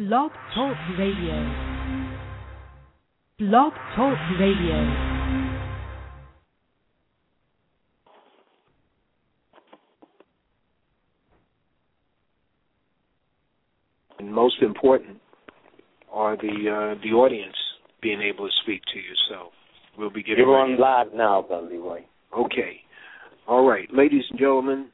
Blog Talk Radio. Blog Talk Radio. and most important are the uh, the audience being able to speak to you. So we'll be getting You're ready. on live now, Brother Leroy. Okay. All right, ladies and gentlemen,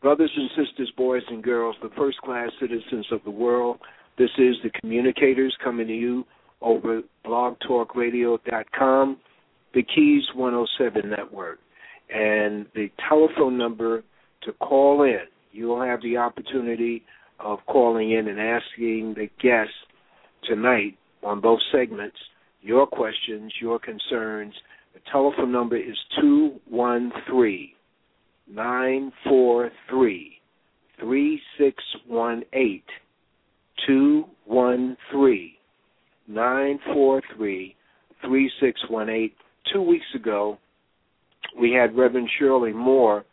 brothers and sisters, boys and girls, the first class citizens of the world. This is the communicators coming to you over blogtalkradio.com, the Keys 107 network, and the telephone number to call in. You'll have the opportunity of calling in and asking the guests tonight on both segments your questions, your concerns. The telephone number is 213 943 3618. 213 943 3618. Two weeks ago, we had Reverend Shirley Moore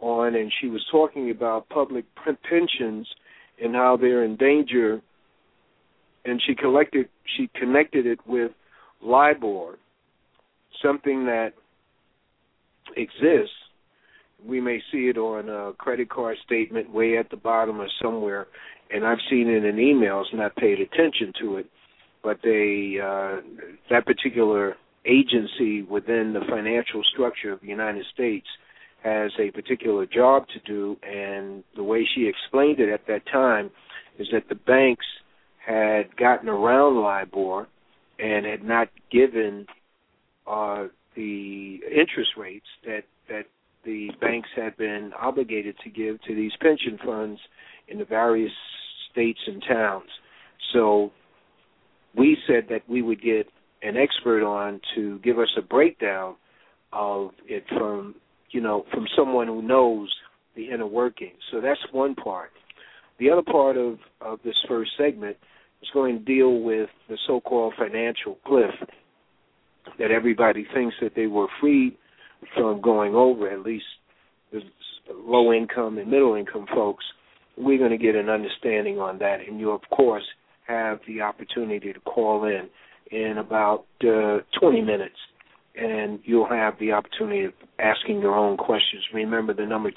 on, and she was talking about public pensions and how they're in danger. And she collected, she connected it with LIBOR, something that exists. We may see it on a credit card statement way at the bottom or somewhere, and I've seen it in emails, not paid attention to it. But they, uh, that particular agency within the financial structure of the United States has a particular job to do, and the way she explained it at that time is that the banks had gotten around LIBOR and had not given uh, the interest rates that that the banks had been obligated to give to these pension funds in the various states and towns. So we said that we would get an expert on to give us a breakdown of it from you know from someone who knows the inner workings. So that's one part. The other part of of this first segment is going to deal with the so-called financial cliff that everybody thinks that they were freed from going over. At least the low income and middle income folks. We're going to get an understanding on that, and you of course have the opportunity to call in in about uh, 20 minutes, and you'll have the opportunity of asking your own questions. Remember the number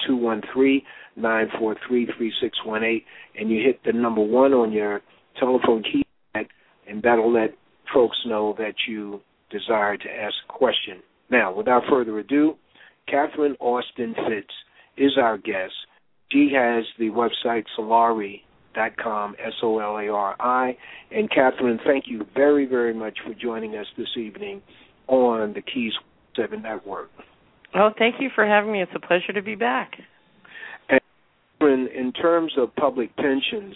213-943-3618, and you hit the number one on your telephone keypad, and that'll let folks know that you desire to ask a question. Now, without further ado, Catherine Austin Fitts is our guest. She has the website Solari.com, S-O-L-A-R-I. And Catherine, thank you very, very much for joining us this evening on the Keys 7 Network. Well, thank you for having me. It's a pleasure to be back. And Catherine, in terms of public pensions,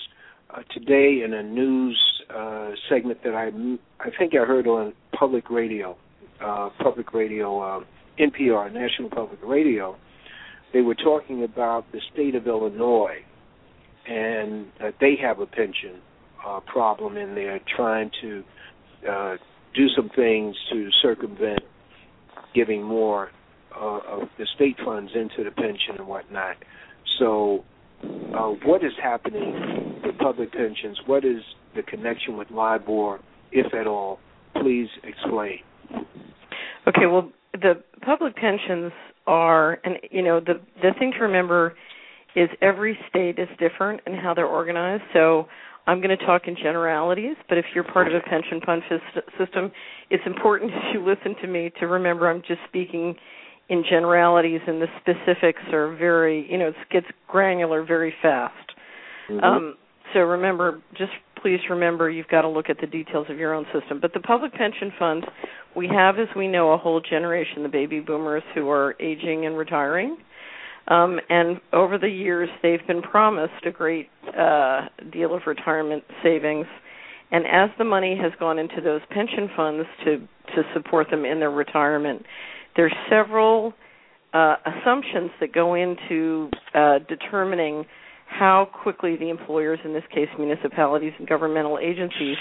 uh, today in a news uh, segment that I I think I heard on public radio, uh, public radio, uh, NPR, National Public Radio, they were talking about the state of Illinois and that they have a pension uh, problem they're trying to uh, do some things to circumvent giving more uh, of the state funds into the pension and whatnot. So, uh, what is happening with public pensions? What is the connection with LIBOR, if at all? Please explain. Okay, well, the public pensions are, and you know, the the thing to remember is every state is different in how they're organized. So I'm going to talk in generalities, but if you're part of a pension fund system, it's important if you listen to me to remember I'm just speaking in generalities, and the specifics are very, you know, it gets granular very fast. Mm-hmm. Um, so remember, just please remember you've got to look at the details of your own system. But the public pension funds, we have, as we know, a whole generation, the baby boomers who are aging and retiring. Um, and over the years, they've been promised a great uh, deal of retirement savings. And as the money has gone into those pension funds to to support them in their retirement, there's several uh, assumptions that go into uh, determining how quickly the employers, in this case municipalities and governmental agencies,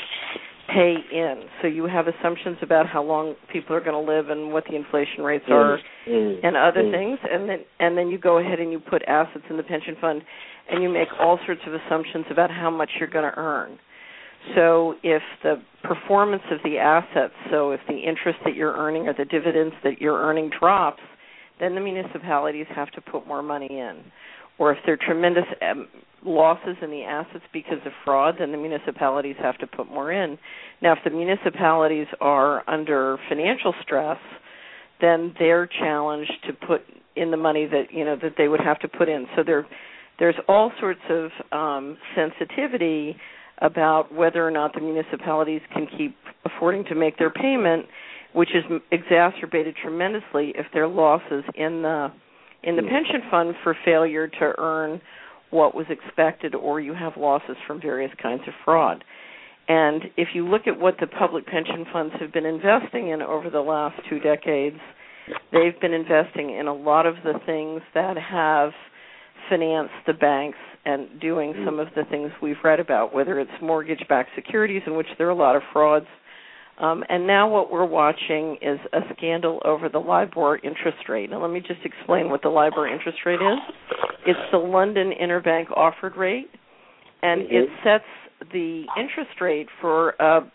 pay in. So you have assumptions about how long people are going to live and what the inflation rates are Mm-hmm. and other Mm. things and then and then you go ahead and you put assets in the pension fund and you make all sorts of assumptions about how much you're going to earn. So if the performance of the assets, so if the interest that you're earning or the dividends that you're earning drops, then the municipalities have to put more money in. Or if there are tremendous um, losses in the assets because of fraud, then the municipalities have to put more in. Now, if the municipalities are under financial stress, then they're challenged to put in the money that you know that they would have to put in. So there, there's all sorts of um, sensitivity about whether or not the municipalities can keep affording to make their payment, which is exacerbated tremendously if there are losses in the in the pension fund for failure to earn what was expected or you have losses from various kinds of fraud. And if you look at what the public pension funds have been investing in over the last two decades, they've been investing in a lot of the things that have financed the banks and doing some of the things we've read about, whether it's mortgage backed securities, in which there are a lot of frauds. Um, and now what we're watching is a scandal over the LIBOR interest rate. Now, let me just explain what the LIBOR interest rate is. It's the London Interbank Offered Rate, and it Mm-hmm. sets the interest rate for a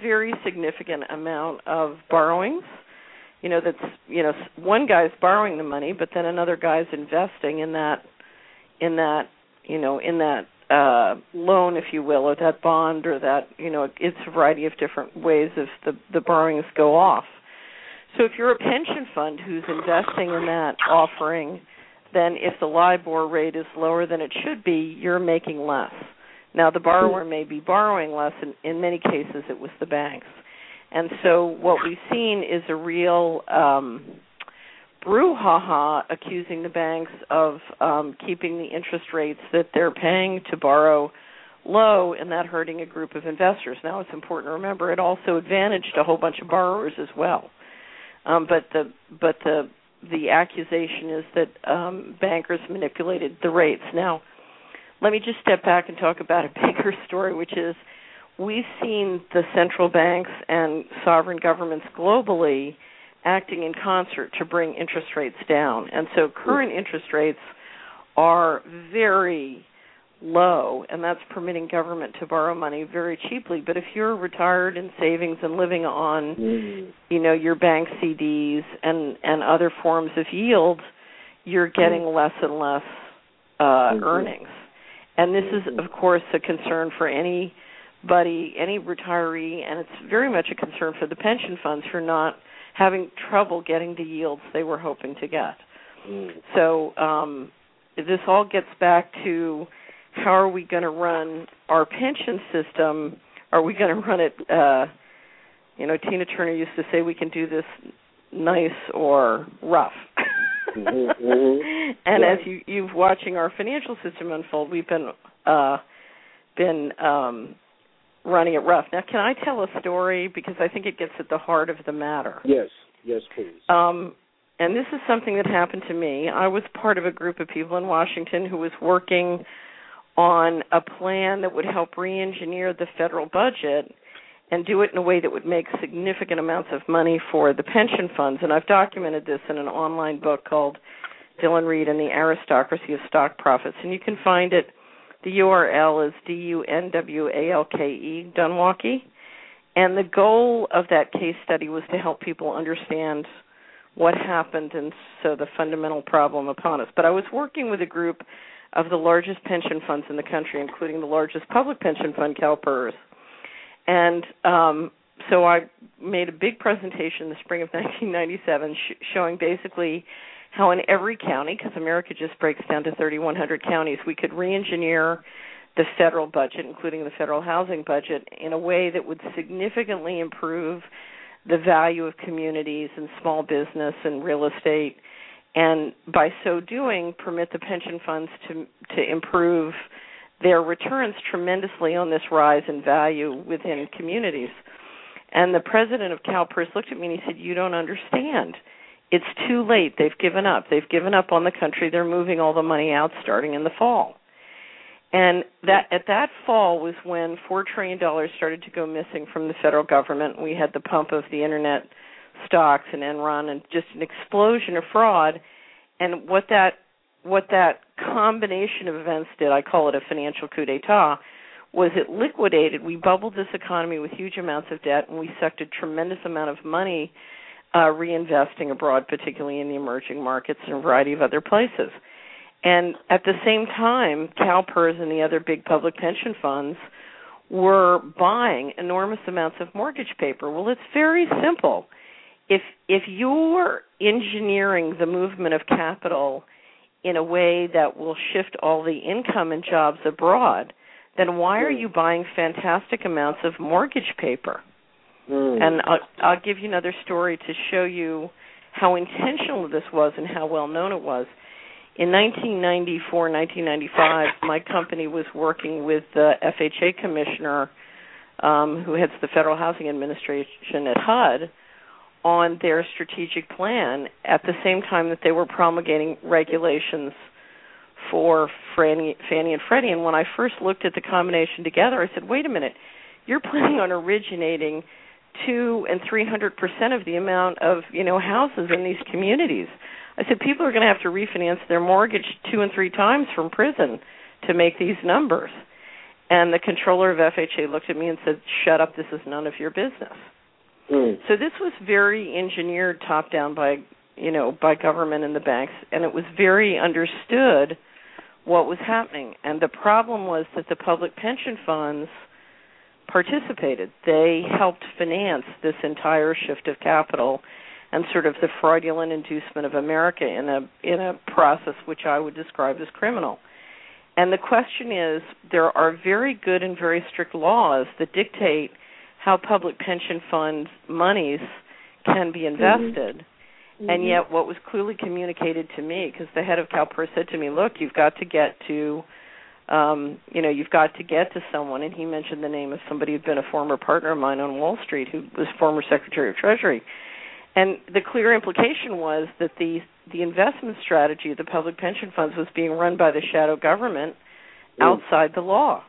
very significant amount of borrowings you know that's you know one guy's borrowing the money but then another guy's investing in that in that you know in that uh loan if you will or that bond or that you know it's a variety of different ways of the the borrowings go off. So if you're a pension fund who's investing in that offering then if the libor rate is lower than it should be you're making less. Now the borrower may be borrowing less and in many cases it was the banks. And so what we've seen is a real um, brouhaha accusing the banks of um, keeping the interest rates that they're paying to borrow low and that hurting a group of investors. Now it's important to remember it also advantaged a whole bunch of borrowers as well. Um, but the but the the accusation is that um, bankers manipulated the rates. Now, let me just step back and talk about a bigger story, which is we've seen the central banks and sovereign governments globally acting in concert to bring interest rates down. And so current interest rates are very low and that's permitting government to borrow money very cheaply but if you're retired in savings and living on Mm-hmm. you know your bank CDs and and other forms of yield you're getting less and less uh Mhm. earnings and this is of course a concern for anybody any retiree and it's very much a concern for the pension funds who are not having trouble getting the yields they were hoping to get Mm. so um, this all gets back to how are we going to run our pension system? Are we going to run it? Uh, you know, Tina Turner used to say we can do this nice or rough. Mhm, mhm. and Yeah. as you you've watching our financial system unfold, we've been uh, been um, running it rough. Now, can I tell a story because I think it gets at the heart of the matter? Yes, yes, please. Um, and this is something that happened to me. I was part of a group of people in Washington who was working on a plan that would help re-engineer the federal budget and do it in a way that would make significant amounts of money for the pension funds. And I've documented this in an online book called Dillon Read and the Aristocracy of Stock Profits. And you can find it. The URL is D U N W A L K E, Dunwalkie. And the goal of that case study was to help people understand what happened and so the fundamental problem upon us. But I was working with a group of the largest pension funds in the country, including the largest public pension fund, CalPERS. And um, so I made a big presentation in the spring of 1997 sh- showing basically how in every county, because America just breaks down to 3,100 counties, we could re-engineer the federal budget, including the federal housing budget, in a way that would significantly improve the value of communities and small business and real estate, and by so doing, permit the pension funds to to improve their returns tremendously on this rise in value within communities. And the president of CalPERS looked at me and he said, "You don't understand. It's too late. They've given up. They've given up on the country. They're moving all the money out starting in the fall." And that at that fall was when four trillion dollars started to go missing from the federal government. We had the pump of the internet stocks and Enron and just an explosion of fraud. And what that what that combination of events did, I call it a financial coup d'état, was it liquidated. We bubbled this economy with huge amounts of debt, and we sucked a tremendous amount of money uh, reinvesting abroad, particularly in the emerging markets and a variety of other places. And at the same time, CalPERS and the other big public pension funds were buying enormous amounts of mortgage paper. Well, it's very simple. If if you're engineering the movement of capital in a way that will shift all the income and jobs abroad, then why are you buying fantastic amounts of mortgage paper? Mm. And I'll, I'll give you another story to show you how intentional this was and how well known it was. In 1994, 1995, my company was working with the FHA commissioner, um, who heads the Federal Housing Administration at HUD, on their strategic plan at the same time that they were promulgating regulations for Fannie, Fannie and Freddie. And when I first looked at the combination together, I said, "Wait a minute, you're planning on originating two and three hundred percent of the amount of you know houses in these communities." I said, "People are going to have to refinance their mortgage two and three times from prison to make these numbers." And the controller of FHA looked at me and said, "Shut up! This is none of your business." Mm. So this was very engineered top down by you know by government and the banks, and it was very understood what was happening. And the problem was that the public pension funds participated. They helped finance this entire shift of capital and sort of the fraudulent inducement of America in a in a process which I would describe as criminal. And the question is there are very good and very strict laws that dictate how public pension fund monies can be invested. Mm-hmm. And yet, what was clearly communicated to me, because the head of CalPERS said to me, "Look, you've got to get to, um, you know, you've got to get to someone." And he mentioned the name of somebody who'd been a former partner of mine on Wall Street, who was former Secretary of Treasury. And the clear implication was that the the investment strategy of the public pension funds was being run by the shadow government Mm. outside the law.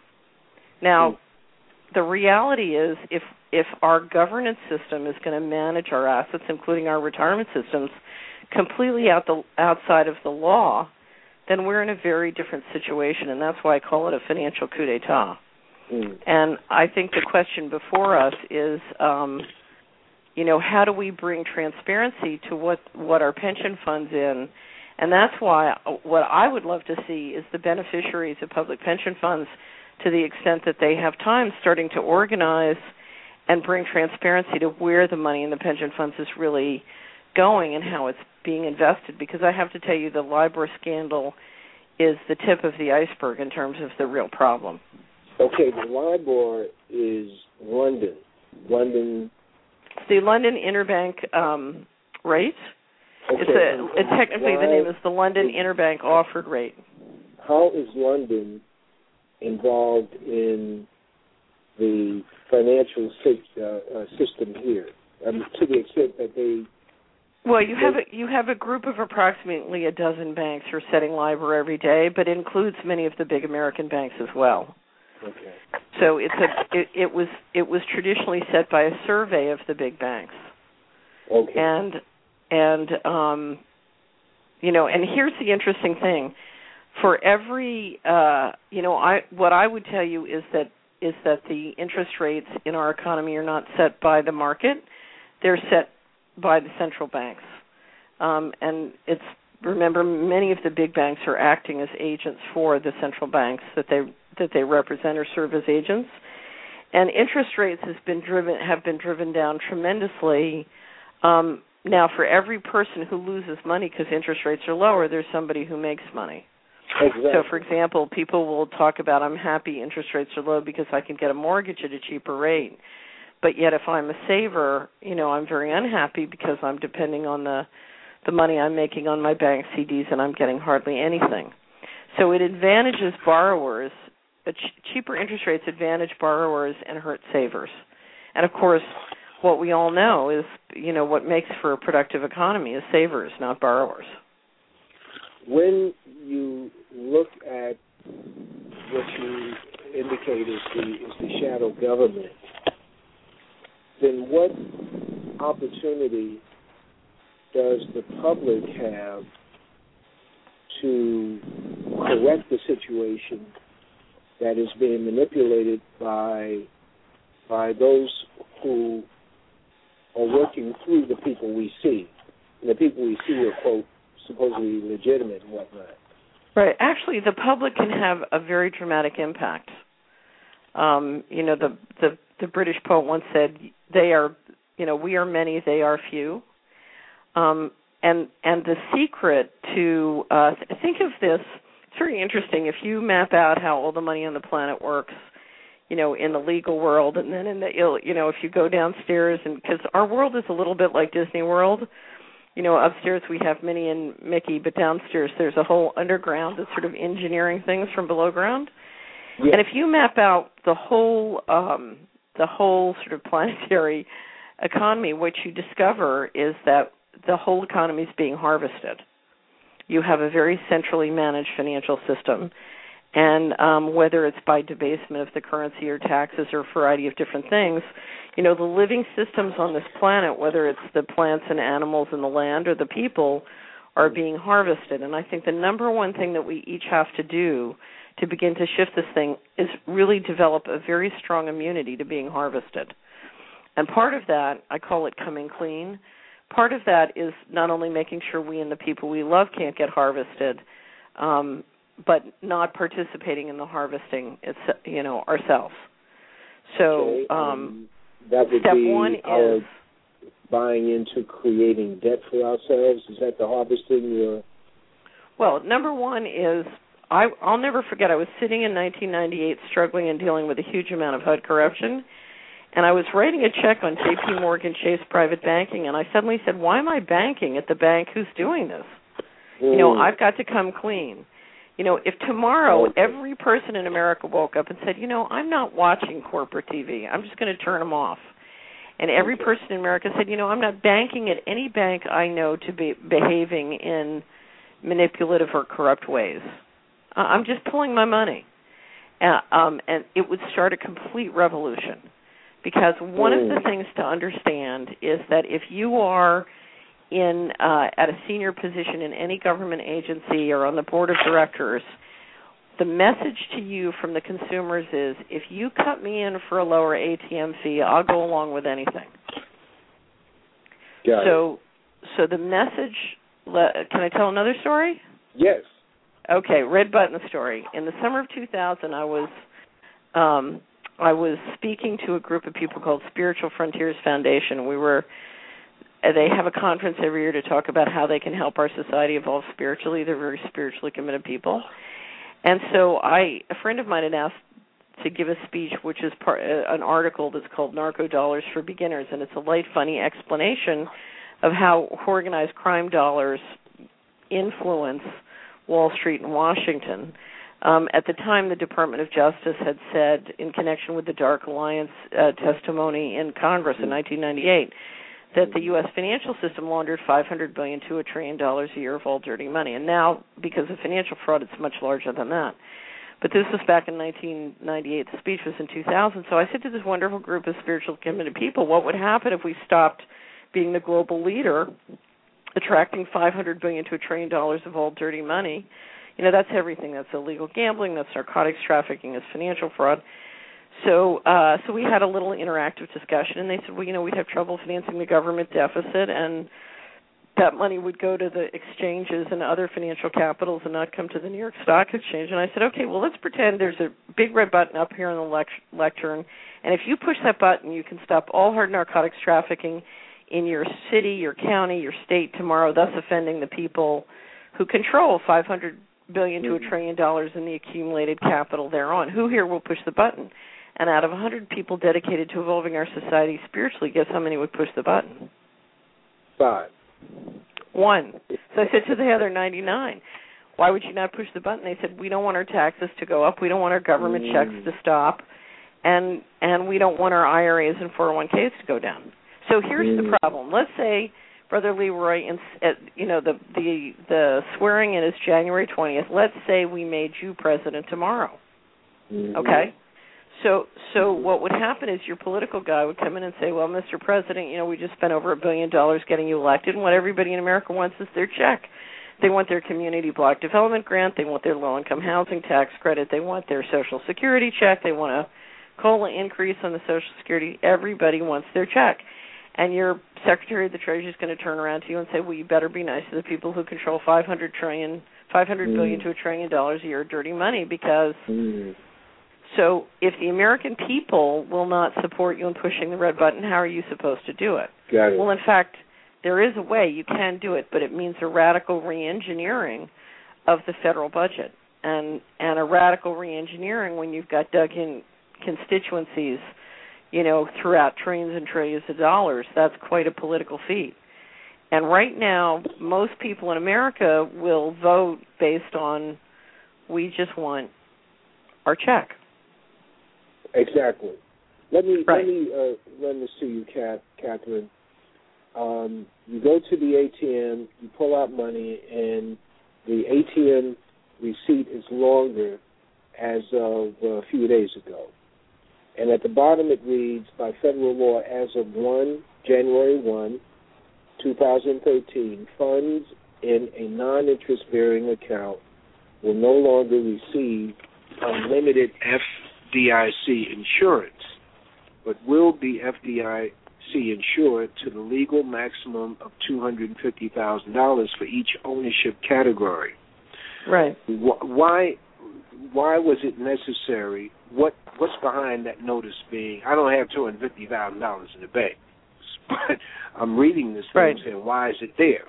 Now, Mm. the reality is if if our governance system is going to manage our assets including our retirement systems completely out the outside of the law then we're in a very different situation and that's why I call it a financial coup d'etat Mm. and I think the question before us is um you know how do we bring transparency to what what our pension funds in and that's why what I would love to see is the beneficiaries of public pension funds to the extent that they have time starting to organize and bring transparency to where the money in the pension funds is really going and how it's being invested because I have to tell you the LIBOR scandal is the tip of the iceberg in terms of the real problem. Okay, the LIBOR is London. London. It's the London Interbank um, rate. Okay. It's a it, technically the name is the London Interbank offered rate. How is London involved in the financial uh, uh, system here? I mean, to the extent that they. Well, you have a, you have a group of approximately a dozen banks who are setting LIBOR every day, but it includes many of the big American banks as well. Okay. So it's a it, it was it was traditionally set by a survey of the big banks, Okay. and and um, you know, and here's the interesting thing: for every uh, you know, I what I would tell you is that is that the interest rates in our economy are not set by the market; they're set by the central banks, um, and it's remember many of the big banks are acting as agents for the central banks that they that they represent or serve as agents. And interest rates has been driven have been driven down tremendously. Um now for every person who loses money because interest rates are lower there's somebody who makes money. Exactly. so for example people will talk about i'm happy interest rates are low because i can get a mortgage at a cheaper rate but yet if i'm a saver you know i'm very unhappy because i'm depending on the the money i'm making on my bank cds and i'm getting hardly anything. So it advantages borrowers ch- cheaper interest rates advantage borrowers and hurt savers. And of course what we all know is you know what makes for a productive economy is savers not borrowers. When you look at what you indicate is the is the shadow government, then what opportunity does the public have to correct the situation that is being manipulated by by those who are working through the people we see. And the people we see are quote supposedly legitimate and whatnot. Right. Actually, the public can have a very dramatic impact. Um, you know, the the the British poet once said, "They are, you know, we are many, they are few." Um, and and the secret to uh, think of this it's very interesting if you map out how all the money on the planet works you know in the legal world and then in the ill you know if you go downstairs and because our world is a little bit like disney world you know upstairs we have minnie and mickey but downstairs there's a whole underground that's sort of engineering things from below ground Yeah. and if you map out the whole um the whole sort of planetary economy what you discover is that the whole economy is being harvested you have a very centrally managed financial system and um, whether it's by debasement of the currency or taxes or a variety of different things, you know, the living systems on this planet, whether it's the plants and animals and the land or the people, are being harvested. And I think the number one thing that we each have to do to begin to shift this thing is really develop a very strong immunity to being harvested. And part of that, I call it coming clean. Part of that is not only making sure we and the people we love can't get harvested, um, but not participating in the harvesting, it's you know ourselves. So Okay, um, that would step be one is buying into creating debt for ourselves. Is that the harvesting? Or well, number one is I I'll never forget. I was sitting in 1998, struggling and dealing with a huge amount of HUD corruption, and I was writing a check on J.P. Morgan Chase Private Banking, and I suddenly said, "Why am I banking at the bank who's doing this?" You know, Mm. I've got to come clean. You know, if tomorrow every person in America woke up and said, "You know, I'm not watching corporate TV. I'm just going to turn them off." And every person in America said, "You know, I'm not banking at any bank I know to be behaving in manipulative or corrupt ways. Uh, I'm just pulling my money." Uh, um, and it would start a complete revolution. Because one of the Mm. things to understand is that if you are in uh, at a senior position in any government agency or on the board of directors, the message to you from the consumers is if you cut me in for a lower ATM fee, I'll go along with anything. Got it. so so the message can I tell another story? Yes. Okay, red button story. In the summer of 2000, I was um, I was speaking to a group of people called Spiritual Frontiers Foundation. We were they have a conference every year to talk about how they can help our society evolve spiritually. They're very spiritually committed people. And so I a friend of mine had asked to give a speech which is part uh, an article that's called Narco Dollars for Beginners and it's a light funny explanation of how organized crime dollars influence Wall Street and Washington. Um, at the time, the Department of Justice had said, in connection with the Dark Alliance uh, testimony in Congress in 1998, that the U.S. financial system laundered 500 billion to a trillion dollars a year of all dirty money. And now, because of financial fraud, it's much larger than that. But this was back in 1998. The speech was in 2000. So I said to this wonderful group of spiritual committed people, what would happen if we stopped being the global leader, attracting 500 billion to a trillion dollars of all dirty money? You know, that's everything. That's illegal gambling. That's narcotics trafficking. That's financial fraud. So, uh, so we had a little interactive discussion, and they said, well, you know, we'd have trouble financing the government deficit, and that money would go to the exchanges and other financial capitals and not come to the New York Stock Exchange. And I said, okay, well, let's pretend there's a big red button up here on the lect- lectern, and if you push that button, you can stop all hard narcotics trafficking in your city, your county, your state tomorrow, thus offending the people who control 500 billion to a trillion dollars in the accumulated capital thereon. Who here will push the button? And out of 100 people dedicated to evolving our society spiritually, guess how many would push the button? Five. One. So I said to the other 99, why would you not push the button? They said, we don't want our taxes to go up. We don't want our government Mm. checks to stop. And and we don't want our IRAs and 401ks to go down. So here's the Mm. problem. Let's say Brother Leroy, at, you know, the the the swearing in is January 20th. Let's say we made you president tomorrow. Mhm. Okay. So so what would happen is your political guy would come in and say, "Well, Mr. President, you know, we just spent over a billion dollars getting you elected, and what everybody in America wants is their check." they want their community block development grant, they want their low income housing tax credit, they want their social security check, they want a COLA increase on the social security. Everybody wants their check. And your secretary of the treasury is going to turn around to you and say, "Well, you better be nice to the people who control 500 trillion, 500 mm. billion to a trillion dollars a year of dirty money because mm. So if the American people will not support you in pushing the red button, how are you supposed to do it? It. Well, in fact, there is a way you can do it, but it means a radical reengineering of the federal budget. And and a radical reengineering when you've got dug in constituencies, you know, throughout trillions and trillions of dollars, that's quite a political feat. And right now, most people in America will vote based on we just want our check. Exactly. Let me right. let me uh, run this to you, Kat, Catherine. Um, you go to the ATM, you pull out money, and the ATM receipt is longer as of a few days ago. And at the bottom it reads, by federal law, as of 1 January 1, 2013, funds in a non-interest bearing account will no longer receive unlimited FDIC insurance, but will be FDIC insured to the legal maximum of $250,000 for each ownership category. Right. Why why was it necessary? What what's behind that notice being I don't have $250,000 in the bank. But I'm reading this thing right. saying why is it there?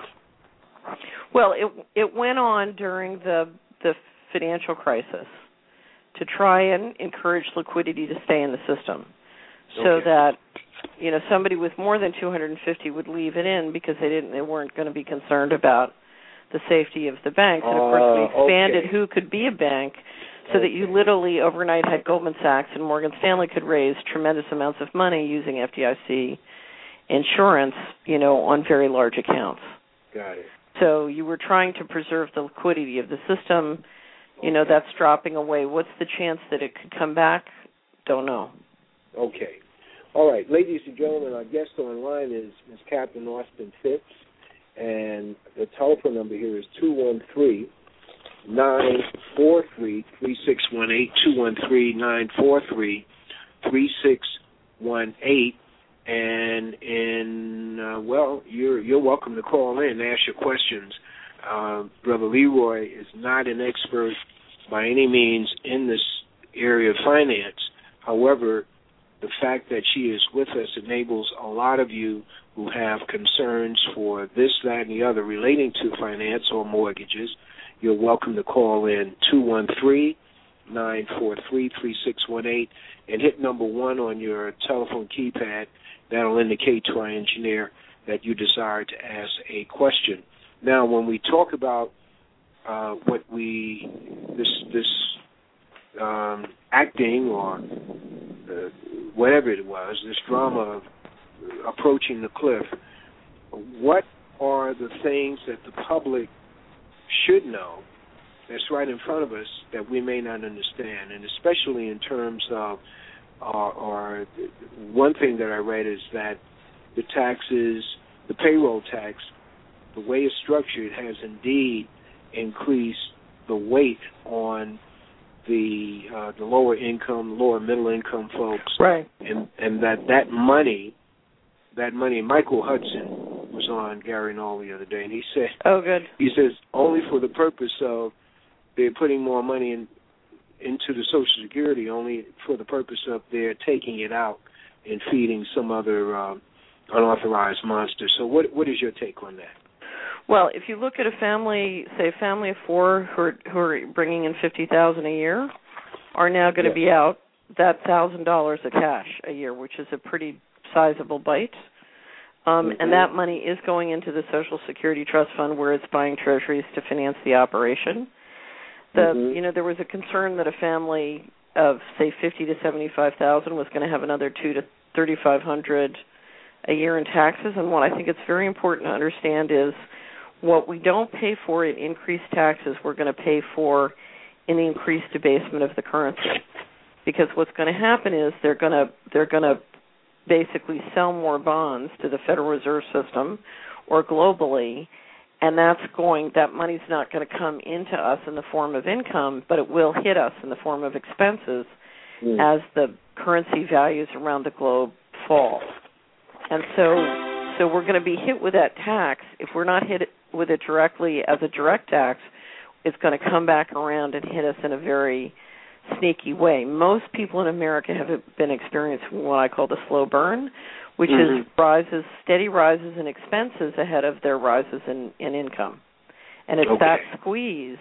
Well, it it went on during the the financial crisis to try and encourage liquidity to stay in the system so okay. that you know somebody with more than 250 would leave it in because they didn't they weren't going to be concerned about the safety of the banks and of course we uh, expanded okay. who could be a bank so that you literally overnight had Goldman Sachs and Morgan Stanley could raise tremendous amounts of money using FDIC insurance, you know, on very large accounts. Got it. So you were trying to preserve the liquidity of the system you know that's dropping away. What's the chance that it could come back? Don't know. Okay. All right, ladies and gentlemen, our guest online is Ms. Catherine Austin Fitts, and the telephone number here is two one three nine four three three six one eight two one three nine four three three six one eight. And in uh, well, you're you're welcome to call in and ask your questions. Uh, Brother Leroy is not an expert by any means in this area of finance. However, the fact that she is with us enables a lot of you who have concerns for this, that, and the other relating to finance or mortgages. You're welcome to call in 213 943 3618 and hit number one on your telephone keypad. That'll indicate to our engineer that you desire to ask a question. Now, when we talk about uh, what we this this um, acting or uh, whatever it was, this drama of approaching the cliff. What are the things that the public should know that's right in front of us that we may not understand, and especially in terms of, uh, or one thing that I read is that the taxes, the payroll tax, the way it's structured has indeed increased the weight on the uh, the lower income, lower middle income folks, right? And and that that money, that money. Michael Hudson was on Gary Null the other day, and he said, "Oh, good." He says only for the purpose of they're putting more money in into the Social Security, only for the purpose of they're taking it out and feeding some other uh, unauthorized monster. So, what what is your take on that? Well, if you look at a family, say a family of four who are who are bringing in fifty thousand a year, are now going to yes. be out that thousand dollars of cash a year, which is a pretty sizable bite. Um, mm-hmm. And that money is going into the Social Security Trust Fund, where it's buying treasuries to finance the operation. The mm-hmm. you know there was a concern that a family of say fifty to seventy five thousand was going to have another two to thirty five hundred a year in taxes. And what I think it's very important to understand is what we don't pay for in increased taxes, we're going to pay for in the increased debasement of the currency. Because what's going to happen is they're going to they're going to basically sell more bonds to the Federal Reserve System or globally, and that's going that money's not going to come into us in the form of income but it will hit us in the form of expenses Mm. as the currency values around the globe fall and so so we're going to be hit with that tax if we're not hit with it directly as a direct tax it's going to come back around and hit us in a very sneaky way most people in america have been experiencing what i call the slow burn which Mhm. is rises steady rises in expenses ahead of their rises in in income and it's Okay. that squeeze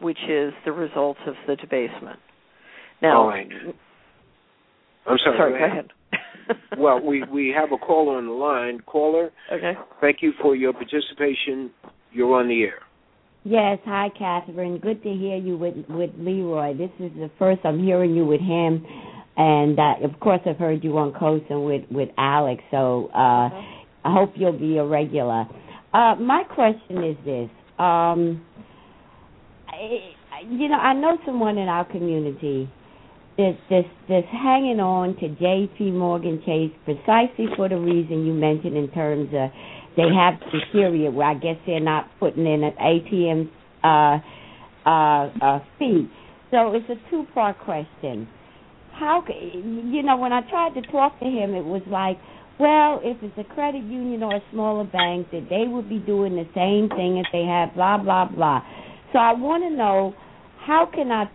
which is the result of the debasement now right. I'm sorry. sorry go ahead well, we we have a caller on the line. Caller, okay thank you for your participation. You're on the air. Yes, hi Catherine. Good to hear you with with Leroy. This is the first I'm hearing you with him, and uh, of course I've heard you on Coast and with with Alex. So uh, I hope you'll be a regular. Uh, my question is this: um, I, you know, I know someone in our community that's that's that's hanging on to J.P. Morgan Chase precisely for the reason you mentioned in terms of they have the period where I guess they're not putting in an ATM uh, uh, uh, fee. So it's a two-part question. How you know when I tried to talk to him, it was like, well, if it's a credit union or a smaller bank, that they would be doing the same thing if they have blah blah blah. So I want to know how can I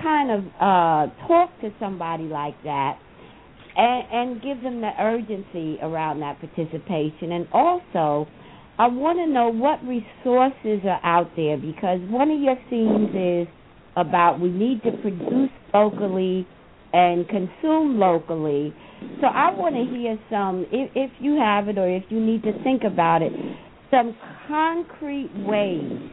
kind of uh, talk to somebody like that and, and give them the urgency around that participation. And also, I want to know what resources are out there because one of your themes is about we need to produce locally and consume locally. So I want to hear some, if, if you have it or if you need to think about it, some concrete ways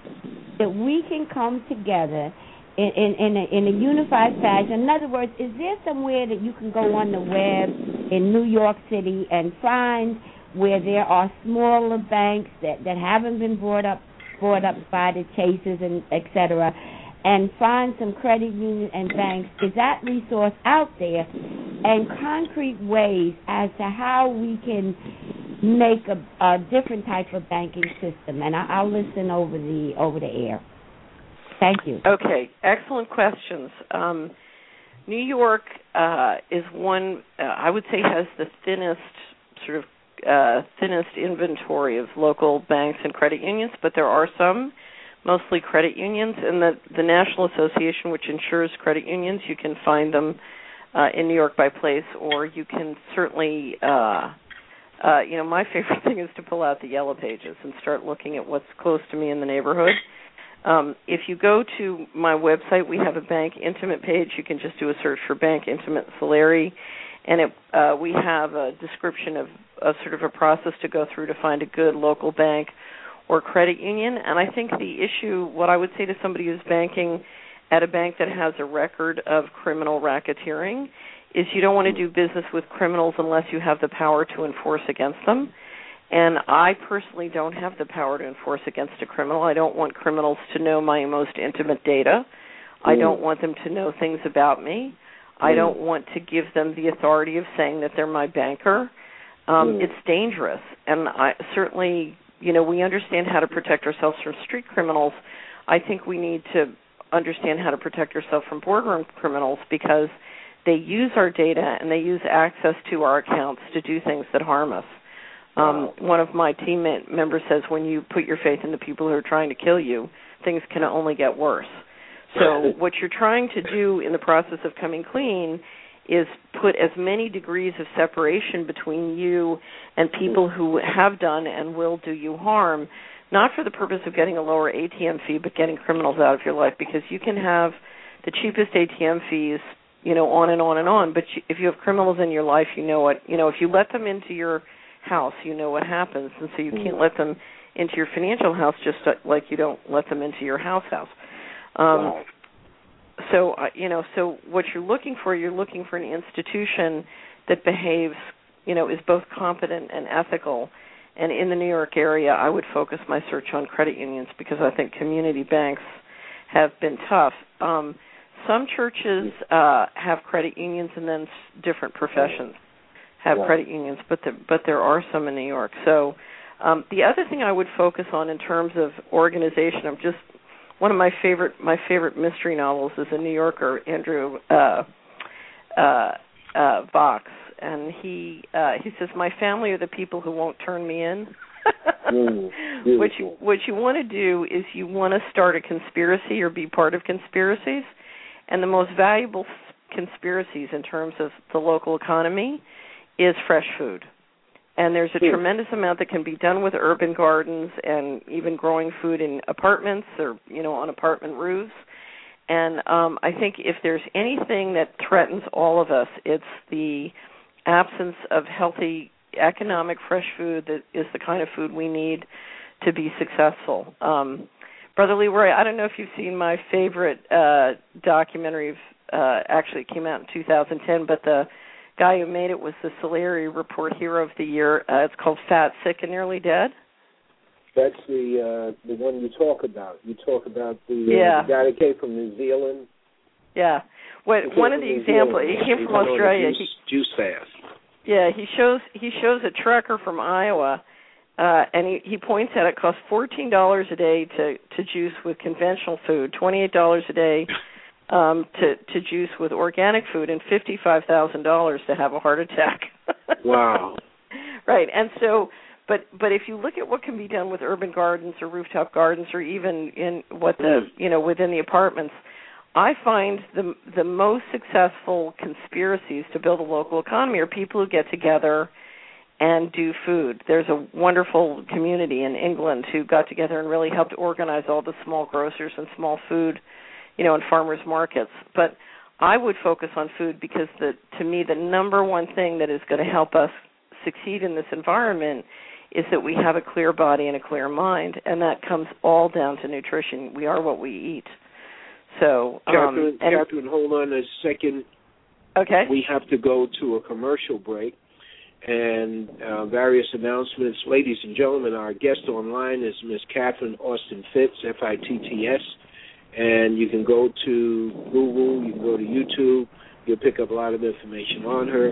that we can come together in in in a, in a unified fashion. In other words, is there somewhere that you can go on the web in New York City and find where there are smaller banks that that haven't been brought up brought up by the Chases and et cetera, and find some credit union and banks? Is that resource out there? And concrete ways as to how we can make a, a different type of banking system. And I, I'll listen over the over the air. Thank you. Okay, excellent questions. Um, New York uh, is one uh, I would say has the thinnest sort of uh, thinnest inventory of local banks and credit unions, but there are some, mostly credit unions, and the the National Association, which insures credit unions, you can find them uh, in New York by place, or you can certainly. Uh, uh, you know, my favorite thing is to pull out the yellow pages and start looking at what's close to me in the neighborhood. Um, if you go to my website, we have a bank intimate page. You can just do a search for Bank Intimate Solari, and it, uh, we have a description of a sort of a process to go through to find a good local bank or credit union. And I think the issue, what I would say to somebody who's banking at a bank that has a record of criminal racketeering, is you don't want to do business with criminals unless you have the power to enforce against them. And I personally don't have the power to enforce against a criminal. I don't want criminals to know my most intimate data. I hmm. don't want them to know things about me. I hmm. don't want to give them the authority of saying that they're my banker. Um, hmm. It's dangerous, and I certainly, you know, we understand how to protect ourselves from street criminals. I think we need to understand how to protect ourselves from boardroom criminals because they use our data and they use access to our accounts to do things that harm us. Um, one of my team members says when you put your faith in the people who are trying to kill you, things can only get worse. So what you're trying to do in the process of coming clean is put as many degrees of separation between you and people who have done and will do you harm, not for the purpose of getting a lower ATM fee, but getting criminals out of your life because you can have the cheapest ATM fees, you know, on and on and on, but you, if you have criminals in your life, you know what, you know, if you let them into your house, you know what happens, and so you can't let them into your financial house just like you don't let them into your house house. Um, so uh, you know, so what you're looking for, you're looking for an institution that behaves, you know, is both competent and ethical. And in the New York area, I would focus my search on credit unions because I think community banks have been tough. Um, some churches uh, have credit unions, and then different professions have Yeah. credit unions, but the, but there are some in New York. So Um, the other thing I would focus on in terms of organization, I'm just one of my favorite my favorite mystery novels is a New Yorker, Andrew uh, uh, uh, Vachss, and he uh, he says, "My family are the people who won't turn me in." mm, what you what you want to do is you want to start a conspiracy or be part of conspiracies, and the most valuable conspiracies in terms of the local economy is fresh food. And there's a Hmm. tremendous amount that can be done with urban gardens and even growing food in apartments or you know on apartment roofs. And um, I think if there's anything that threatens all of us, it's the absence of healthy economic fresh food that is the kind of food we need to be successful. Um, Brother Leroy, I don't know if you've seen my favorite uh, documentary. Of, uh, actually, it came out in 2010, but the guy who made it was the Solari Report Hero of the Year. Uh, it's called Fat, Sick, and Nearly Dead. That's the uh, the one you talk about. You talk about the, Yeah. uh, the guy that came from New Zealand. Yeah. What one of the New examples? Zealand. He came He from went on a Australia. Juice, He, juice fast. Yeah, he shows he shows a trucker from Iowa, uh, and he he points out it costs fourteen dollars a day to to juice with conventional food, twenty eight dollars a day um to to juice with organic food, and fifty five thousand dollars to have a heart attack. Wow. right, and so. But but if you look at what can be done with urban gardens or rooftop gardens or even in what the you know within the apartments, I find the the most successful conspiracies to build a local economy are people who get together and do food. There's a wonderful community in England who got together and really helped organize all the small grocers and small food, you know, in farmers markets. But I would focus on food because the to me the number one thing that is going to help us succeed in this environment is that we have a clear body and a clear mind, and that comes all down to nutrition. We are what we eat. So, um, Catherine, and, Catherine, hold on a second. okay. We have to go to a commercial break and uh, various announcements. Ladies and gentlemen, our guest online is Miss Catherine Austin Fitts, F I T T S. And you can go to Google, you can go to YouTube. You'll pick up a lot of information on her.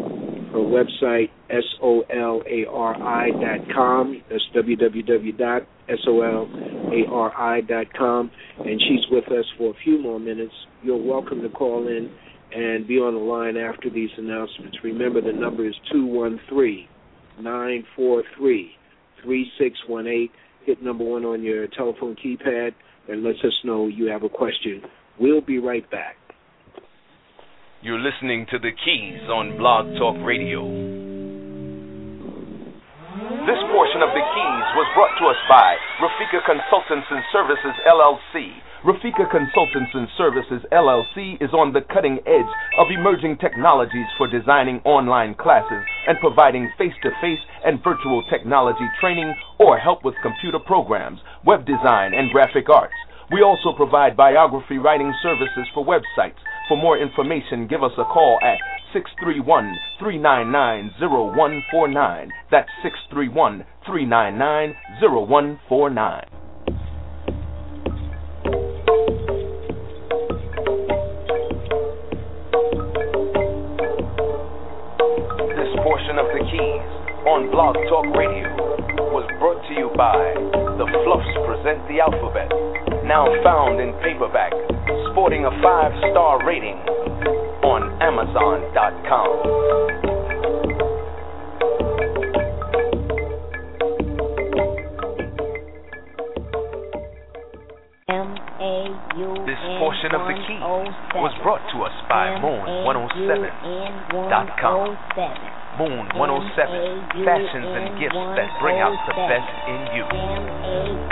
Her website, S-O-L-A-R-I dot com. That's www.solari dot com. And she's with us for a few more minutes. You're welcome to call in and be on the line after these announcements. Remember, the number is 213 943 3618. Hit number one on your telephone keypad and lets us know you have a question. We'll be right back. You're listening to The Keys on Blog Talk Radio. This portion of The Keys was brought to us by Rafika Consultants and Services LLC. Rafika Consultants and Services LLC is on the cutting edge of emerging technologies for designing online classes and providing face to face and virtual technology training or help with computer programs, web design, and graphic arts. We also provide biography writing services for websites. For more information, give us a call at 631 399 0149. That's 631 399 0149. Portion of the keys on Blog Talk Radio was brought to you by The Fluffs Present the Alphabet, now found in paperback, sporting a five star rating on Amazon.com. This portion of the key was brought to us by Moon107.com. Moon 107, fashions and gifts that bring out the best in you.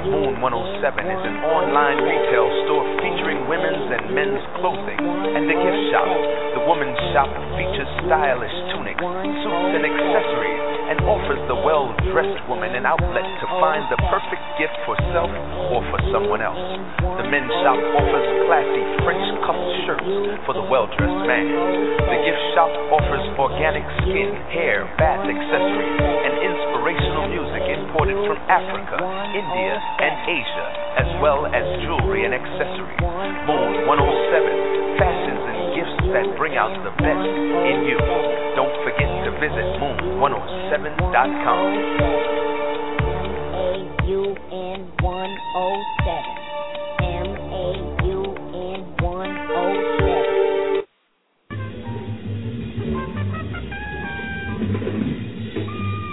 Moon 107 is an online retail store featuring women's and men's clothing and a gift shop. The women's shop features stylish tunics, suits, and accessories offers the well dressed woman an outlet to find the perfect gift for self or for someone else. The men's shop offers classy French cuffed shirts for the well dressed man. The gift shop offers organic skin, hair, bath accessories, and inspirational music imported from Africa, India, and Asia, as well as jewelry and accessories. Moon 107, fashions and gifts that bring out the best in you. Don't forget visit moon107.com. 107. M A U N 107.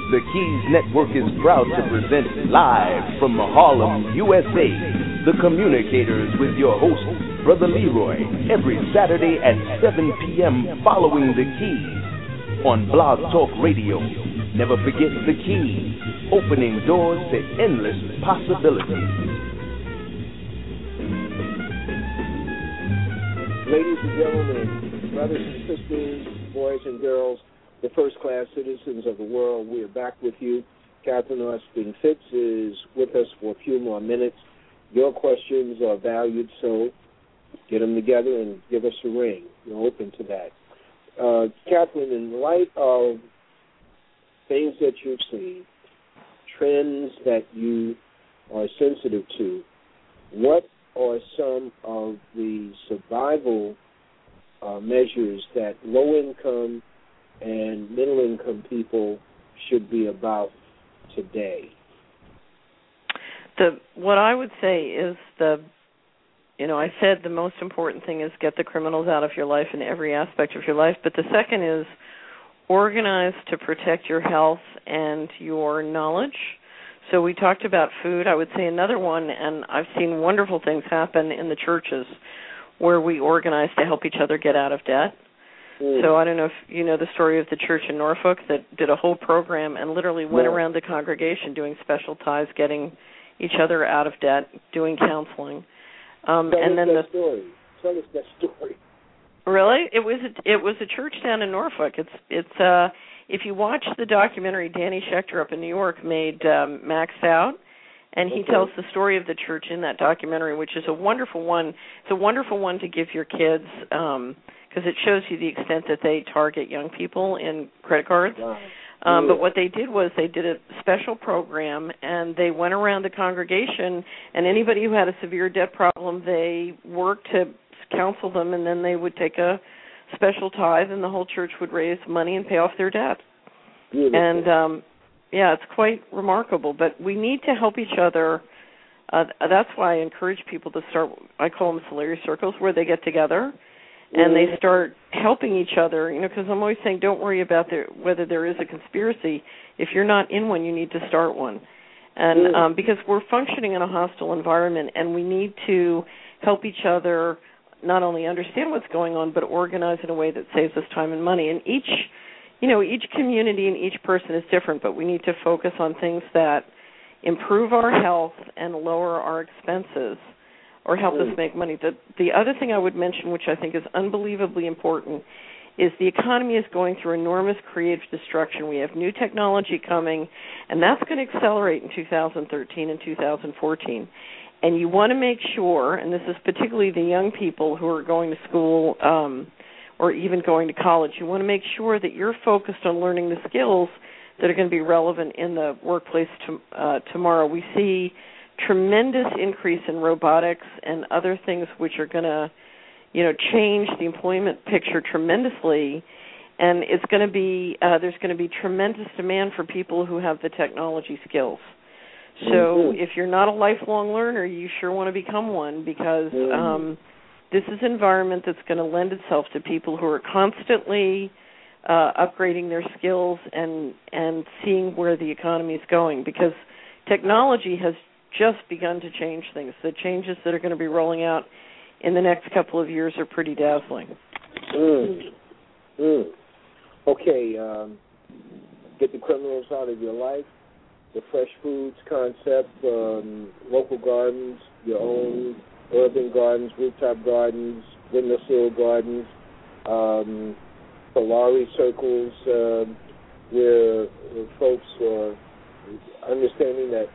The Keys Network is proud to present live from Harlem, USA, The Communicators with your host, Brother Leroy, every Saturday at 7 p.m. following The Keys on Blog Talk Radio. Never forget The Keys, opening doors to endless possibilities. Ladies and gentlemen, brothers and sisters, boys and girls, the first class citizens of the world, we are back with you. Catherine Austin Fitts is with us for a few more minutes. Your questions are valued, so get them together and give us a ring. We're open to that. Uh, Catherine, in light of things that you've seen, trends that you are sensitive to, what are some of the survival uh, measures that low income and middle income people should be about today? The what I would say is the you know, I said the most important thing is get the criminals out of your life in every aspect of your life, but the second is organize to protect your health and your knowledge. So we talked about food. I would say another one, and I've seen wonderful things happen in the churches where we organize to help each other get out of debt. Mm. So I don't know if you know the story of the church in Norfolk that did a whole program and literally went No. around the congregation doing special ties, getting each other out of debt, doing counseling. Um, Tell and us then that the story. Tell us that story. Really? It was a, it was a church down in Norfolk. It's it's uh if you watch the documentary Danny Schechter up in New York made um Maxed Out and he Okay. tells the story of the church in that documentary which is a wonderful one. It's a wonderful one to give your kids um because it shows you the extent that they target young people in credit cards. Wow. Um, Yeah. but what they did was they did a special program and they went around the congregation and anybody who had a severe debt problem they worked to counsel them and then they would take a special tithe and the whole church would raise money and pay off their debt. Beautiful. And um yeah, it's quite remarkable. But we need to help each other. Uh, that's why I encourage people to start. I call them Solari circles, where they get together and they Mhm. start helping each other. You know, because I'm always saying, don't worry about there, whether there is a conspiracy. If you're not in one, you need to start one. And Mm. um, because we're functioning in a hostile environment, and we need to help each other not only understand what's going on, but organize in a way that saves us time and money. And each, you know, each community and each person is different, but we need to focus on things that improve our health and lower our expenses or help us Mm. make money. The the other thing I would mention which I think is unbelievably important is the economy is going through enormous creative destruction. We have new technology coming and that's going to accelerate in 2013 and 2014. And you want to make sure and this is particularly the young people who are going to school um or even going to college, you want to make sure that you're focused on learning the skills that are going to be relevant in the workplace to, uh, tomorrow. We see tremendous increase in robotics and other things which are going to, you know, change the employment picture tremendously. And it's going to be uh, there's going to be tremendous demand for people who have the technology skills. So Mhm. if you're not a lifelong learner, you sure want to become one because Mhm. um, this is an environment that's going to lend itself to people who are constantly uh, upgrading their skills and and seeing where the economy is going because technology has just begun to change things. The changes that are going to be rolling out in the next couple of years are pretty dazzling. Mm. Mm. Okay, um, get the criminals out of your life. The fresh foods concept, um, local gardens, your own urban gardens, rooftop gardens, windowsill gardens, um, Solari circles, um, where uh, folks are understanding that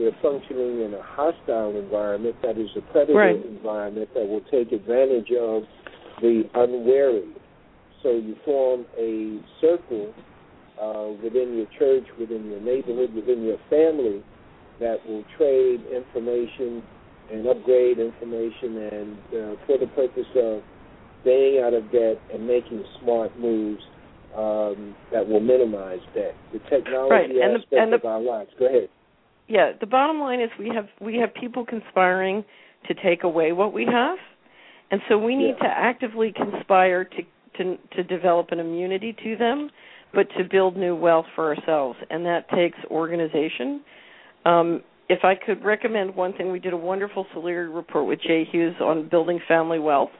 they're functioning in a hostile environment that is a predator Right. environment that will take advantage of the unwary. So you form a circle uh, within your church, within your neighborhood, within your family that will trade information and upgrade information and uh, for the purpose of staying out of debt and making smart moves um, that will minimize debt. The technology Right, and the- aspect and the- of our lives. Go ahead. Yeah, the bottom line is we have we have people conspiring to take away what we have, and so we need Yeah. to actively conspire to to to develop an immunity to them, but to build new wealth for ourselves, and that takes organization. Um, if I could recommend one thing, we did a wonderful Solari report with Jay Hughes on building family wealth,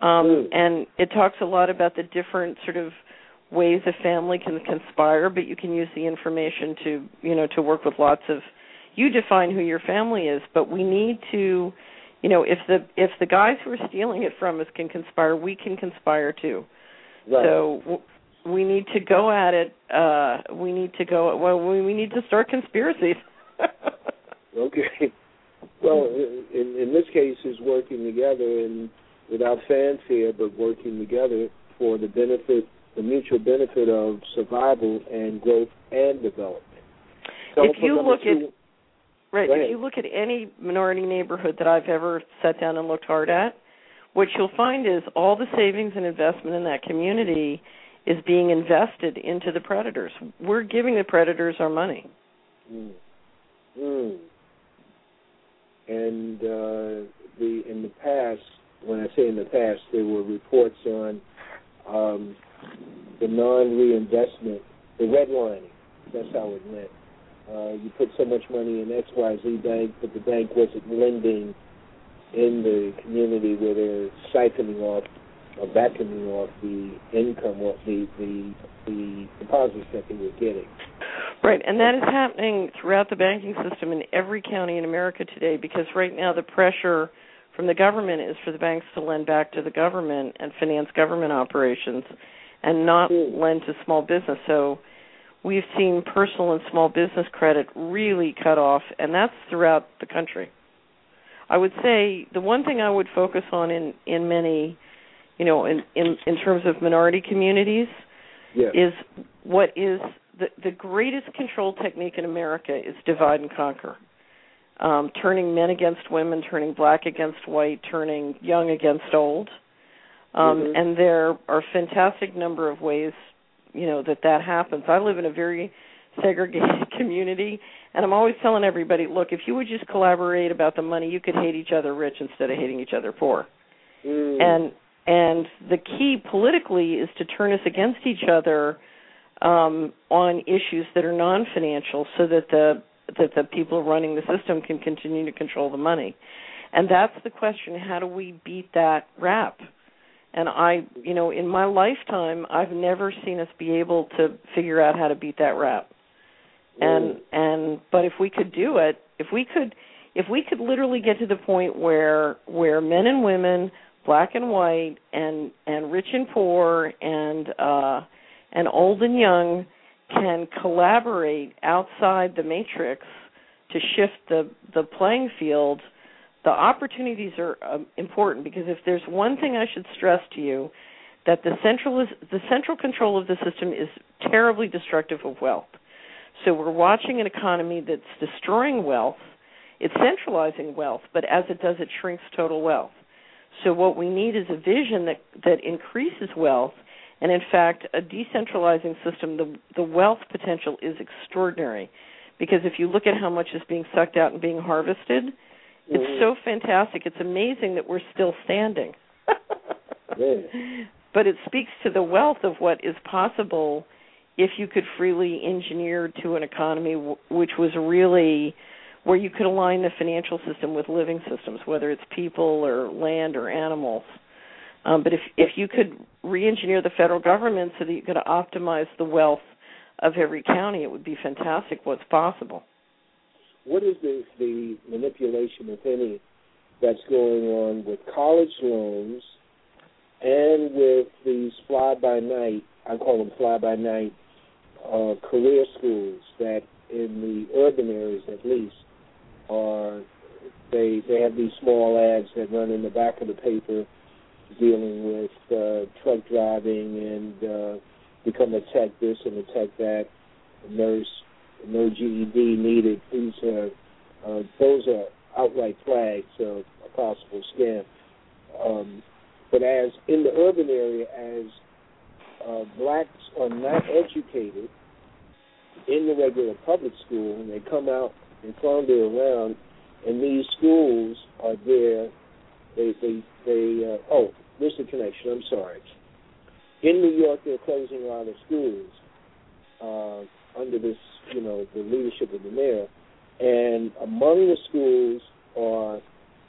um, Mm. and it talks a lot about the different sort of ways a family can conspire, but you can use the information to you know to work with lots of. You define who your family is, but we need to, you know, if the if the guys who are stealing it from us can conspire, we can conspire too. Right. So w- we need to go at it. Uh, we need to go. Well, we, we need to start conspiracies. Okay. Well, in in this case, is working together and without fanfare, but working together for the benefit, the mutual benefit of survival and growth and development. If you look at- two- Right. If you look at any minority neighborhood that I've ever sat down and looked hard at, what you'll find is all the savings and investment in that community is being invested into the predators. We're giving the predators our money. Mm. Mm. And uh, the in the past, when I say in the past, there were reports on um, the non-reinvestment, the redlining. That's how it went. Uh, you put so much money in X Y Z bank, but the bank wasn't lending in the community where they're siphoning off or vacuuming off the income or the the the deposits that they were getting. Right, and that is happening throughout the banking system in every county in America today because right now the pressure from the government is for the banks to lend back to the government and finance government operations and not lend to small business. So we've seen personal and small business credit really cut off and that's throughout the country. I would say the one thing I would focus on in in many you know in in in terms of minority communities Yeah. is what is the the greatest control technique in America is divide and conquer. Um, turning men against women, turning black against white, turning young against old. Um, Mhm. And there are fantastic number of ways, you know, that that happens. I live in a very segregated community, and I'm always telling everybody, look, if you would just collaborate about the money, you could hate each other rich instead of hating each other poor Mm. and and the key politically is to turn us against each other um, on issues that are non-financial, so that the that the people running the system can continue to control the money. And that's the question: How do we beat that rap? And I, you know, in my lifetime, I've never seen us be able to figure out how to beat that rap. And and but if we could do it, if we could, if we could literally get to the point where where men and women black and white and and rich and poor and uh and old and young can collaborate outside the matrix to shift the the playing field the opportunities are um, important because if there's one thing I should stress to you that the central is the central control of the system is terribly destructive of wealth. So we're watching an economy that's destroying wealth. It's centralizing wealth but as it does it shrinks total wealth. So what we need is a vision that that increases wealth, and in fact, a decentralizing system. The the wealth potential is extraordinary, because if you look at how much is being sucked out and being harvested, it's Mhm. so fantastic. It's amazing that we're still standing. But it speaks to the wealth of what is possible if you could freely engineer to an economy w- which was really where you could align the financial system with living systems, whether it's people or land or animals. Um, but if if you could re-engineer the federal government so that you could optimize the wealth of every county, it would be fantastic. What's possible? What is the, the manipulation, if any, that's going on with college loans and with these fly-by-night, I call them fly-by-night, uh, career schools that in the urban areas at least are they they have these small ads that run in the back of the paper dealing with uh, truck driving and uh, become a tech this and a tech that, a nurse, no GED needed. These are uh, those are outright flags of a possible scam. Um, but as in the urban area, as uh, blacks are not educated in the regular public school, and they come out and flounder around, and these schools are there. They they they. Uh, oh, there's the connection. I'm sorry. In New York, they're closing a lot of schools uh, under this, you know, the leadership of the mayor, and among the schools are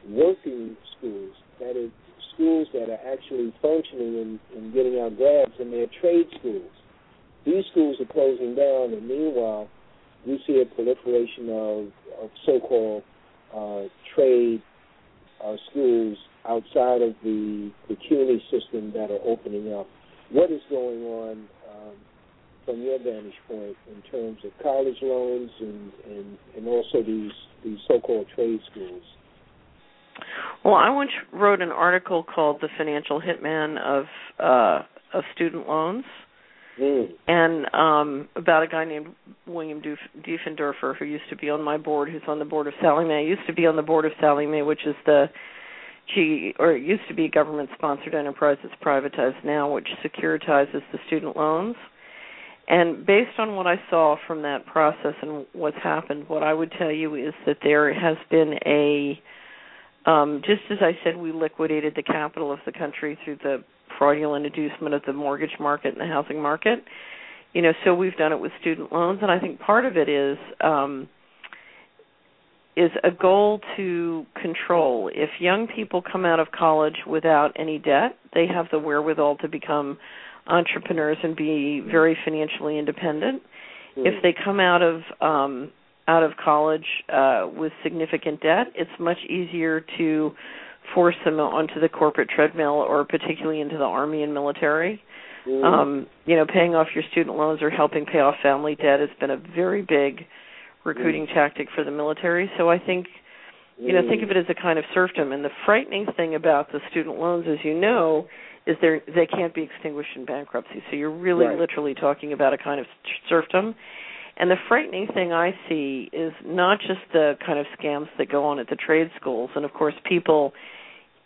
working schools. That is schools that are actually functioning and, and getting out grads, and they're trade schools. These schools are closing down, and meanwhile, we see a proliferation of, of so-called uh, trade uh, schools outside of the the CUNY system that are opening up. What is going on from your vantage point in terms of college loans and, and, and also these these so-called trade schools? Well, I once wrote an article called "The Financial Hitman of uh, of Student Loans," Mm. and um about a guy named William Duf- Diefenderfer who used to be on my board, who's on the board of Sallie Mae. Used to be on the board of Sallie Mae, which is the G or it used to be government sponsored enterprise that's privatized now, which securitizes the student loans. And based on what I saw from that process and what's happened, what I would tell you is that there has been a um, just as I said, we liquidated the capital of the country through the fraudulent inducement of the mortgage market and the housing market. You know, so we've done it with student loans, and I think part of it is um, is a goal to control. If young people come out of college without any debt, they have the wherewithal to become entrepreneurs and be very financially independent. If they come out of um, out of college uh, with significant debt, it's much easier to force them onto the corporate treadmill or particularly into the army and military. Mm. Um, you know, paying off your student loans or helping pay off family debt has been a very big recruiting tactic for the military. So I think you know, think of it as a kind of serfdom. And the frightening thing about the student loans, as you know, is they they can't be extinguished in bankruptcy. So you're really Right. literally talking about a kind of serfdom. And the frightening thing I see is not just the kind of scams that go on at the trade schools, and of course people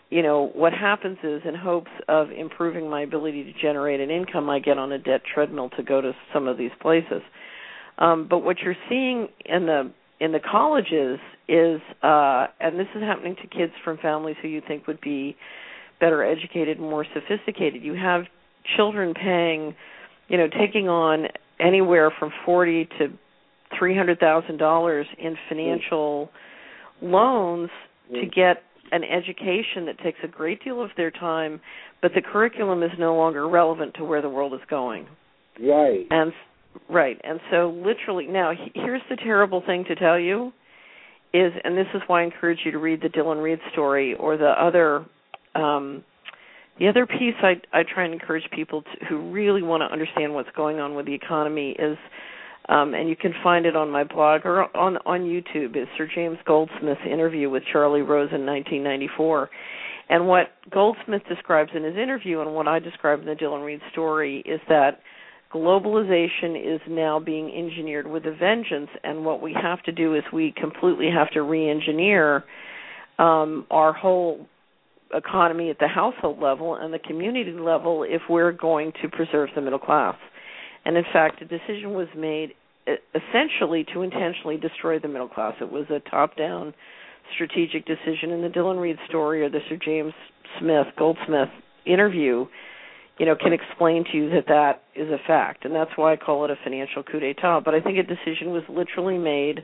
you know what happens is in hopes of improving my ability to generate an income i get on a debt treadmill to go to some of these places um but what you're seeing in the in the colleges is uh and this is happening to kids from families who you think would be better educated and more sophisticated you have children paying you know taking on anywhere from 40 to 300,000 dollars in financial loans to mm. get an education that takes a great deal of their time, but the curriculum is no longer relevant to where the world is going. Right. And right, and so literally now here's the terrible thing to tell you is and this is why I encourage you to read the Dillon Read story or the other um the other piece I I try and encourage people to, who really want to understand what's going on with the economy is um, and you can find it on my blog or on on YouTube. Is Sir James Goldsmith's interview with Charlie Rose in 1994, and what Goldsmith describes in his interview and what I describe in the Dillon Read story is that globalization is now being engineered with a vengeance, and what we have to do is we completely have to re-engineer um, our whole economy at the household level and the community level if we're going to preserve the middle class. And in fact, a decision was made essentially to intentionally destroy the middle class. It was a top-down strategic decision. In the Dillon Read story or the Sir James Smith Goldsmith interview, you know, can explain to you that that is a fact, and that's why I call it a financial coup d'état. But I think a decision was literally made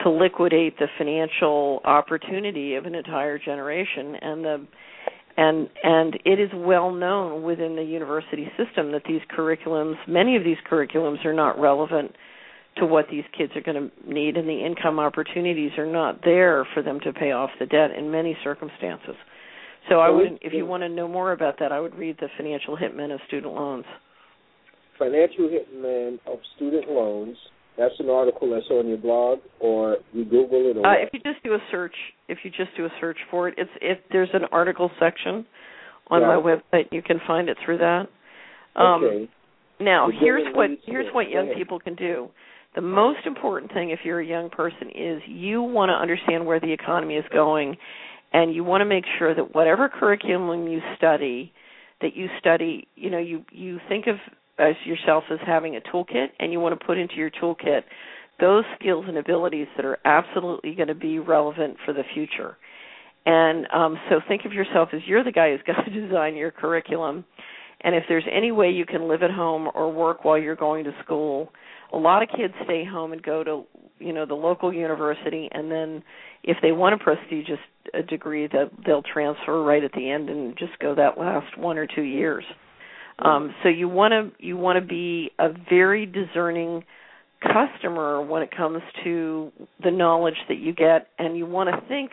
to liquidate the financial opportunity of an entire generation, and the and and it is well known within the university system that these curriculums many of these curriculums are not relevant to what these kids are going to need and the income opportunities are not there for them to pay off the debt in many circumstances so i would if you want to know more about that i would read the financial hitman of student loans Financial Hitman of Student Loans. That's an article that's on your blog, or you Google it, or uh, if you just do a search if you just do a search for it it's if there's an article section on Yeah. my website you can find it through that um okay. Now, here's what here's what young people can do. The most important thing if you're a young person is you want to understand where the economy is going and you want to make sure that whatever curriculum you study that you study, you know, you you think of as yourself as having a toolkit and you want to put into your toolkit those skills and abilities that are absolutely going to be relevant for the future. And um, so think of yourself as you're the guy who's got to design your curriculum. And if there's any way you can live at home or work while you're going to school, a lot of kids stay home and go to you know the local university, and then if they want a prestigious uh, degree, that they'll transfer right at the end and just go that last one or two years. Um, so you want to you want to be a very discerning customer when it comes to the knowledge that you get, and you want to think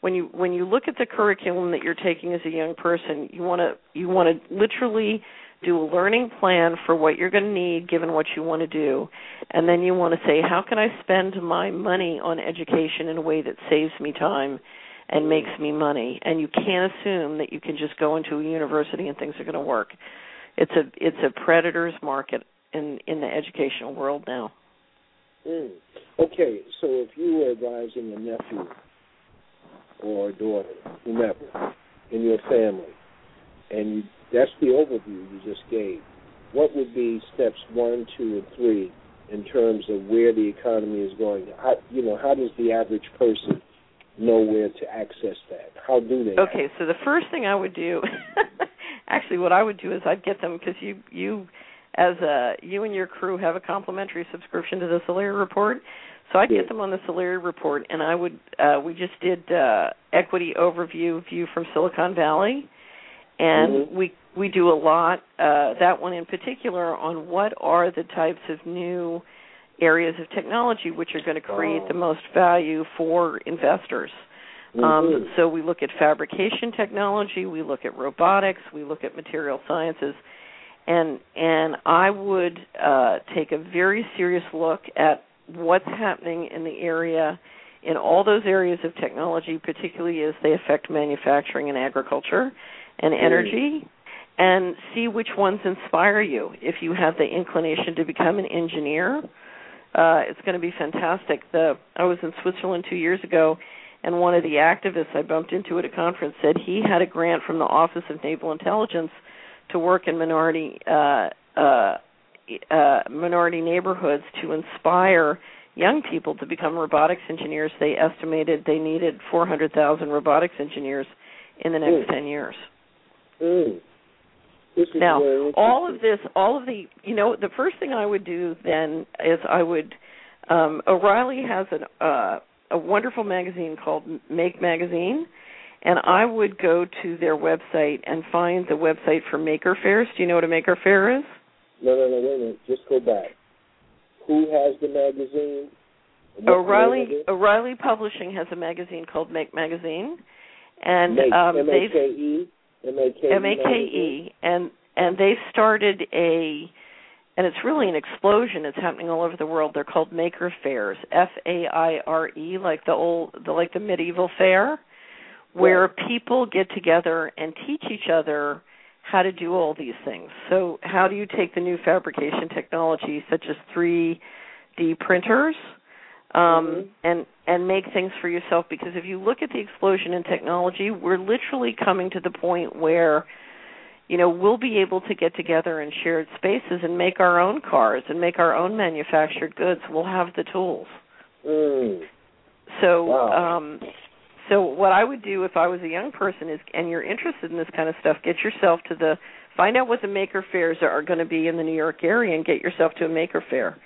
when you when you look at the curriculum that you're taking as a young person, you want to you want to literally do a learning plan for what you're going to need given what you want to do. And then you want to say how can i spend my money on education in a way that saves me time and makes me money? And you can't assume that you can just go into a university and things are going to work it's a it's a predator's market in in the educational world now Mm. Okay, so if you were advising a nephew or a daughter, whomever, in your family, and you, that's the overview you just gave, what would be steps one, two, and three in terms of where the economy is going? How, you know, how does the average person know where to access that? How do they? Okay, so the first thing I would do, actually, what I would do is I'd get them because you you as a you and your crew have a complimentary subscription to the Solari report. So I'd get them on the Solari report, and I would. Uh, we just did uh, equity overview view from Silicon Valley, and Mhm. we we do a lot. Uh, that one in particular on what are the types of new areas of technology which are going to create Oh. the most value for investors. Um, Mhm. so we look at fabrication technology, we look at robotics, we look at material sciences, and and I would uh, take a very serious look at what's happening in the area in all those areas of technology, particularly as they affect manufacturing and agriculture and energy, and see which ones inspire you. If you have the inclination to become an engineer, uh, it's going to be fantastic. The I was in Switzerland two years ago, and one of the activists I bumped into at a conference said he had a grant from the Office of Naval Intelligence to work in minority uh, uh, uh, minority neighborhoods to inspire young people to become robotics engineers. They estimated they needed 400,000 robotics engineers in the next Hmm. 10 years. Mm. Now, all of this, all of the, you know, the first thing I would do then is I would. Um, O'Reilly has an, uh, a wonderful magazine called Make Magazine, and I would go to their website and find the website for Maker Faires. Do you know what a Maker Faire is? No, no, no, wait a minute. Just go back. Who has the magazine? And what's the name of O'Reilly? O'Reilly Publishing has a magazine called Make Magazine, and Make, um, M A they've K E M A K E M A K E, and and they started a, and it's really an explosion. It's happening all over the world. They're called Maker Faires, F A I R E, like the old, the like the medieval fair, where people get together and teach each other how to do all these things. So, how do you take the new fabrication technology, such as 3D printers? um Mhm. and and make things for yourself because if you look at the explosion in technology we're literally coming to the point where you know we'll be able to get together in shared spaces and make our own cars and make our own manufactured goods we'll have the tools Mm. so Wow. um so what I would do if I was a young person is and you're interested in this kind of stuff, get yourself to the find out what the maker faires are going to be in the New York area and get yourself to a maker faire.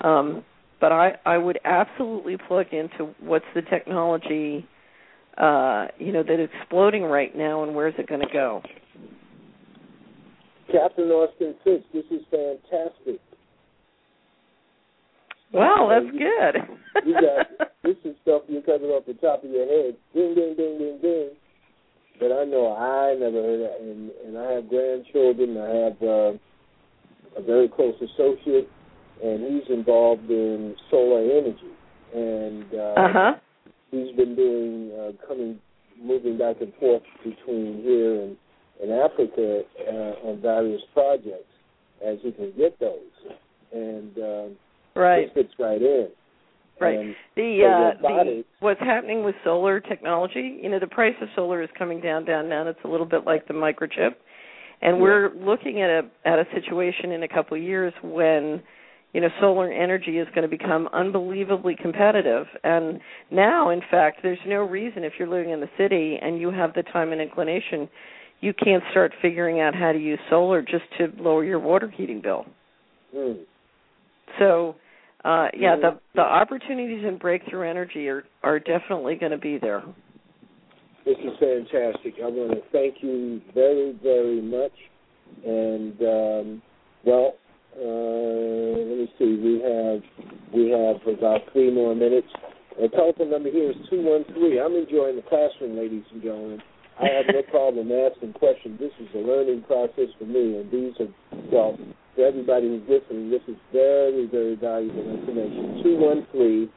Um but I I would absolutely plug into what's the technology uh you know that's exploding right now and where's it going to go. Captain Austin Fitts, this is fantastic. Well, that's good. You got this is stuff you're coming off the top of your head. Ding ding ding ding ding. But I know I never heard that and, and I have grandchildren, I have uh, a very close associate and he's involved in solar energy. And uh uh-huh. he's been doing uh, coming moving back and forth between here and, and Africa uh, on various projects as you can get those. And um Right. it fits right in. Right. And The so uh the what's happening with solar technology, you know, the price of solar is coming down down down. It's a little bit like the microchip. And Yeah. we're looking at a at a situation in a couple of years when you know solar energy is going to become unbelievably competitive and now in fact there's no reason if you're living in the city and you have the time and inclination you can't start figuring out how to use solar just to lower your water heating bill Mm. so uh yeah the the opportunities in breakthrough energy are are definitely going to be there This is fantastic. I want to thank you very, very much. And um, well, uh, let me see. We have we have about three more minutes. The telephone number here is two one three. I'm enjoying the classroom, ladies and gentlemen. I have no problem asking questions. This is a learning process for me, and these are well for everybody who's listening. This is very, very valuable information. Two one three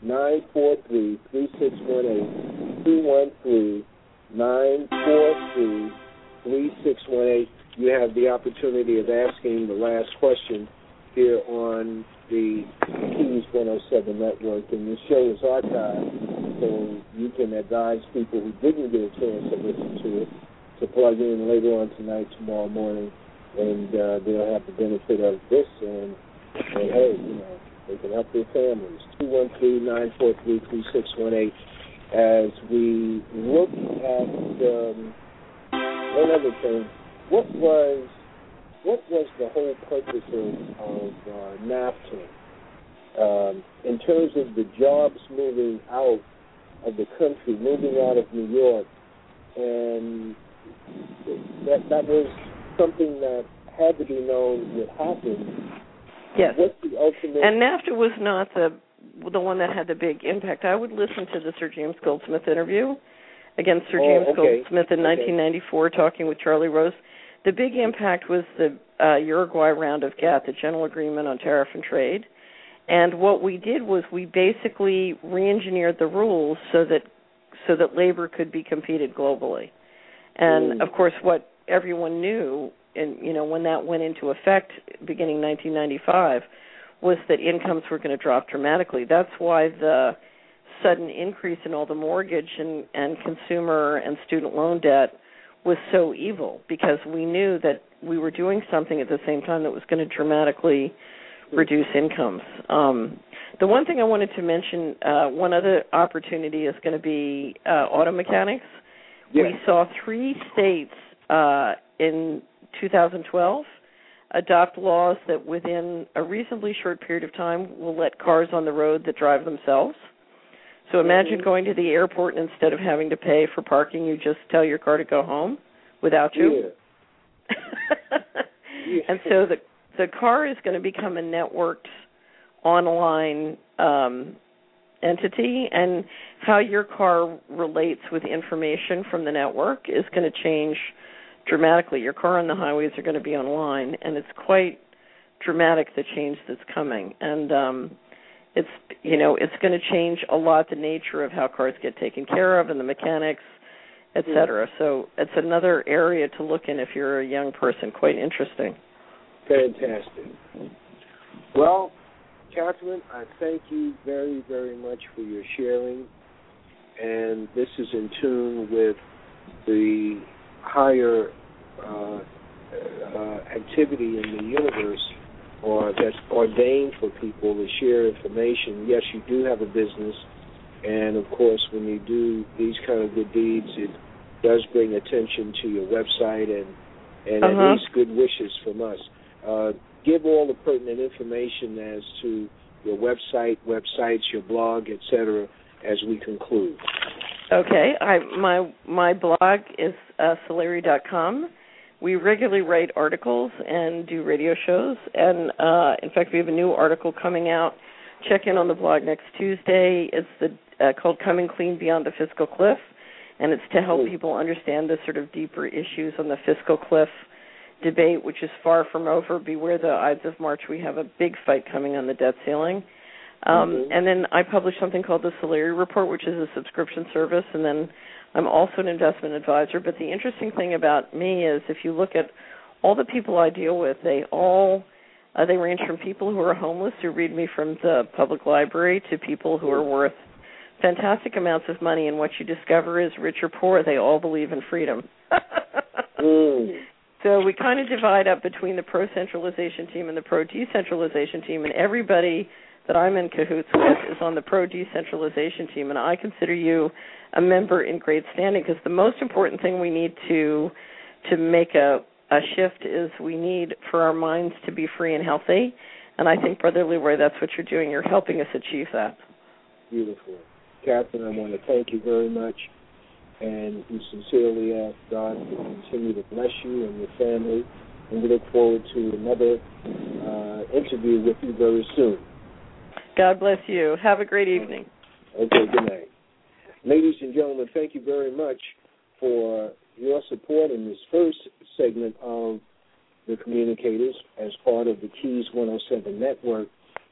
nine four three three six one eight. Two one three nine four three three six one eight. You have the opportunity of asking the last question here on the Keys 107 network, and this show is archived, so you can advise people who didn't get a chance to listen to it to plug in later on tonight, tomorrow morning, and uh, they'll have the benefit of this, and, and hey, you know, they can help their families. Two one three nine four three three six one eight. As we look at um, one other thing, what was what was the whole purpose of, of uh, NAFTA um, in terms of the jobs moving out of the country, moving out of New York, and that that was something that had to be known would happen. yes What's the ultimate? And NAFTA was not the the one that had the big impact. I would listen to the Sir James Goldsmith interview against Sir Oh, James okay. Goldsmith in Okay. 1994, talking with Charlie Rose. The big impact was the uh, Uruguay round of GATT, the General Agreement on Tariff and Trade. And what we did was we basically re-engineered the rules so that so that labor could be competed globally. And Mm. of course, what everyone knew, and you know, when that went into effect beginning 1995, was that incomes were going to drop dramatically. That's why the sudden increase in all the mortgage and, and consumer and student loan debt was so evil because we knew that we were doing something at the same time that was going to dramatically reduce incomes. Um, the one thing I wanted to mention, uh, one other opportunity is going to be uh, auto mechanics. Yeah. We saw three states uh, in 2012 adopt laws that within a reasonably short period of time will let cars on the road that drive themselves. So imagine Mhm. going to the airport and instead of having to pay for parking, you just tell your car to go home without you. Yeah. and so the the car is going to become a networked online um entity and how your car relates with information from the network is going to change dramatically. Your car on the highways are going to be online and it's quite dramatic the change that's coming. And um it's you know, it's going to change a lot the nature of how cars get taken care of and the mechanics et cetera. So it's another area to look in if you're a young person. Quite interesting. Fantastic. Well, Catherine, I thank you very, very much for your sharing. And this is in tune with the higher uh, uh, activity in the universe or that's ordained for people to share information. Yes, you do have a business. And of course, when you do these kind of good deeds, it does bring attention to your website and, and Uh-huh. at least good wishes from us. Uh, give all the pertinent information as to your website, websites, your blog, etc. as we conclude. Okay, I my my blog is uh, Solari.com. We regularly write articles and do radio shows, and uh, in fact, we have a new article coming out. Check in on the blog next Tuesday. It's the uh, called "Coming Clean Beyond the Fiscal Cliff," and it's to help people understand the sort of deeper issues on the fiscal cliff debate, which is far from over. Beware the Ides of March. We have a big fight coming on the debt ceiling. Um, Mhm. And then I publish something called the Solari Report, which is a subscription service. And then I'm also an investment advisor. But the interesting thing about me is if you look at all the people I deal with, they all uh, they range from people who are homeless who read me from the public library to people who are worth fantastic amounts of money. And what you discover is, rich or poor, they all believe in freedom. Mm. So we kind of divide up between the pro centralization team and the pro decentralization team, and everybody that I'm in cahoots with is on the pro decentralization team, and I consider you a member in great standing because the most important thing we need to to make a a shift is we need for our minds to be free and healthy, and I think Brother Leroy, that's what you're doing. You're helping us achieve that. Beautiful, Catherine. I want to thank you very much, and we sincerely ask God to continue to bless you and your family, and we look forward to another uh, interview with you very soon. God bless you. Have a great evening. Okay, good night. Ladies and gentlemen, thank you very much for your support in this first segment of the communicators as part of the Keys 107 network.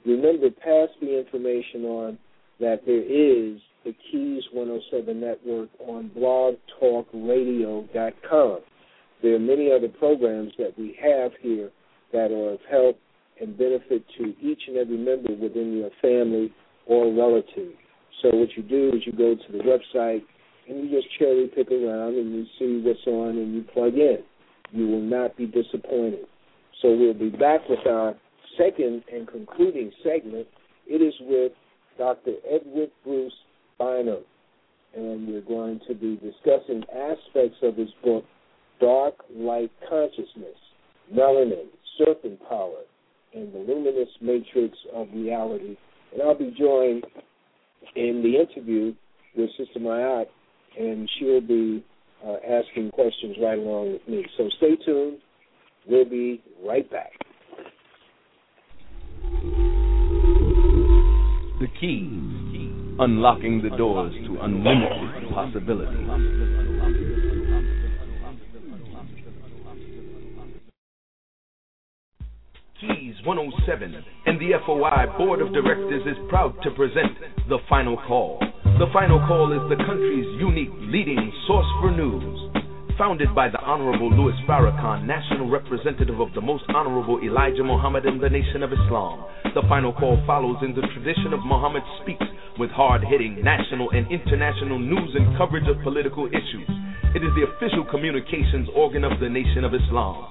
Remember, pass the information on that there is the Keys 107 network on blogtalkradio.com. There are many other programs that we have here that are of help and benefit to each and every member within your family or relative. So what you do is you go to the website and you just cherry pick around and you see what's on and you plug in. You will not be disappointed. So we'll be back with our second and concluding segment. It is with Dr. Edward Bruce Bynum, and we're going to be discussing aspects of his book, Dark Light Consciousness, Melanin, Serpent Power, and the Luminous Matrix of Reality. And I'll be joined in the interview with Sister Mayat, and she'll be uh, asking questions right along with me. So stay tuned. We'll be right back. The keys, unlocking the doors to unlimited possibilities. Keys 107 and the FOI Board of Directors is proud to present The Final Call. The Final Call is the country's unique leading source for news. Founded by the Honorable Louis Farrakhan, National Representative of the Most Honorable Elijah Muhammad and the Nation of Islam, The Final Call follows in the tradition of Muhammad Speaks with hard hitting national and international news and coverage of political issues. It is the official communications organ of the Nation of Islam.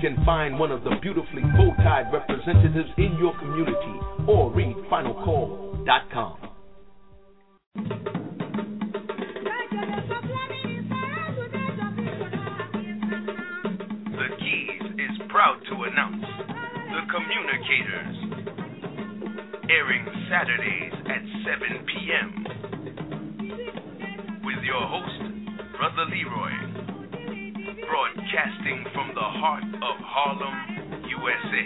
Can find one of the beautifully bow-tied representatives in your community or read finalcall.com. The Keys is proud to announce The Communicators, airing Saturdays at 7 p.m. with your host, Brother Leroy, broadcasting from the heart of Harlem, USA.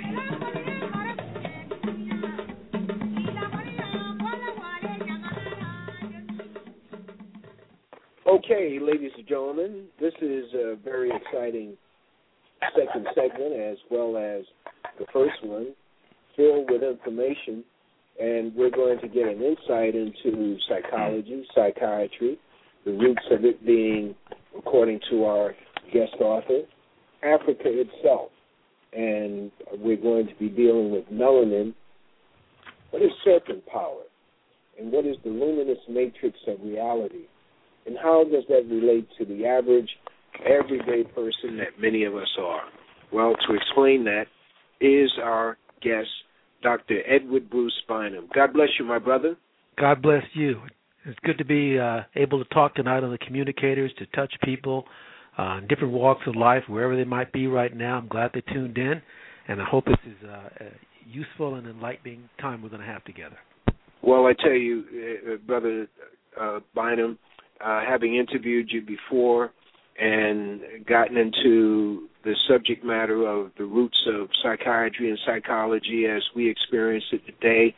Okay, ladies and gentlemen, this is a very exciting second segment as well as the first one, filled with information, and we're going to get an insight into psychology, psychiatry, the roots of it being, according to our guest author, Africa itself. And we're going to be dealing with melanin. What is serpent power? And what is the luminous matrix of reality? And how does that relate to the average, everyday person that many of us are? Well, to explain that is our guest, Dr. Edward Bruce Bynum. God bless you, my brother. God bless you. It's good to be uh, able to talk tonight on the communicators, to touch people uh, different walks of life, wherever they might be right now. I'm glad they tuned in, and I hope this is uh, a useful and enlightening time we're going to have together. Well, I tell you, uh, brother uh, Bynum, uh, having interviewed you before and gotten into the subject matter of the roots of psychiatry and psychology as we experience it today,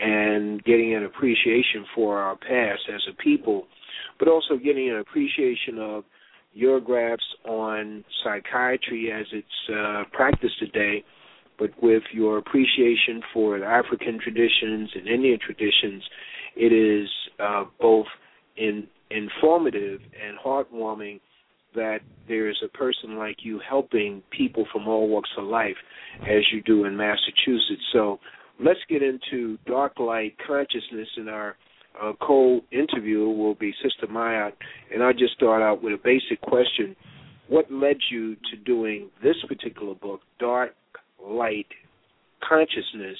and getting an appreciation for our past as a people, but also getting an appreciation of your grasp on psychiatry as it's uh, practiced today. but with your appreciation for the African traditions and Indian traditions, it is uh, both in, informative and heartwarming that there's a person like you helping people from all walks of life as you do in Massachusetts. So let's get into dark light consciousness in our uh, co-interviewer will be Sister Mayat, and I'll just start out with a basic question. What led you to doing this particular book, Dark Light Consciousness?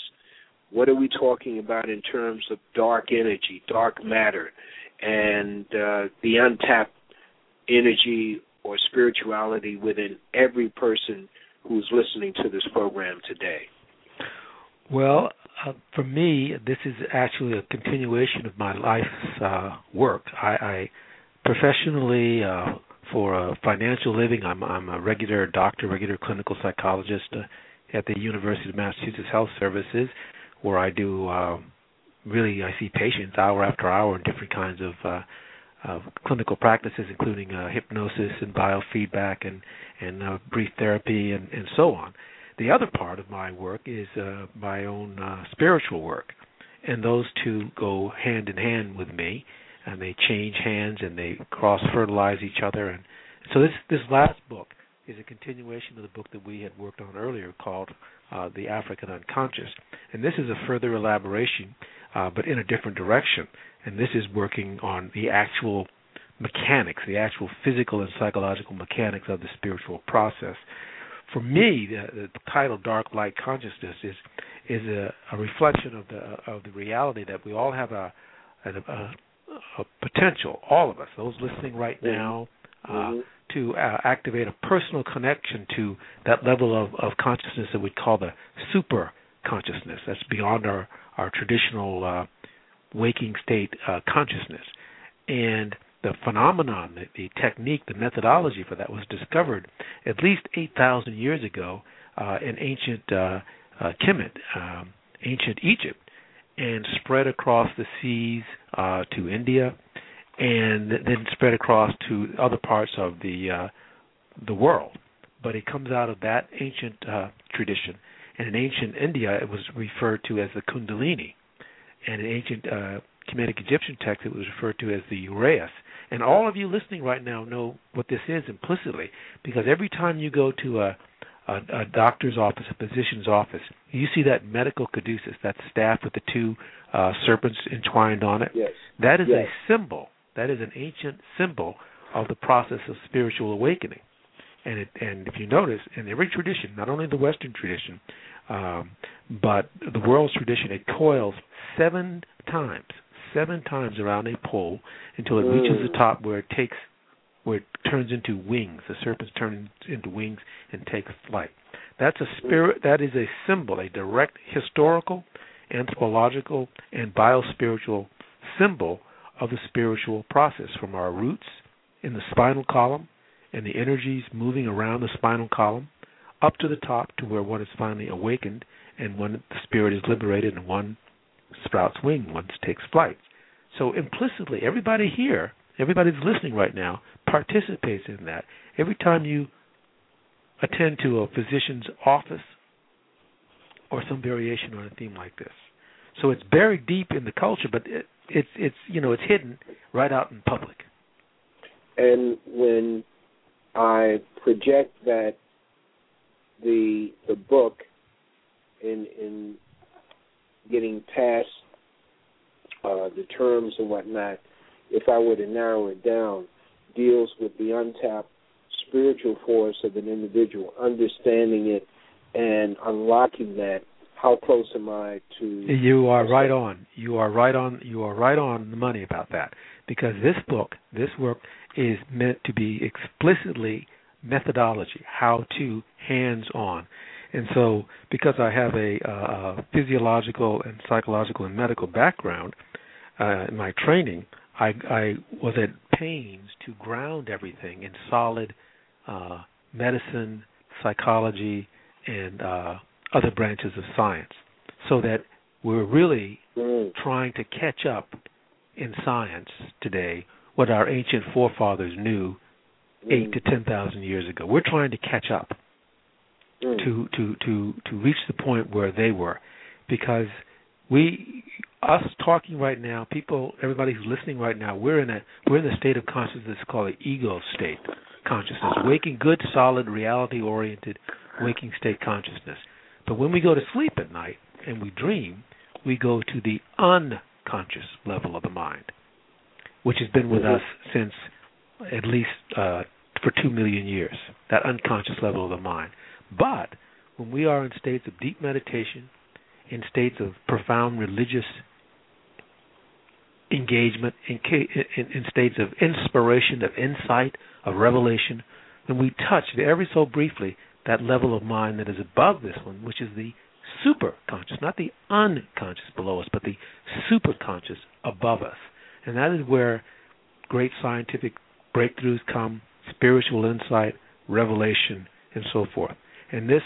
What are we talking about in terms of dark energy, dark matter, and uh, the untapped energy or spirituality within every person who's listening to this program today? Well, uh, for me, this is actually a continuation of my life's uh, work. I, I professionally, uh, for a financial living, I'm, I'm a regular doctor, regular clinical psychologist uh, at the University of Massachusetts Health Services, where I do uh, really I see patients hour after hour in different kinds of uh, clinical practices, including uh, hypnosis and biofeedback and and uh, brief therapy and, and so on. The other part of my work is uh, my own uh, spiritual work, and those two go hand in hand with me, and they change hands and they cross fertilize each other. And so this this last book is a continuation of the book that we had worked on earlier called uh, The African Unconscious, and this is a further elaboration, uh, but in a different direction. And this is working on the actual mechanics, the actual physical and psychological mechanics of the spiritual process for me, the, the title "Dark Light Consciousness" is is a, a reflection of the of the reality that we all have a a, a, a potential, all of us, those listening right Mm-hmm. now, uh, to uh, activate a personal connection to that level of, of consciousness that we call the super consciousness. That's beyond our our traditional uh, waking state uh, consciousness, and the phenomenon, the, the technique, the methodology for that was discovered at least 8,000 years ago uh, in ancient uh, uh, Kemet, um, ancient Egypt, and spread across the seas uh, to India, and then spread across to other parts of the uh, the world. But it comes out of that ancient uh, tradition, and in ancient India, it was referred to as the Kundalini, and in ancient Kemetic Egyptian text, it was referred to as the Uraeus. And all of you listening right now know what this is implicitly, because every time you go to a, a, a doctor's office, a physician's office, you see that medical caduceus, that staff with the two uh, serpents entwined on it. Yes. That is Yes. a symbol. That is an ancient symbol of the process of spiritual awakening. And it, and if you notice, in every tradition, not only the Western tradition, um, but the world's tradition, it coils seven times, seven times around a pole until it reaches Mm. the top where it takes, where it turns into wings. The serpents turn into wings and take flight. That's a spirit. That is a symbol, a direct historical, anthropological, and biospiritual symbol of the spiritual process from our roots in the spinal column and the energies moving around the spinal column up to the top to where one is finally awakened and when the spirit is liberated and one sprouts wing, once takes flight. So implicitly, everybody here, everybody that's listening right now, participates in that. Every time you attend to a physician's office or some variation on a theme like this. So it's buried deep in the culture, but it, it's it's you know it's hidden right out in public. And when I project that the the book in in getting past uh, the terms and whatnot, if I were to narrow it down, deals with the untapped spiritual force of an individual, understanding it and unlocking that. How close am I to? You are right on. You are right on. You are right on the money about that. Because this book, this work, is meant to be explicitly methodology, how to, hands on. And so, because I have a, uh, physiological and psychological and medical background uh, in my training, I, I was at pains to ground everything in solid uh, medicine, psychology, and uh, other branches of science, so that we're really Mm, trying to catch up in science today what our ancient forefathers knew eight mm, to ten thousand years ago. We're trying to catch up. Mm. to to to to reach the point where they were because we us talking right now people everybody who's listening right now we're in a we're in the state of consciousness called the ego state consciousness waking good solid reality oriented waking state consciousness but when we go to sleep at night and we dream we go to the unconscious level of the mind which has been with Mhm. us since at least uh, for two million years that unconscious level of the mind but when we are in states of deep meditation, in states of profound religious engagement, in, in, in states of inspiration, of insight, of revelation, then we touch very so briefly that level of mind that is above this one, which is the superconscious, not the unconscious below us, but the superconscious above us. And that is where great scientific breakthroughs come, spiritual insight, revelation, and so forth. And this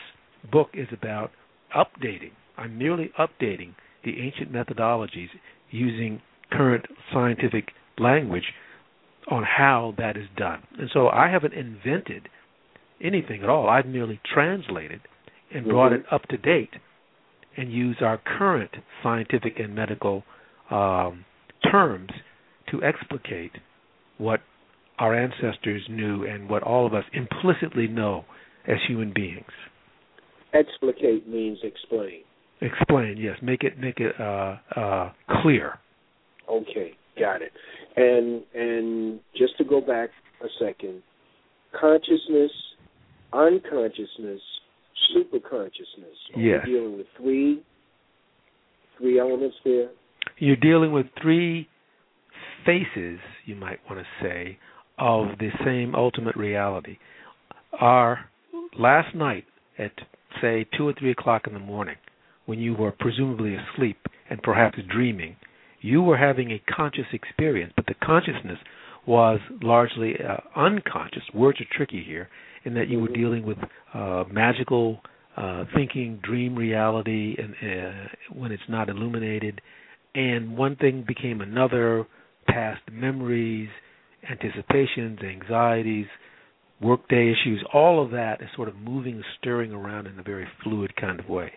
book is about updating. I'm merely updating the ancient methodologies using current scientific language on how that is done. And so I haven't invented anything at all. I've merely translated and brought Mhm. it up to date and used our current scientific and medical um, terms to explicate what our ancestors knew and what all of us implicitly know as human beings. Explicate means explain. Explain, yes. Make it make it uh, uh, clear. Okay, got it. And and just to go back a second, consciousness, unconsciousness, superconsciousness. Are we Yes. dealing with three three elements there. You're dealing with three faces, you might want to say, of the same ultimate reality. Our last night at say two or three o'clock in the morning, when you were presumably asleep and perhaps dreaming, you were having a conscious experience, but the consciousness was largely uh, unconscious. Words are tricky here, in that you were Mhm. dealing with uh, magical uh, thinking, dream reality, and uh, when it's not illuminated, and one thing became another, past memories, anticipations, anxieties, workday issues, all of that is sort of moving, stirring around in a very fluid kind of way.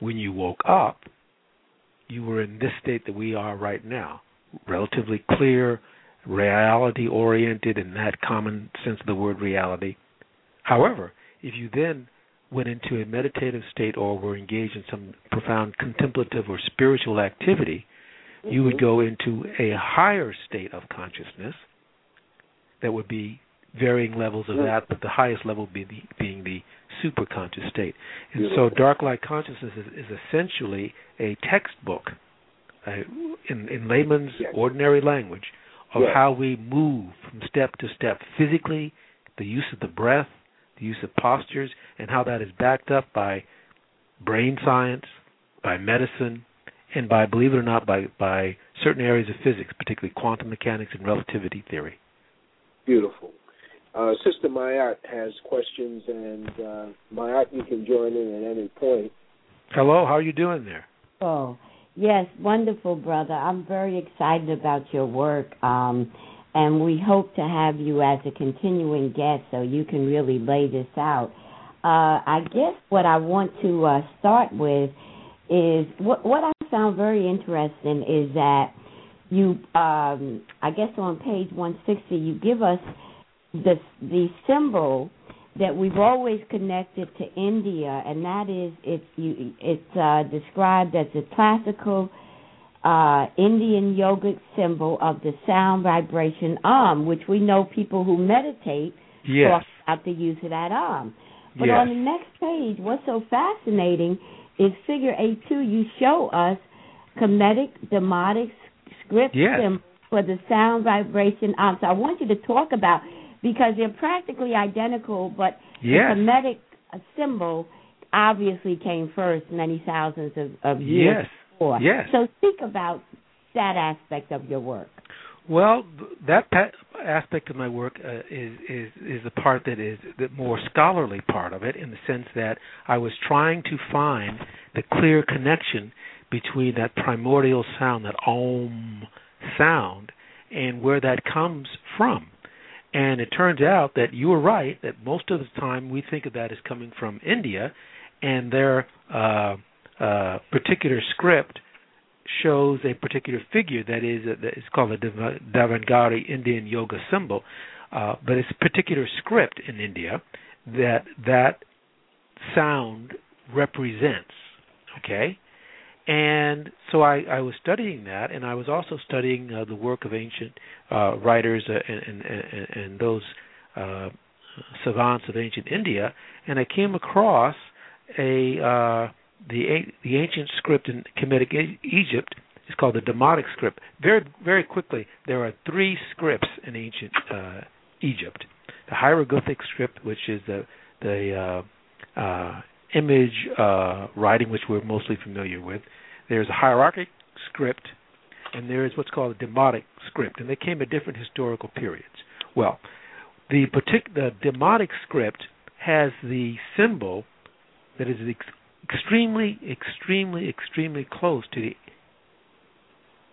When you woke up, you were in this state that we are right now, relatively clear, reality oriented in that common sense of the word reality. However, if you then went into a meditative state or were engaged in some profound contemplative or spiritual activity, you would Mhm. go into a higher state of consciousness that would be varying levels of that, but the highest level be the, being the superconscious state. And Beautiful. so, dark light consciousness is, is essentially a textbook, uh, in, in layman's Yes. ordinary language, of Yes. how we move from step to step physically, the use of the breath, the use of postures, and how that is backed up by brain science, by medicine, and by, believe it or not, by, by certain areas of physics, particularly quantum mechanics and relativity theory. Beautiful. Uh, Sister Mayat has questions, and uh, Mayat, you can join in at any point. Hello, how are you doing there? Oh, yes, wonderful, brother. I'm very excited about your work. Um, and we hope to have you as a continuing guest so you can really lay this out. Uh, I guess what I want to uh, start with is what, what I found very interesting is that you, um, I guess on page 160, you give us the the symbol that we've always connected to India, and that is it's you it's uh, described as a classical uh, Indian yogic symbol of the sound vibration arm, which we know people who meditate Yes. talk about the use of that arm. But yes. on the next page, what's so fascinating is figure A2, you show us Kemetic, demotic script Yes. symbol for the sound vibration arm. So I want you to talk about, because they're practically identical, but yes. the uh, symbol obviously came first many thousands of, of years Yes. before. Yes. So speak about that aspect of your work. Well, that aspect of my work uh, is is is the part that is the more scholarly part of it, in the sense that I was trying to find the clear connection between that primordial sound, that Om sound, and where that comes from. And it turns out that you were right that most of the time we think of that as coming from India, and their uh, uh, particular script shows a particular figure that is uh, is called a Dev- Devangari Indian yoga symbol, uh, but it's a particular script in India that that sound represents. Okay, and so I, I was studying that, and I was also studying uh, the work of ancient uh, writers uh, and, and, and, those uh, savants of ancient India, and I came across a uh, the the ancient script in Kemetic Egypt. Is called the Demotic script. Very very quickly, there are three scripts in ancient uh, Egypt: the hieroglyphic script, which is the the uh, uh, image uh, writing, which we're mostly familiar with. There's a hieratic script, and there is what's called a demotic script, and they came at different historical periods. Well, the partic- the demotic script has the symbol that is ex- extremely, extremely, extremely close to the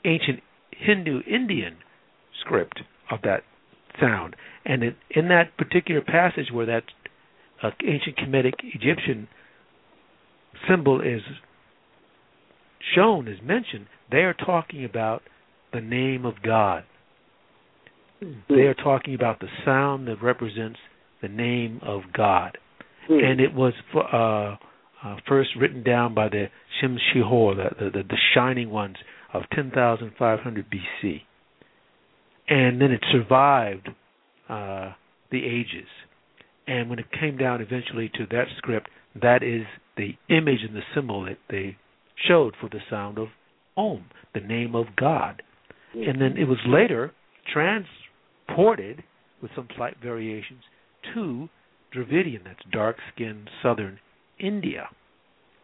ancient Hindu Indian script of that sound. And in, in that particular passage where that uh, ancient Kemetic Egyptian symbol is shown, is mentioned, they are talking about the name of God. Mm-hmm. They are talking about the sound that represents the name of God. Mm-hmm. And it was uh, uh, first written down by the Shemsu Hor, the, the, the shining ones of 10,500 BC. And then it survived uh, the ages. And when it came down eventually to that script, that is the image and the symbol that they showed for the sound of Om, the name of God. And then it was later transported with some slight variations to Dravidian, that's dark skinned southern India,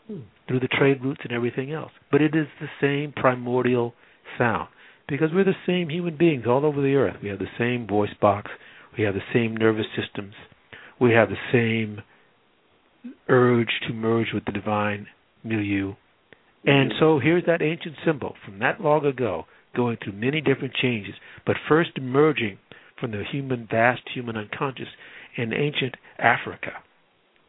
hmm. through the trade routes and everything else. But it is the same primordial sound because we're the same human beings all over the earth. We have the same voice box, we have the same nervous systems, we have the same urge to merge with the divine milieu. And so here's that ancient symbol from that long ago, going through many different changes, but first emerging from the human, vast human unconscious in ancient Africa,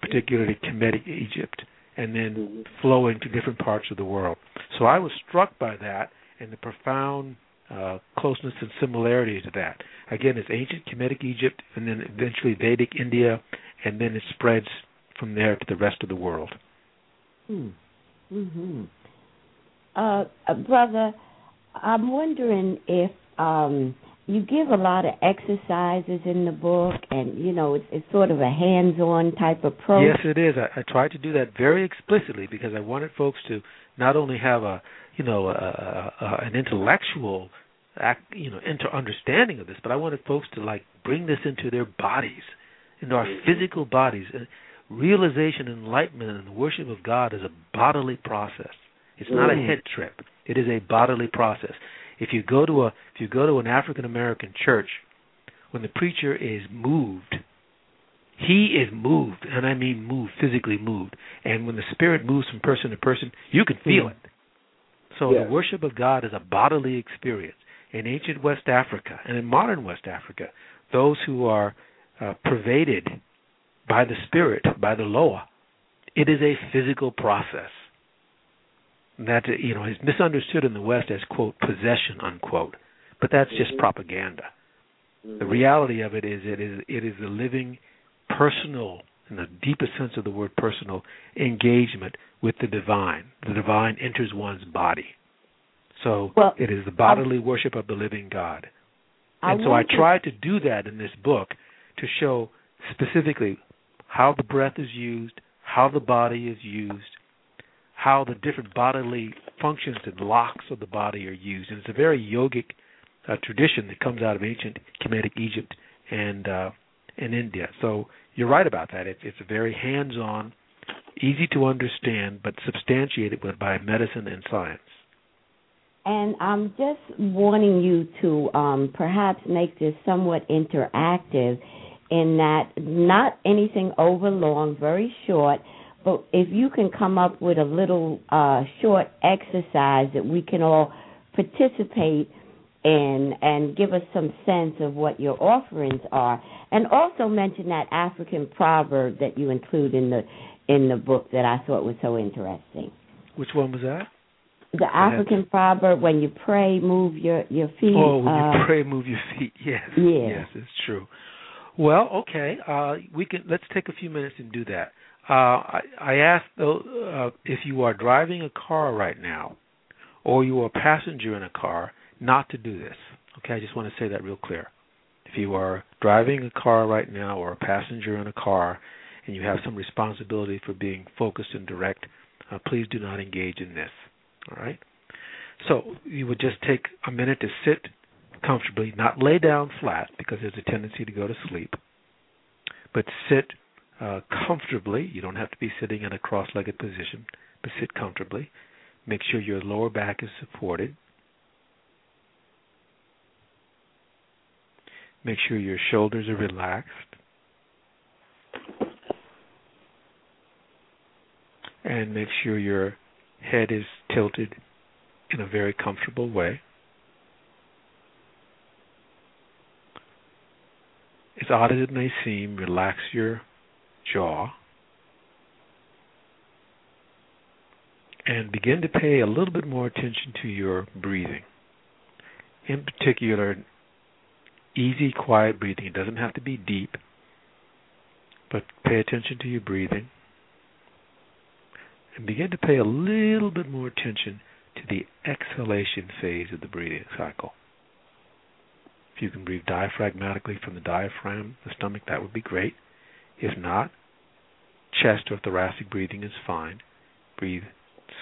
particularly Kemetic Egypt, and then flowing to different parts of the world. So I was struck by that and the profound uh, closeness and similarity to that. Again, it's ancient Kemetic Egypt, and then eventually Vedic India, and then it spreads from there to the rest of the world. Hmm. Mm-hmm. Uh, brother, I'm wondering if um, you give a lot of exercises in the book, and you know it's, it's sort of a hands-on type of approach. Yes, it is. I, I tried to do that very explicitly because I wanted folks to not only have a you know a, a, a, an intellectual act, you know inter understanding of this, but I wanted folks to like bring this into their bodies, into our physical bodies. Realization, enlightenment, and the worship of God is a bodily process. It's not a mm. head trip. It is a bodily process. If you go to a if you go to an African American church, when the preacher is moved, he is moved, and I mean moved, physically moved. And when the spirit moves from person to person, you can feel mm. it. So the worship of God is a bodily experience. In ancient West Africa and in modern West Africa, those who are uh, pervaded by the spirit, by the Loa, it is a physical process that you know is misunderstood in the West as quote possession unquote, but that's just mm-hmm. propaganda. Mm-hmm. The reality of it is it is it is a living, personal, in the deepest sense of the word personal, engagement with the divine. The divine enters one's body. So well, it is the bodily worship of the living God. And I so I try to do that in this book to show specifically how the breath is used, how the body is used, how the different bodily functions and locks of the body are used. And it's a very yogic uh, tradition that comes out of ancient Kemetic Egypt and uh, and India. So you're right about that. It, it's a very hands-on, easy to understand, but substantiated with by medicine and science. And I'm just wanting you to um, perhaps make this somewhat interactive in that not anything over long, very short, but if you can come up with a little uh, short exercise that we can all participate in and give us some sense of what your offerings are, and also mention that African proverb that you include in the in the book that I thought was so interesting. Which one was that? The African proverb: "When you pray, move your your feet." Oh, when uh, you pray, move your feet. Yes, Yeah. yes, it's true. Well, okay, uh, we can let's take a few minutes and do that. Uh, I, I asked though uh, if you are driving a car right now, or you are a passenger in a car, not to do this. Okay, I just want to say that real clear. If you are driving a car right now, or a passenger in a car, and you have some responsibility for being focused and direct, uh, please do not engage in this. All right. So you would just take a minute to sit comfortably, not lay down flat because there's a tendency to go to sleep, but sit uh, comfortably. You don't have to be sitting in a cross-legged position, but sit comfortably. Make sure your lower back is supported. Make sure your shoulders are relaxed. And make sure your head is tilted in a very comfortable way. As odd as it may seem, relax your jaw and begin to pay a little bit more attention to your breathing. In particular, easy, quiet breathing. It doesn't have to be deep, but pay attention to your breathing and begin to pay a little bit more attention to the exhalation phase of the breathing cycle. If you can breathe diaphragmatically from the diaphragm, the stomach, that would be great. If not, chest or thoracic breathing is fine. Breathe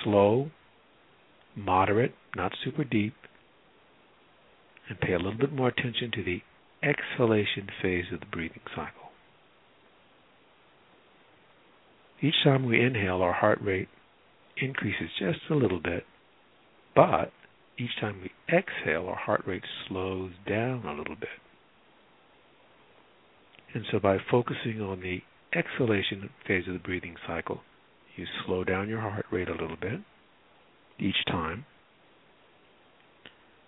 slow, moderate, not super deep, and pay a little bit more attention to the exhalation phase of the breathing cycle. Each time we inhale, our heart rate increases just a little bit, but each time we exhale, our heart rate slows down a little bit. And so by focusing on the exhalation phase of the breathing cycle, you slow down your heart rate a little bit each time.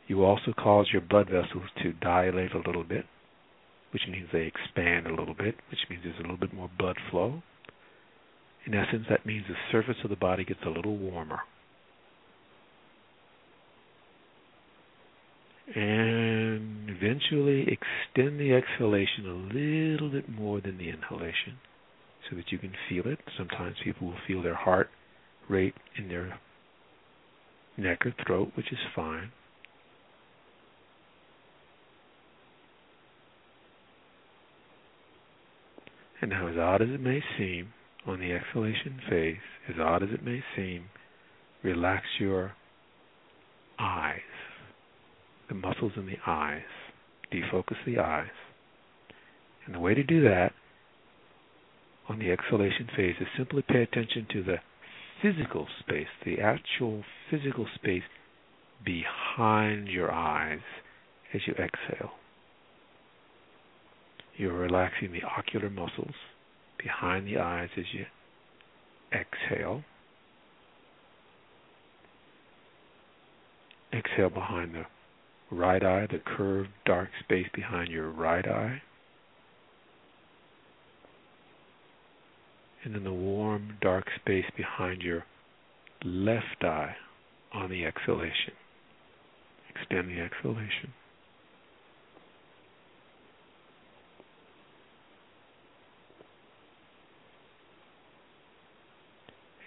You also cause your blood vessels to dilate a little bit, which means they expand a little bit, which means there's a little bit more blood flow. In essence, that means the surface of the body gets a little warmer. And eventually extend the exhalation a little bit more than the inhalation so that you can feel it. Sometimes people will feel their heart rate in their neck or throat, which is fine. And now, as odd as it may seem, on the exhalation phase, as odd as it may seem, relax your eyes, the muscles in the eyes. Defocus the eyes. And the way to do that on the exhalation phase is simply pay attention to the physical space, the actual physical space behind your eyes as you exhale. You're relaxing the ocular muscles behind the eyes as you exhale. Exhale behind the right eye, the curved dark space behind your right eye. And then the warm dark space behind your left eye on the exhalation. Extend the exhalation.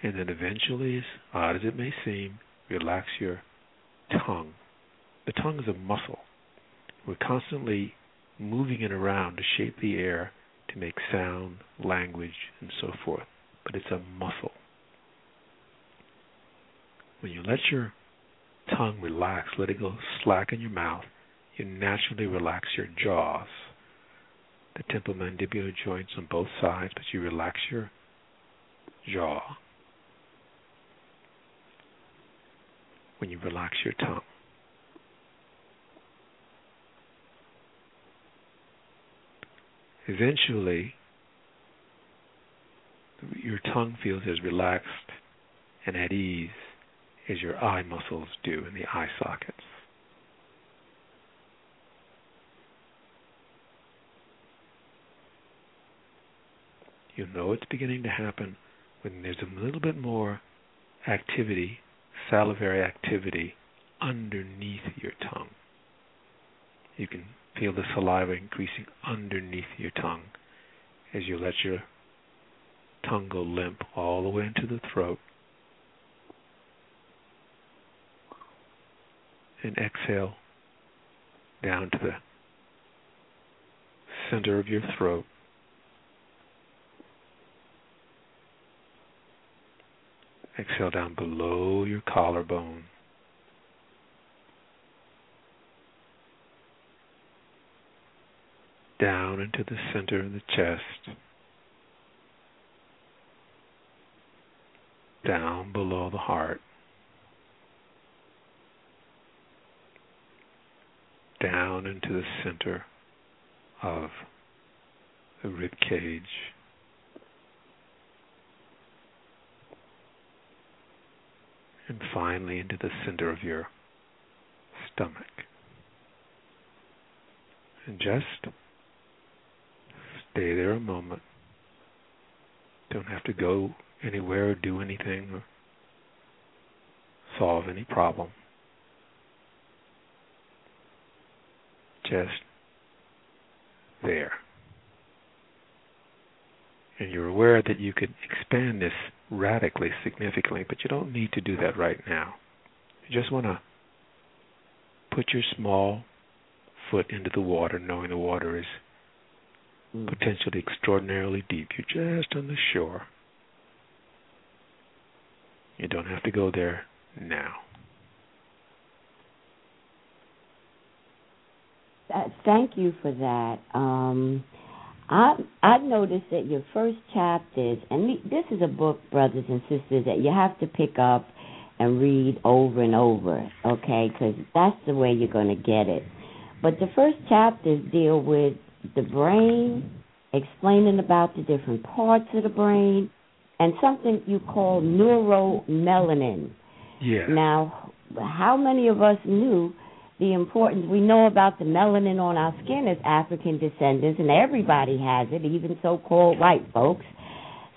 And then eventually, as odd as it may seem, relax your tongue. The tongue is a muscle. We're constantly moving it around to shape the air to make sound, language, and so forth. But it's a muscle. When you let your tongue relax, let it go slack in your mouth, you naturally relax your jaws, the temporomandibular joints on both sides, but you relax your jaw when you relax your tongue. eventually your tongue feels as relaxed and at ease as your eye muscles do in the eye sockets. You know it's beginning to happen when there's a little bit more activity, salivary activity, underneath your tongue. You can feel the saliva increasing underneath your tongue as you let your tongue go limp all the way into the throat. And exhale down to the center of your throat. Exhale down below your collarbone. Down into the center of the chest. Down below the heart. Down into the center of the rib cage. And finally into the center of your stomach. And just stay there a moment. Don't have to go anywhere or do anything or solve any problem. Just there. And you're aware that you could expand this radically, significantly, but you don't need to do that right now. You just want to put your small foot into the water, knowing the water is. Potentially extraordinarily deep. You're just on the shore. You don't have to go there now. Uh, thank you for that. Um, I I noticed that your first chapters, and this is a book, brothers and sisters, that you have to pick up and read over and over, okay? Because that's the way you're going to get it. But the first chapters deal with the brain, explaining about the different parts of the brain, and something you call neuromelanin. Yeah. Now, how many of us knew the importance? We know about the melanin on our skin as African descendants, and everybody has it, even so-called white folks.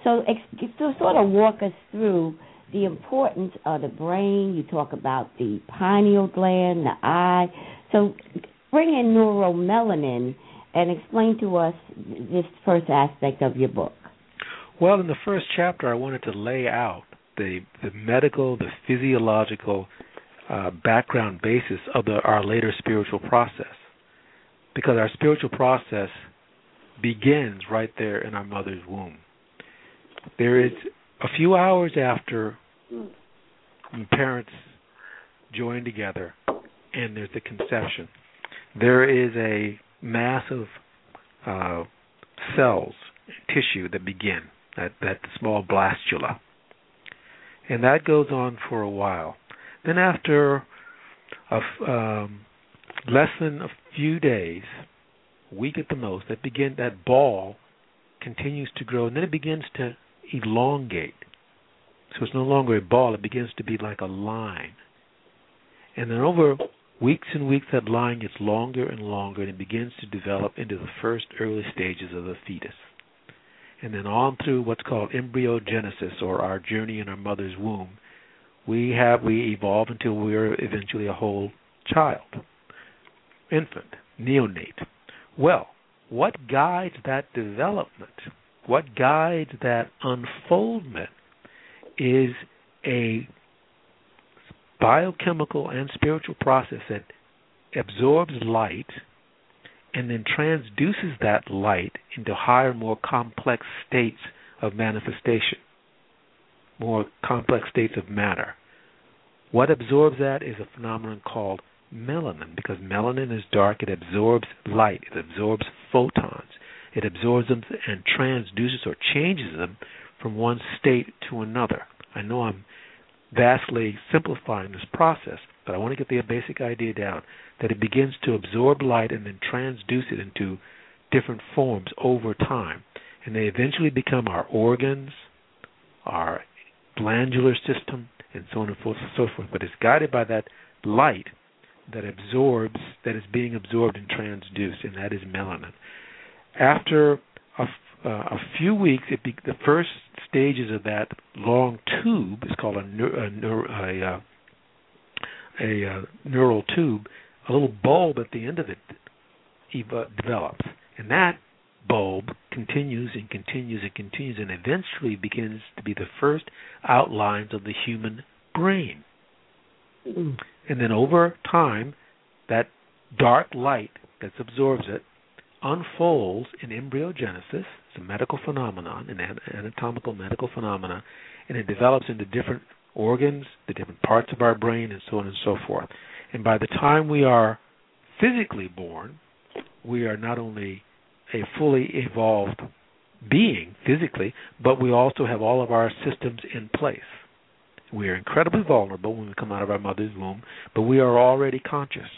So, ex- so sort of walk us through the importance of the brain. You talk about the pineal gland, the eye. So, bring in neuromelanin and explain to us this first aspect of your book. Well, in the first chapter, I wanted to lay out the the medical, the physiological uh, background basis of the, our later spiritual process, because our spiritual process begins right there in our mother's womb. There is a few hours after parents join together, and there's the conception. There is a mass of uh, cells, tissue that begin that that small blastula, and that goes on for a while. Then after a um, less than a few days, week at the most, that begin that ball continues to grow, and then it begins to elongate. So it's no longer a ball; it begins to be like a line. And then over weeks and weeks, that line gets longer and longer, and it begins to develop into the first early stages of the fetus. And then on through what's called embryogenesis, or our journey in our mother's womb, we have we evolve until we're eventually a whole child, infant, neonate. Well, what guides that development? What guides that unfoldment is a biochemical and spiritual process that absorbs light and then transduces that light into higher, more complex states of manifestation, more complex states of matter. What absorbs that is a phenomenon called melanin, because melanin is dark, it absorbs light, it absorbs photons, it absorbs them and transduces or changes them from one state to another. I know I'm vastly simplifying this process, but I want to get the basic idea down that it begins to absorb light and then transduce it into different forms over time. And they eventually become our organs, our glandular system, and so on and so forth. But it's guided by that light that absorbs, that is being absorbed and transduced, and that is melanin. After a, uh, a few weeks, it be, the first stages of that long tube is called a, neur- a, neur- a, uh, a uh, neural tube. A little bulb at the end of it ev- develops, and that bulb continues and continues and continues, and eventually begins to be the first outlines of the human brain. Mm. And then over time, that dark light that absorbs it unfolds in embryogenesis. It's a medical phenomenon, an anatomical medical phenomenon, and it develops into different organs, the different parts of our brain, and so on and so forth. And by the time we are physically born, we are not only a fully evolved being physically, but we also have all of our systems in place. We are incredibly vulnerable when we come out of our mother's womb, but we are already conscious.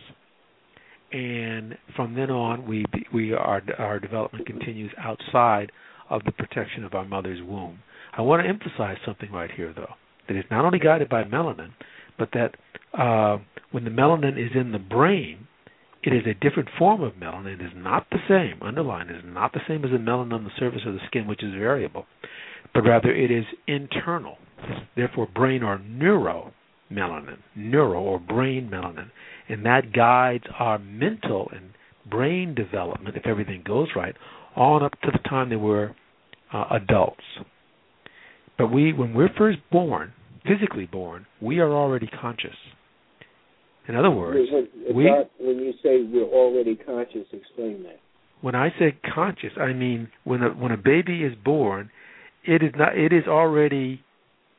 And from then on, we we our our development continues outside of the protection of our mother's womb. I want to emphasize something right here, though, that it's not only guided by melanin, but that uh, when the melanin is in the brain, it is a different form of melanin. It is not the same. Underline is not the same as the melanin on the surface of the skin, which is variable, but rather it is internal. Therefore, brain or neuro melanin, neuro or brain melanin, and that guides our mental and brain development, if everything goes right, on up to the time that we're uh, adults. But we, when we're first born, physically born, we are already conscious. In other words, When- we Doc, when you say we're already conscious, explain that. when I say conscious, I mean when a when a baby is born, it is not it is already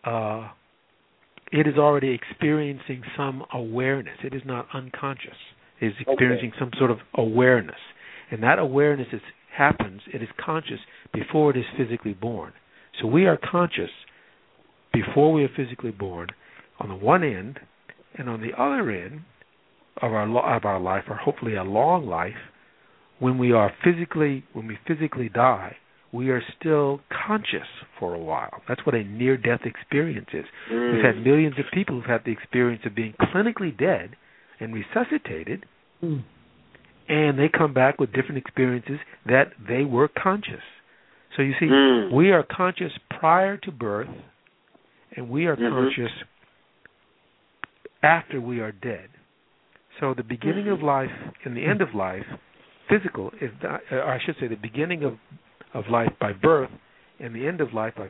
uh it is already experiencing some awareness. It is not unconscious. It is experiencing some sort of awareness. And that awareness is happens, it is conscious before it is physically born. So we are conscious before we are physically born on the one end and on the other end of our of our life or hopefully a long life when we are physically when we physically die we are still conscious for a while that's what a near death experience is we've had millions of people who've had the experience of being clinically dead and resuscitated Mm. and they come back with different experiences that they were conscious so you see Mm. we are conscious prior to birth and we are Mhm. conscious after we are dead so the beginning of life and the end of life physical is not, or I should say the beginning of of life by birth and the end of life by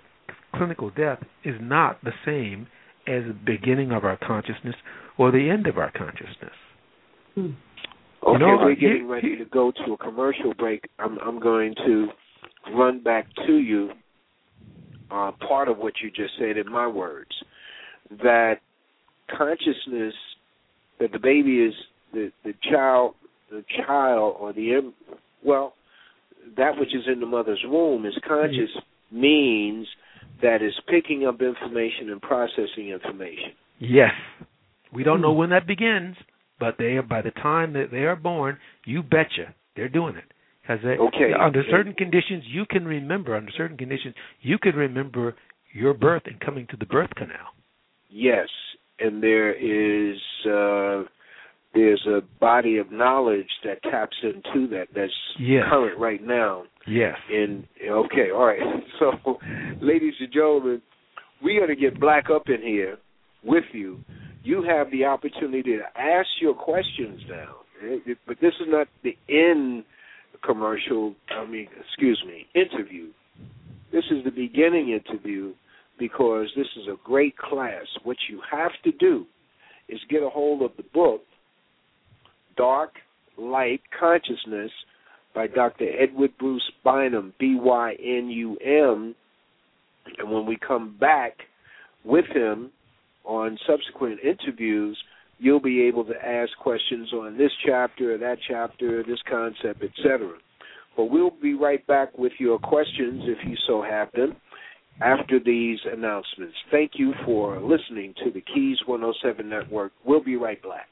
clinical death is not the same as the beginning of our consciousness or the end of our consciousness. Mm. Okay, You know, we're getting ready to go to a commercial break. I'm, I'm going to run back to you uh, part of what you just said in my words. That consciousness, that the baby is the the child, the child or the em- well, that which is in the mother's womb is conscious means that is picking up information and processing information. Yes. We don't know Hmm. when that begins, but they are by the time that they are born, you betcha they're doing it. Because they, Okay. under certain conditions, you can remember. Under certain conditions, you can remember your birth and coming to the birth canal. Yes, and there is uh, there's a body of knowledge that taps into that that's Yes. current right now. Yes. In okay, all right. So, ladies and gentlemen, we got to get black up in here with you. You have the opportunity to ask your questions now, Eh, but this is not the end commercial. I mean, excuse me, interview. This is the beginning interview because this is a great class. What you have to do is get a hold of the book, Dark Light Consciousness, by Dr. Edward Bruce Bynum, B Y N U M. And when we come back with him on subsequent interviews, you'll be able to ask questions on this chapter, that chapter, this concept, etc. But we'll be right back with your questions if you so have them after these announcements. Thank you for listening to the Keys 107 Network. We'll be right back.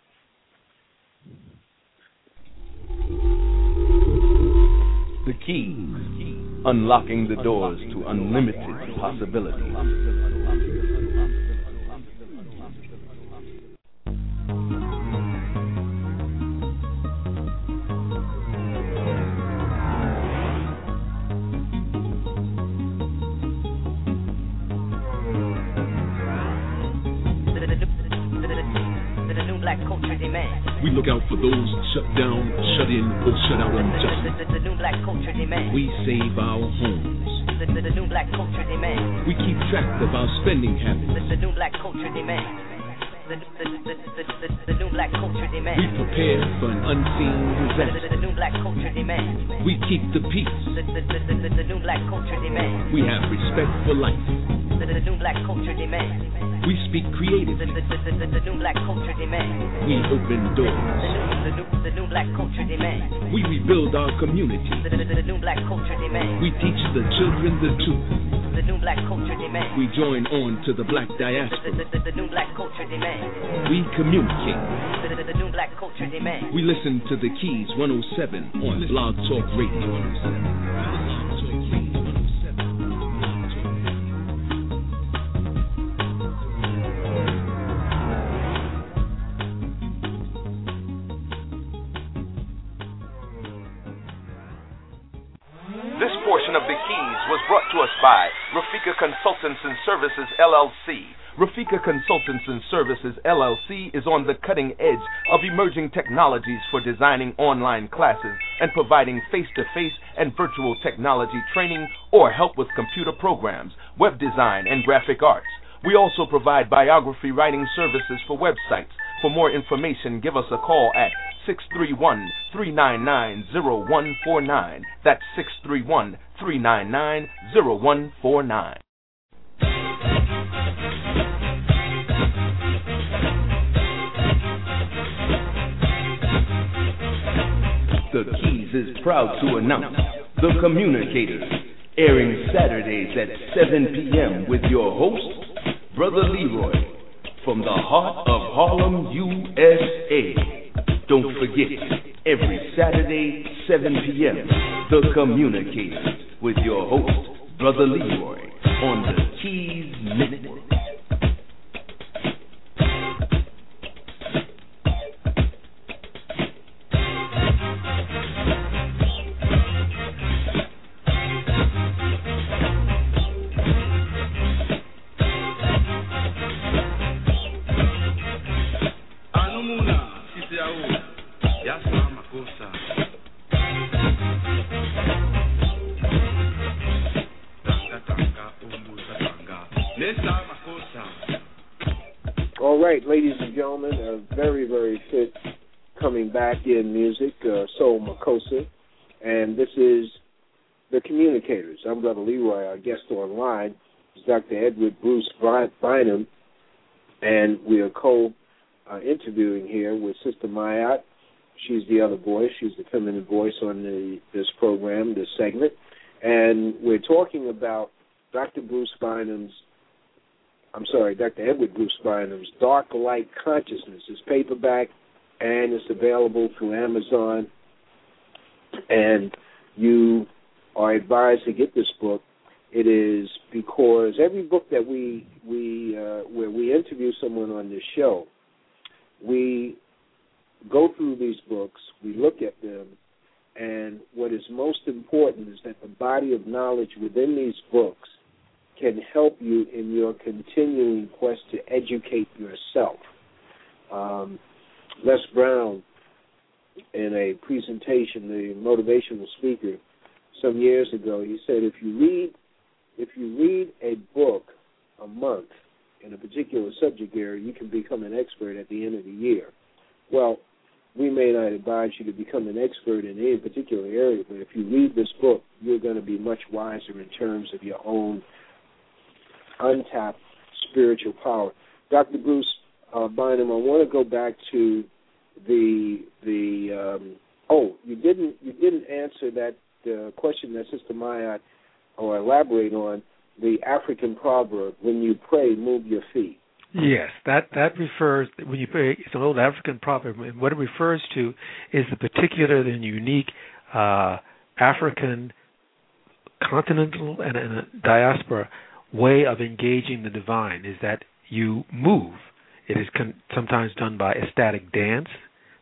The key, unlocking the doors to unlimited possibilities. black culture. We look out for those shut down, shut in, or shut out on justice. The, the, the new black culture demand. We save our homes. The new black culture demand. We keep track of our spending habits. The, the new black culture demand. The, the, the, the, new black culture demand. We prepare for an unseen disaster. the, new black culture demand. We keep the peace. The, new black culture demand. We have respect for life. The, new black culture demand. We speak The, creatively. the, new black culture demand. We open doors. the new, the new black culture demand. We rebuild our community. The, new black culture demand. We teach the children the truth. The new black culture demand. We join on to the black The, diaspora. the, the, the new black culture demand. We communicate. The, the, the new black culture demand. We listen to the Keys 107 on Blog Talk Radio. Portion of the Keys was brought to us by Rafika Consultants and Services LLC. Rafika Consultants and Services LLC is on the cutting edge of emerging technologies for designing online classes and providing face to face and virtual technology training or help with computer programs, web design, and graphic arts. We also provide biography writing services for websites. For more information, give us a call at 631 399 0149. That's 631 399 0149. The Keys is proud to announce The Communicators, airing Saturdays at 7 p.m. with your host, Brother Leroy, from the heart of Harlem, USA. Don't forget, every Saturday, 7 p.m., The Communicators with your host, Brother Leroy, on the Keys Network. All right, ladies and gentlemen, a very, very fit coming back in music, uh, Soul Makossa. And this is The Communicators. I'm Brother Leroy. Our guest online is Dr. Edward Bruce By- Bynum. And we are co uh, interviewing here with Sister Mayat. She's the other voice. She's the feminine voice on the, this program, this segment. And we're talking about Dr. Bruce Bynum's I'm sorry, Dr. Edward Bruce Bynum's Dark Light Consciousness is paperback and it's available through Amazon. And you are advised to get this book. It is because every book that we we uh, where we interview someone on this show, we go through these books, we look at them, and what is most important is that the body of knowledge within these books can help you in your continuing quest to educate yourself. Um, Les Brown, in a presentation, the motivational speaker, some years ago, he said, if you read if you read a book a month in a particular subject area, you can become an expert at the end of the year. Well, we may not advise you to become an expert in any particular area, but if you read this book, you're going to be much wiser in terms of your own untapped spiritual power. Dr. Bruce uh, Bynum, I want to go back to the the um, oh you didn't you didn't answer that uh, question that Sister Maya or elaborate on the African proverb when you pray move your feet. Yes, that that refers when you pray. It's an old African proverb, and what it refers to is the particular and unique uh, African continental and, and diaspora way of engaging the divine. Is that you move. It is con- sometimes done by ecstatic dance.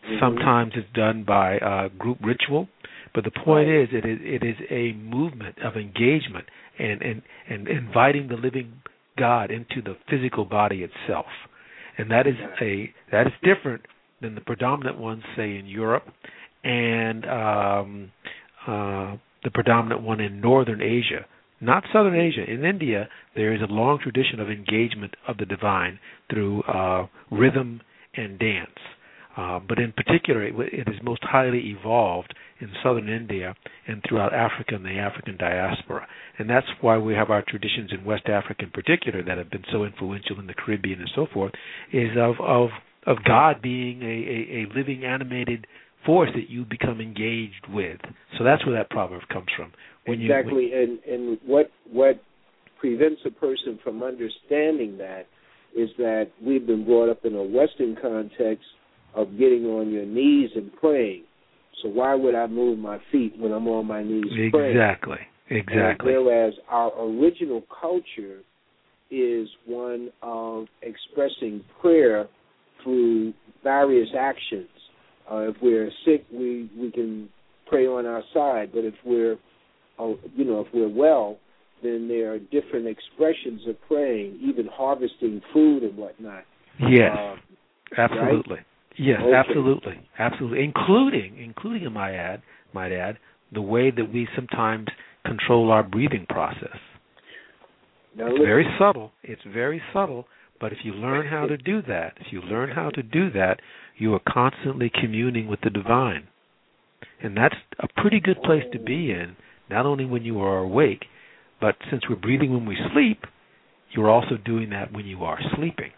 Mhm. Sometimes it's done by uh, group ritual. But the point is, it is it is a movement of engagement and, and and inviting the living God into the physical body itself, and that is a that is different than the predominant ones, say in Europe, and um, uh, the predominant one in northern Asia. Not southern Asia. In India, there is a long tradition of engagement of the divine through uh, rhythm and dance. Uh, but in particular, it, it is most highly evolved in southern India and throughout Africa and the African diaspora. And that's why we have our traditions in West Africa in particular that have been so influential in the Caribbean and so forth, is of of of God being a, a, a living animated force that you become engaged with. So that's where that proverb comes from. Exactly, you, and and what what prevents a person from understanding that is that we've been brought up in a Western context of getting on your knees and praying. So why would I move my feet when I'm on my knees praying? Exactly. Exactly. And whereas our original culture is one of expressing prayer through various actions. Uh, if we're sick, we we can pray on our side, but if we're you know if we're well, then there are different expressions of praying, even harvesting food and whatnot. Yes, Uh, absolutely. Yes, Okay. absolutely, absolutely, including including, I might add, might add, the way that we sometimes control our breathing process. now It's listen, very subtle. It's very subtle, but if you learn how to do that, if you learn how to do that, you are constantly communing with the divine. And that's a pretty good place to be in, not only when you are awake, but since we're breathing when we sleep, you're also doing that when you are sleeping.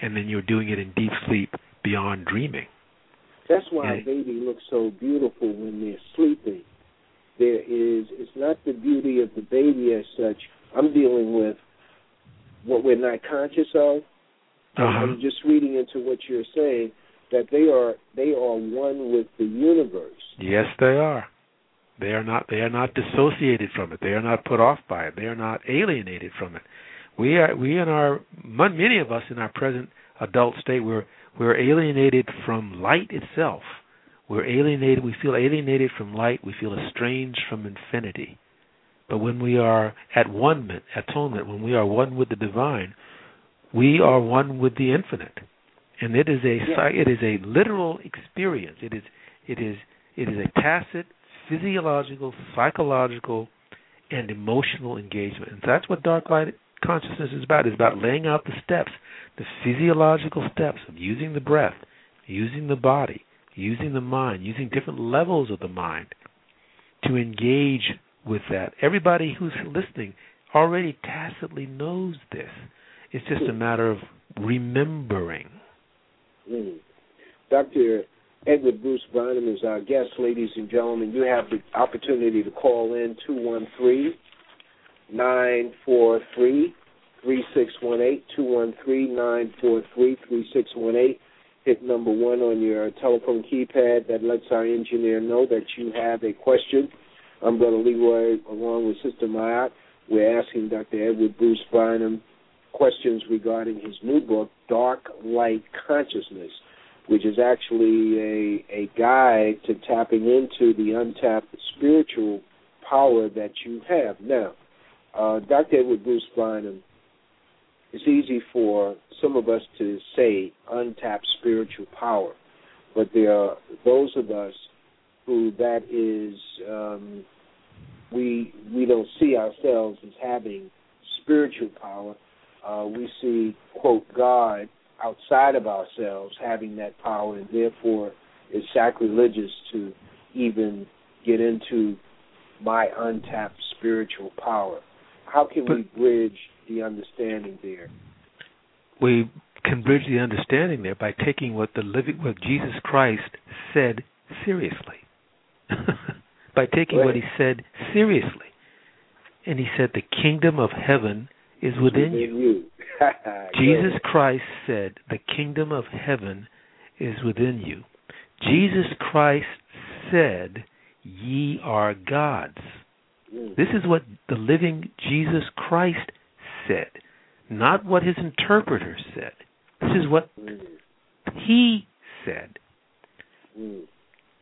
And then you're doing it in deep sleep beyond dreaming. That's why Yeah. a baby looks so beautiful when they're sleeping. There is, it's not the beauty of the baby as such. I'm dealing with what we're not conscious of. Uh-huh. I'm just reading into what you're saying that they are they are one with the universe. Yes, they are. They are not. They are not dissociated from it. They are not put off by it. They are not alienated from it. We are. We in our many of us in our present adult state, we're we're alienated from light itself. We're alienated. We feel alienated from light. We feel estranged from infinity. But when we are at one atonement, when we are one with the divine, we are one with the infinite, and it is a Yeah. it is a literal experience. It is it is it is a tacit physiological, psychological, and emotional engagement. And that's what dark light consciousness is about. It's about laying out the steps, the physiological steps of using the breath, using the body, using the mind, using different levels of the mind to engage with that. Everybody who's listening already tacitly knows this. It's just a matter of remembering. Mm. Dr. Edward Bruce Bynum is our guest, ladies and gentlemen. You have the opportunity to call in 213 943 3618, 213 943 3618. Hit number one on your telephone keypad. That lets our engineer know that you have a question. I'm Brother Leroy, along with Sister Mayat. We're asking Dr. Edward Bruce Bynum questions regarding his new book, Dark Light Consciousness, which is actually a, a guide to tapping into the untapped spiritual power that you have. Now, uh, Dr. Edward Bruce Bynum, it's easy for some of us to say untapped spiritual power, but there are those of us who that is um, we we don't see ourselves as having spiritual power. Uh, we see quote God outside of ourselves having that power, and therefore it's sacrilegious to even get into my untapped spiritual power. How can we bridge the understanding there? We can bridge the understanding there by taking what the living what Jesus Christ said seriously. by taking what he said seriously. And he said the kingdom of heaven is within you. Jesus Christ said, The kingdom of heaven is within you. Jesus Christ said, Ye are gods. Mm. This is what the living Jesus Christ said, not what his interpreter said. This is what Mm. he said. Mm.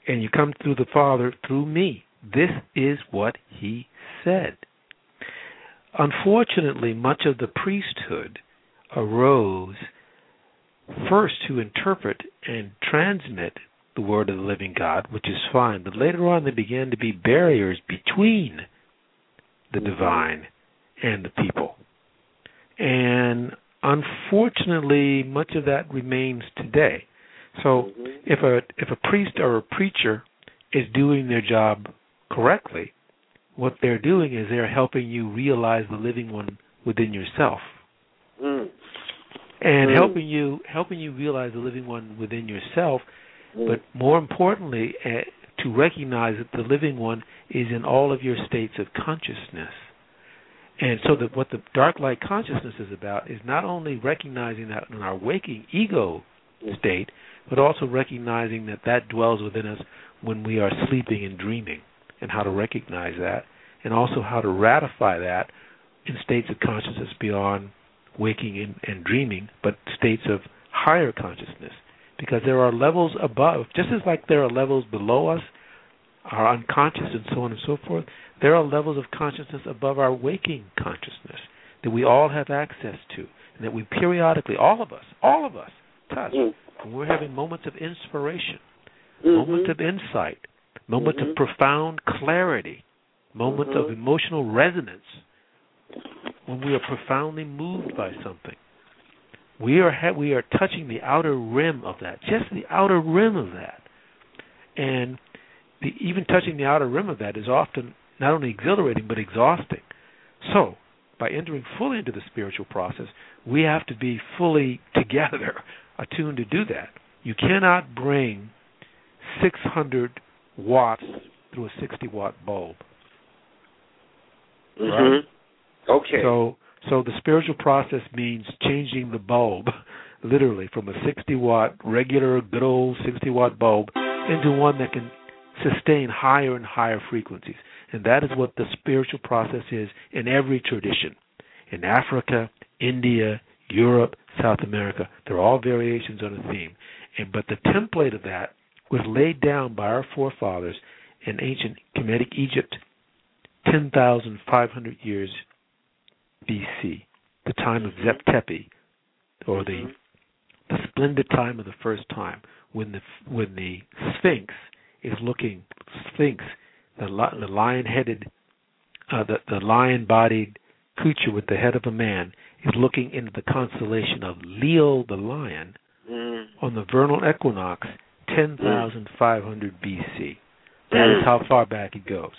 And you come through the Father through me. This is what he said. Unfortunately, much of the priesthood arose first to interpret and transmit the word of the living God, which is fine, but later on there began to be barriers between the divine and the people. And unfortunately, much of that remains today. So mm-hmm. if a if a priest or a preacher is doing their job correctly, what they're doing is they're helping you realize the living one within yourself Mm. and Mm. helping you helping you realize the living one within yourself Mm. but more importantly uh, to recognize that the living one is in all of your states of consciousness and so that what the dark light consciousness is about is not only recognizing that in our waking ego state but also recognizing that that dwells within us when we are sleeping and dreaming and how to recognize that and also how to ratify that in states of consciousness beyond waking and, and dreaming, but states of higher consciousness. Because there are levels above, just as like there are levels below us, our unconscious and so on and so forth, there are levels of consciousness above our waking consciousness that we all have access to, and that we periodically, all of us, all of us, touch. Mm. When we're having moments of inspiration, Mhm. moments of insight, moments Mhm. of profound clarity, moments of Mhm. emotional resonance, when we are profoundly moved by something. We are ha- we are touching the outer rim of that, just the outer rim of that, and the, even touching the outer rim of that is often not only exhilarating but exhausting. So, by entering fully into the spiritual process, we have to be fully together, attuned to do that. You cannot bring 600 watts through a 60 watt bulb. Mhm. Right. Okay. So so the spiritual process means changing the bulb, literally from a 60 watt regular good old 60 watt bulb into one that can sustain higher and higher frequencies. And that is what the spiritual process is in every tradition. In Africa, India, Europe, South America, they're all variations on a theme. And but the template of that was laid down by our forefathers in ancient Kemetic Egypt 10,500 years BC, the time of Zep Tepi, or the the splendid time of the first time, when the when the Sphinx is looking Sphinx, the, the lion-headed, uh, the the lion-bodied creature with the head of a man is looking into the constellation of Leo the lion Mm. on the vernal equinox, 10,500 BC. That is how far back it goes.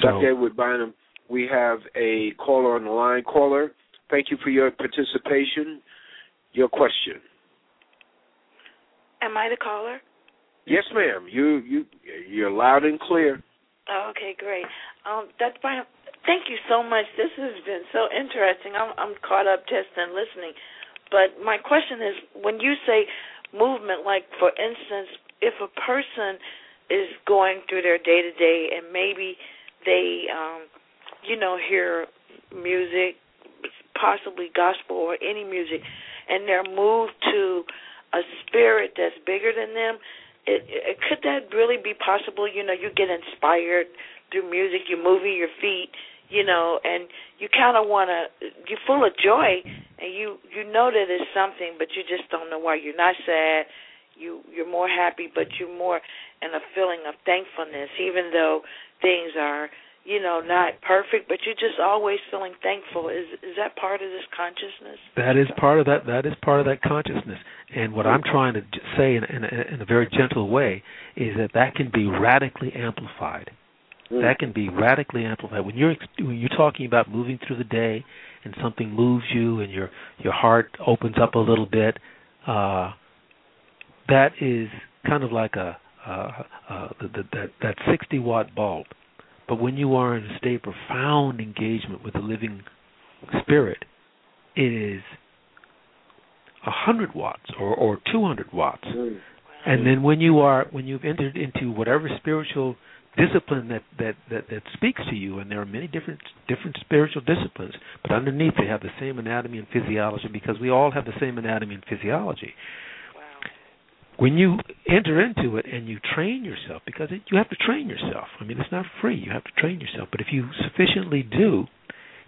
So, Dr. Edward Bynum, we have a caller on the line. Caller, thank you for your participation. Your question. Am I the caller? Yes, ma'am. You you you're loud and clear. Oh, okay, great. Um, Dr. Bynum, thank you so much. This has been so interesting. I'm I'm caught up just in listening. But my question is, when you say movement, like for instance, if a person is going through their day to day and maybe they, um, you know, hear music, possibly gospel or any music, and they're moved to a spirit that's bigger than them, it, it, could that really be possible? You know, you get inspired through music, you're moving your feet, you know, and you kind of want to, you're full of joy, and you you know that it's something, but you just don't know why. You're not sad, you you're more happy, but you're more in a feeling of thankfulness, even though things are, you know, not perfect, but you're just always feeling thankful. Is is that part of this consciousness? That is part of that. That is part of that consciousness. And what I'm trying to say in, in, in a very gentle way is that that can be radically amplified. That can be radically amplified when you're when you're talking about moving through the day and something moves you and your your heart opens up a little bit. Uh, that is kind of like a uh, uh, the, the, that that 60 watt bulb. But when you are in a state of profound engagement with the living spirit, it is a hundred watts or or 200 watts. And then when you are when you've entered into whatever spiritual discipline that, that that that speaks to you, and there are many different different spiritual disciplines, but underneath they have the same anatomy and physiology because we all have the same anatomy and physiology. When you enter into it and you train yourself, because it, you have to train yourself. I mean, it's not free. You have to train yourself. But if you sufficiently do,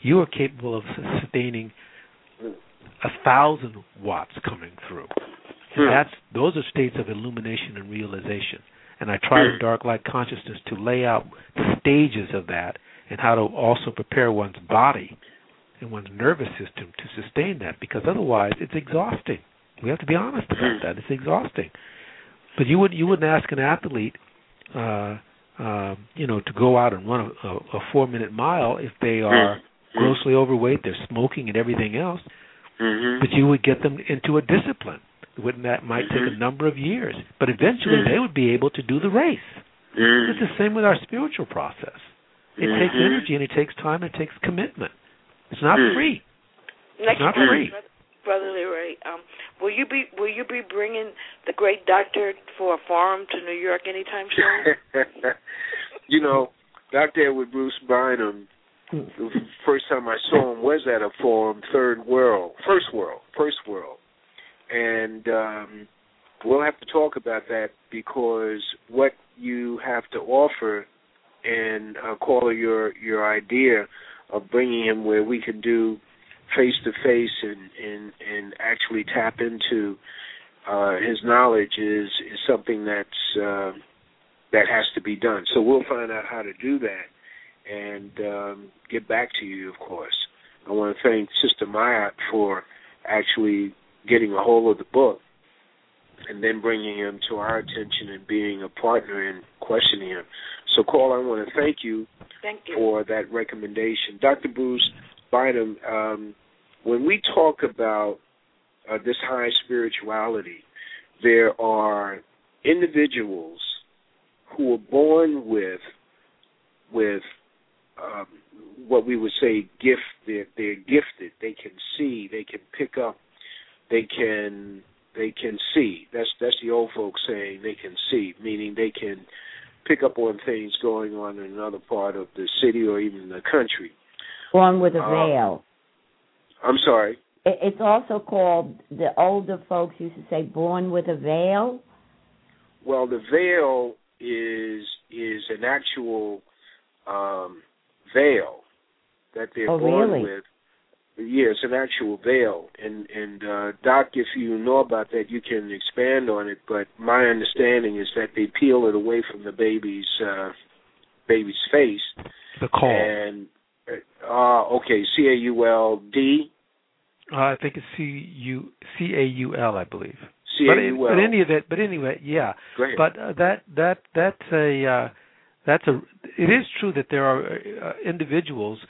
you are capable of sustaining a thousand watts coming through. And hmm. that's those are states of illumination and realization. And I try in dark light consciousness to lay out the stages of that and how to also prepare one's body and one's nervous system to sustain that because otherwise it's exhausting. We have to be honest about that. It's exhausting. But you wouldn't you wouldn't ask an athlete uh uh, you know, to go out and run a, a, a four minute mile if they are grossly overweight, they're smoking and everything else. Mm-hmm. But you would get them into a discipline. Wouldn't that might take a mm-hmm. number of years, but eventually mm-hmm. they would be able to do the race. Mm-hmm. It's the same with our spiritual process. It takes energy and it takes time and it takes commitment. It's not free. Next not time, free. Brother- Brother Leroy, um, will you be will you be bringing the great doctor for a forum to New York anytime soon? you know, Dr. Edward Bruce Bynum, hmm. the first time I saw him was at a forum, Third World, First World, First World. And um, we'll have to talk about that because what you have to offer and uh, call your your idea of bringing him where we can do face to face and and and actually tap into uh, his knowledge is is something that's uh, that has to be done. So we'll find out how to do that and um, get back to you, of course. I want to thank Sister Maya for actually getting a hold of the book and then bringing him to our attention and being a partner in questioning him. So, Carl, I want to thank you Thank you. for that recommendation. Dr. Bruce Bynum, um, when we talk about uh, this high spirituality, there are individuals who are born with with um, what we would say gift. They're, they're gifted. They can see. They can pick up. They can they can see. That's that's the old folks saying they can see, meaning they can pick up on things going on in another part of the city or even the country. Born with a Uh, veil. I'm sorry. It's also called the older folks used to say born with a veil. Well, the veil is is an actual um, veil that they're Oh, born really? with. Yeah, it's an actual veil, and and uh, Doc, if you know about that, you can expand on it. But my understanding is that they peel it away from the baby's uh, baby's face, The caul. and uh, okay, C A U L D Uh, I think it's C U C A U L, I believe. C A U L. but any of it, but anyway, yeah. Ahead. But uh, that that that's a uh, that's a. It is true that there are uh, individuals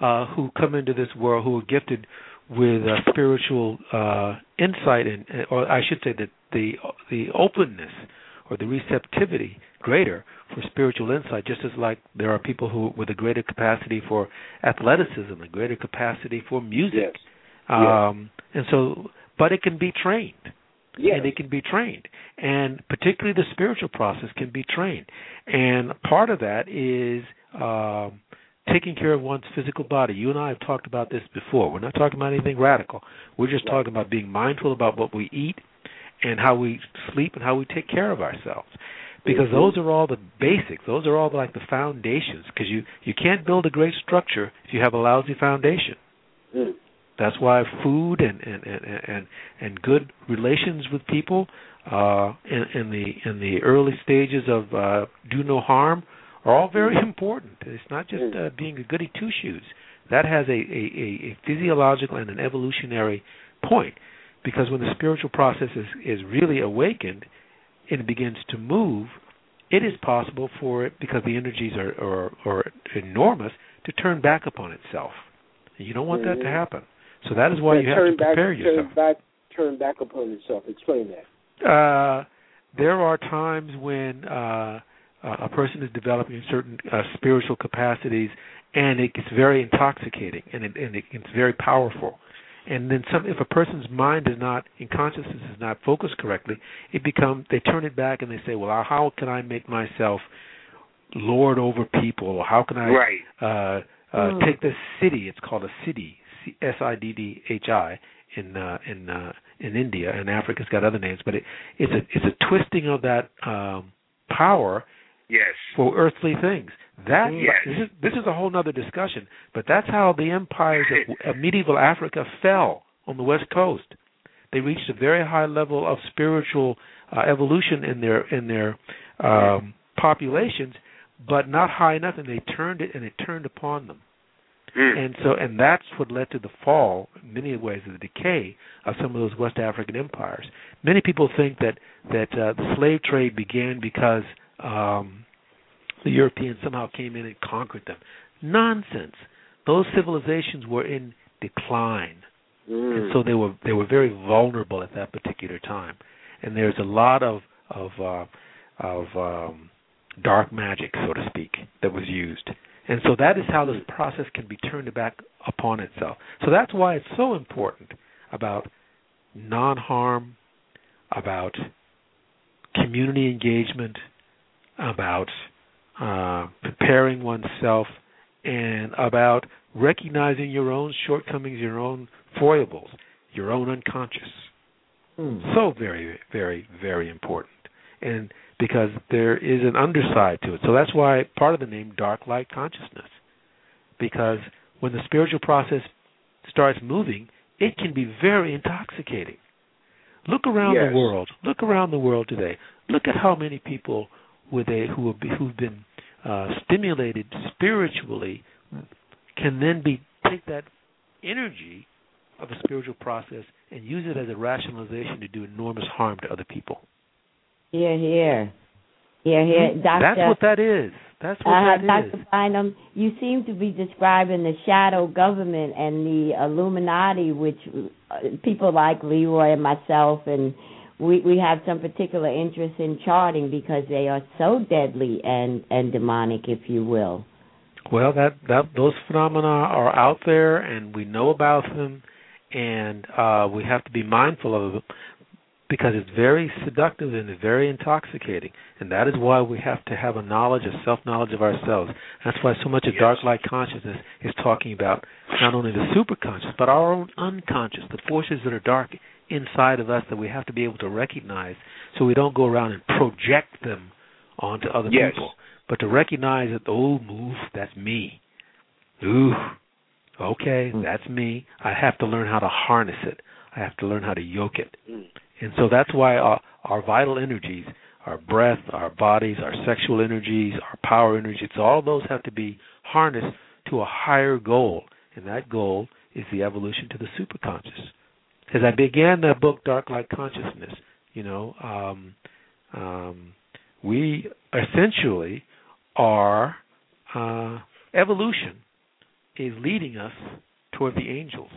uh, who come into this world who are gifted with uh, spiritual uh, insight, and or I should say that the the openness or the receptivity greater for spiritual insight, just as like there are people who with a greater capacity for athleticism, a greater capacity for music. Yes. Um, and so, but it can be trained Yes. and it can be trained and particularly the spiritual process can be trained and part of that is um taking care of one's physical body. You and i have talked about this before. We're not talking about anything radical. We're just talking about being mindful about what we eat and how we sleep and how we take care of ourselves. Because Mhm. those are all the basics. Those are all like the foundations. Because you you can't build a great structure if you have a lousy foundation. Mm. that's why food and and and and, and good relations with people uh, in, in the in the early stages of uh, do no harm are all very important. It's not just uh, being a goody two shoes. That has a, a, a, physiological and an evolutionary point because when the spiritual process is, is really awakened and it begins to move, it is possible for it because the energies are, are, are enormous to turn back upon itself. And you don't want that to Mhm. happen. So that is why you have to prepare back, yourself. Turn back, turn back upon itself. Explain that. Uh, there are times when uh, a person is developing certain uh, spiritual capacities, and it gets very intoxicating, and it, and it gets very powerful. And then, some, if a person's mind is not, in consciousness is not focused correctly, it becomes they turn it back and they say, "Well, how can I make myself lord over people, or how can I Right. uh, uh, Mm. take this city? It's called a siddhi, C- S I D D H I in uh, in uh, in India, and Africa's got other names, but it, it's a it's a twisting of that um, power Yes. for earthly things. That Yes. this is this is a whole other discussion, but that's how the empires of, of medieval Africa fell on the West Coast. They reached a very high level of spiritual uh, evolution in their in their um, populations, but not high enough, and they turned it and it turned upon them. And so, and that's what led to the fall, in many ways, of the decay of some of those West African empires. Many people think that that uh, the slave trade began because um, the Europeans somehow came in and conquered them. Nonsense. Those civilizations were in decline, and so they were they were very vulnerable at that particular time. And there's a lot of of uh, of um, dark magic, so to speak, that was used. And so that is how this process can be turned back upon itself. So that's why it's so important about non harm, about community engagement, about uh, preparing oneself, and about recognizing your own shortcomings, your own foibles, your own unconscious. So very, very, very important. And because there is an underside to it. So that's why part of the name dark light consciousness. Because when the spiritual process starts moving, it can be very intoxicating. Look around Yes. the world. Look around the world today. Look at how many people with a who have who've been uh, stimulated spiritually can then be take that energy of a spiritual process and use it as a rationalization to do enormous harm to other people. Yeah, yeah, yeah, here. Doctor, Hmm? That's what that is. That's what uh, that is. Dr. Bynum, you seem to be describing the shadow government and the Illuminati, which uh, people like Leroy and myself, and we we have some particular interest in charting because they are so deadly and and demonic, if you will. Well, that that those phenomena are out there, and we know about them, and uh, we have to be mindful of them because it's very seductive and it's very intoxicating, and that is why we have to have a knowledge, a self knowledge of ourselves. That's why so much of dark light consciousness is talking about not only the superconscious, but our own unconscious, the forces that are dark inside of us that we have to be able to recognize, so we don't go around and project them onto other Yes. people. But to recognize that oh move that's me. Ooh okay hmm. that's me. I have to learn how to harness it. I have to learn how to yoke it. Hmm. And so that's why our, our vital energies our breath our bodies our sexual energies our power energies all those have to be harnessed to a higher goal. And that goal is the evolution to the superconscious as i began that book dark light consciousness you know um um we essentially are uh, evolution is leading us toward the angels.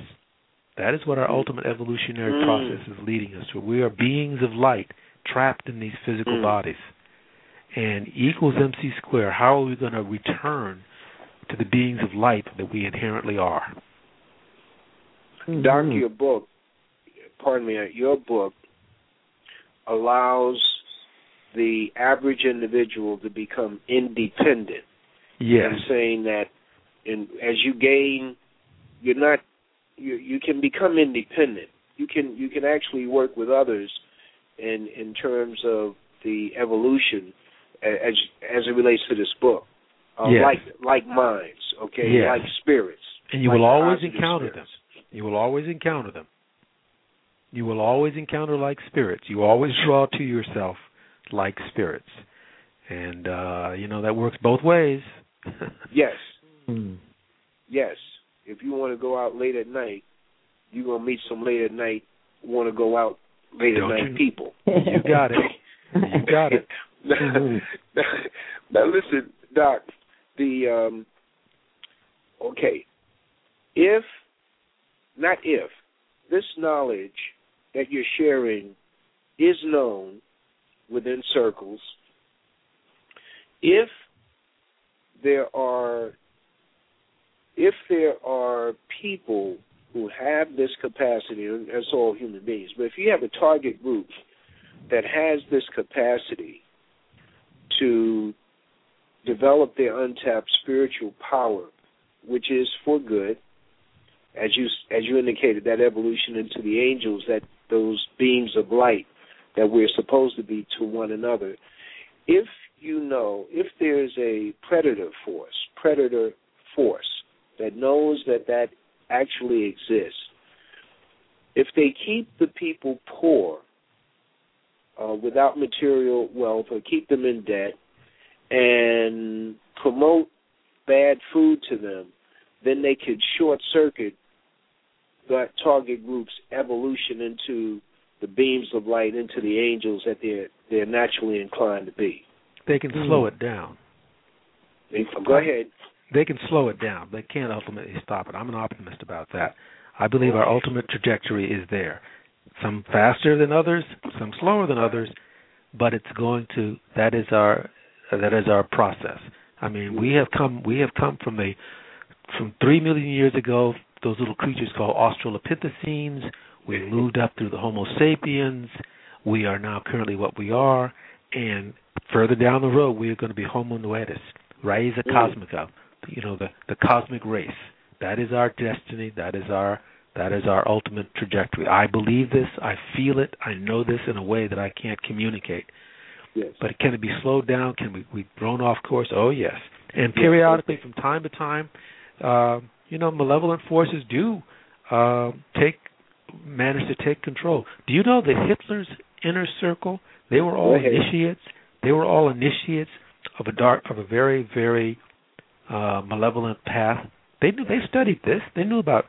That is what our ultimate evolutionary Mm. process is leading us to. We are beings of light trapped in these physical Mm. bodies. And E equals MC square, how are we going to return to the beings of light that we inherently are? Doc, your book, pardon me, uh, your book allows the average individual to become independent. Yes. I'm saying that, in, as you gain, you're not, you you can become independent. You can you can actually work with others, in in terms of the evolution, as as it relates to this book. Uh, Yes. Like like minds, okay, Yes. like spirits. And you like will always encounter spirits. them. You will always encounter them. You will always encounter like spirits. You always draw to yourself like spirits. And uh, you know that works both ways. Yes. Yes. If you want to go out late at night, you're gonna meet some late at night want to go out late Don't at night you- people. You got it. You got it. now, now listen, Doc. The um, okay, if not if this knowledge that you're sharing is known within circles, if there are if there are people who have this capacity, and that's all human beings, but if you have a target group that has this capacity to develop their untapped spiritual power, which is for good, as you as you indicated, that evolution into the angels, that those beams of light that we're supposed to be to one another. If you know, if there's a predator force, predator force that knows that that actually exists, if they keep the people poor uh, without material wealth or keep them in debt and promote bad food to them, then they could short circuit that target group's evolution into the beams of light, into the angels that they're they're naturally inclined to be. They can slow it down. They, go ahead. They can slow it down. They can't ultimately stop it. I'm an optimist about that. I believe our ultimate trajectory is there. Some faster than others, some slower than others, but it's going to. That is our that is our process. I mean, we have come we have come from a from three million years ago. Those little creatures called Australopithecines. We moved up through the Homo sapiens. We are now currently what we are, and further down the road, we are going to be Homo noetus, Raza Cosmica, you know, the the cosmic race. That is our destiny. That is our that is our ultimate trajectory. I believe this. I feel it. I know this in a way that I can't communicate. Yes. But can it be slowed down? Can we we thrown off course? Oh yes. And periodically, from time to time, uh, you know, malevolent forces do uh, take manage to take control. Do you know that Hitler's inner circle? They were all initiates. They were all initiates of a dark, of a very, very uh, malevolent path. They knew. They studied this. They knew about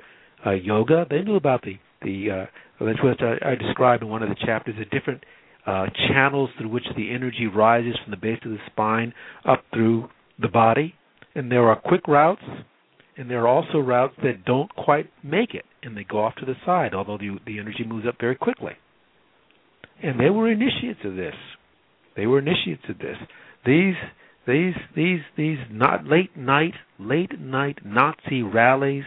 uh, yoga. They knew about the the uh, that's what I, I described in one of the chapters. The different uh, channels through which the energy rises from the base of the spine up through the body, and there are quick routes, and there are also routes that don't quite make it, and they go off to the side. Although the the energy moves up very quickly, and they were initiates of this. They were initiates of this. These these these these not late night late night Nazi rallies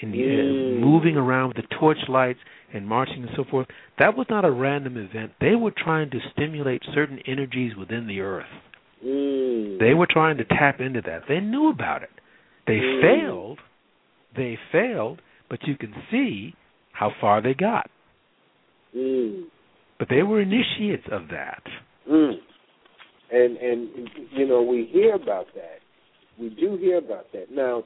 and Mm. moving around with the torchlights and marching and so forth. That was not a random event. They were trying to stimulate certain energies within the earth. Mm. They were trying to tap into that. They knew about it. They Mm. failed. They failed, but you can see how far they got. Mm. But they were initiates of that. Mm. And and you know we hear about that. We do hear about that. Now,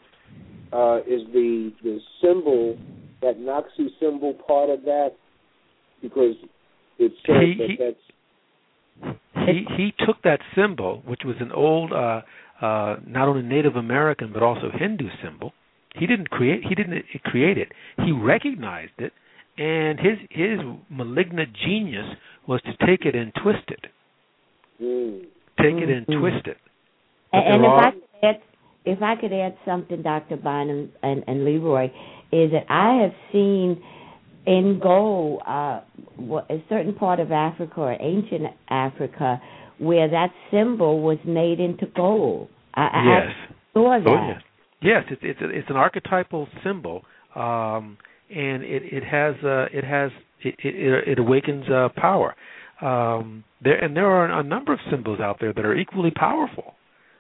uh, is the the symbol that Nazi symbol part of that? Because it says He- that he- that's he he took that symbol, which was an old, uh, uh, not only Native American but also Hindu symbol. He didn't create he didn't create it. He recognized it, and his his malignant genius was to take it and twist it, mm. take it and Mhm. twist it. But And, and if are- I could add, if I could add something, Dr. Bynum and, and Leroy, is that I have seen in gold uh, a certain part of Africa or ancient Africa where that symbol was made into gold. I, I yes. saw that. Oh yes, yes. It's it's a, it's an archetypal symbol, um, and it it has uh, it has it it, it awakens uh, power. Um, there and there are a number of symbols out there that are equally powerful.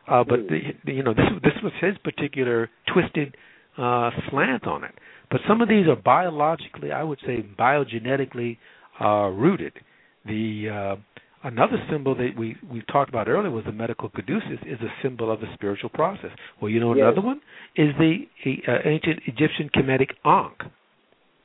Uh, but the, the, you know this this was his particular twisted uh, slant on it. But some of these are biologically, I would say, biogenetically uh, rooted. The uh, another symbol that we we talked about earlier was the medical caduceus is a symbol of the spiritual process. Well, you know Yes. another one is the uh, ancient Egyptian Kemetic Ankh.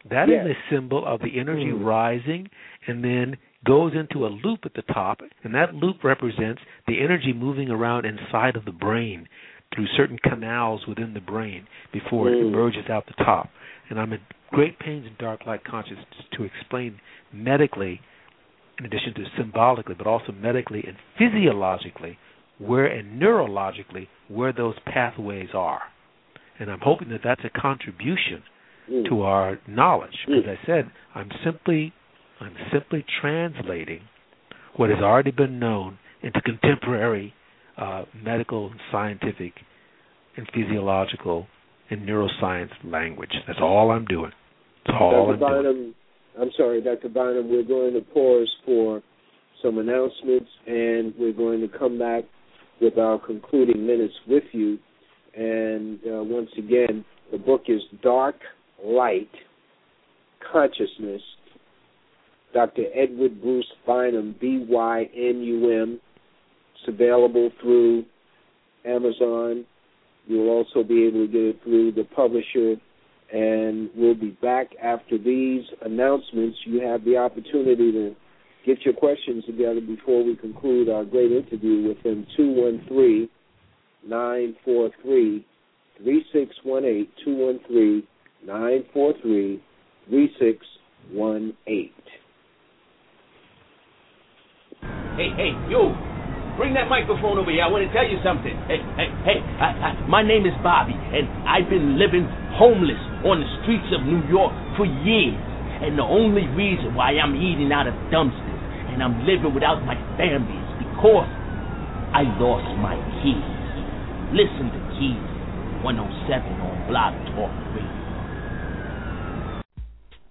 That is Yes. a symbol of the energy Mm. rising and then goes into a loop at the top, and that loop represents the energy moving around inside of the brain through certain canals within the brain before it Mm. emerges out the top. And I'm at great pains in dark light consciousness to explain medically, in addition to symbolically, but also medically and physiologically, where and neurologically where those pathways are. And I'm hoping that that's a contribution Mm. to our knowledge. Because Mm. I said I'm simply I'm simply translating what has already been known into contemporary uh, medical, and scientific, and physiological and neuroscience language. That's all I'm doing. That's all Dr. I'm doing. I'm sorry, Dr. Bynum, we're going to pause for some announcements and we're going to come back with our concluding minutes with you. And uh, once again, the book is Dark Light Consciousness. Dr. Edward Bruce Bynum, B Y N U M. It's available through Amazon. You'll also be able to get it through the publisher And we'll be back after these announcements. You have the opportunity to get your questions together before we conclude our great interview with them. 213 943 3618. 213 943 3618. Hey, hey, you! Bring that microphone over here. I want to tell you something. Hey, hey, hey. I, I, my name is Bobby, and I've been living homeless on the streets of New York for years. And the only reason why I'm eating out of dumpsters and I'm living without my family is because I lost my keys. Listen to Keys 107 on Blog Talk Radio.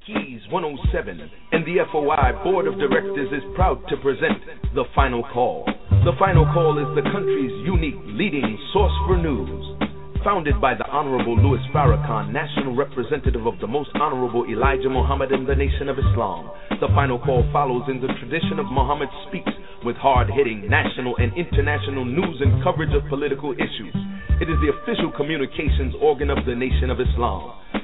Keys 107 and the FOI Board of Directors is proud to present The Final Call. The Final Call is the country's unique leading source for news. Founded by the Honorable Louis Farrakhan, National Representative of the Most Honorable Elijah Muhammad in the Nation of Islam, The Final Call follows in the tradition of Muhammad Speaks with hard hitting national and international news and coverage of political issues. It is the official communications organ of the Nation of Islam.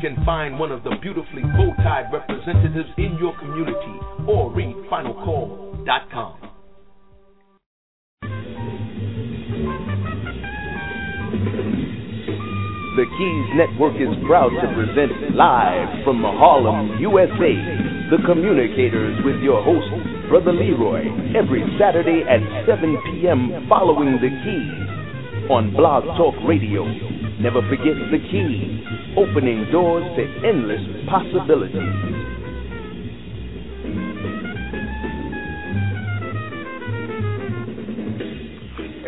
Can find one of the beautifully bow-tied representatives in your community or read finalcall.com. The Keys Network is proud to present live from Harlem, USA, The Communicators with your host, Brother Leroy, every Saturday at 7 p.m. following The Keys on Blog Talk Radio. Never forget The Keys, opening doors to endless possibilities.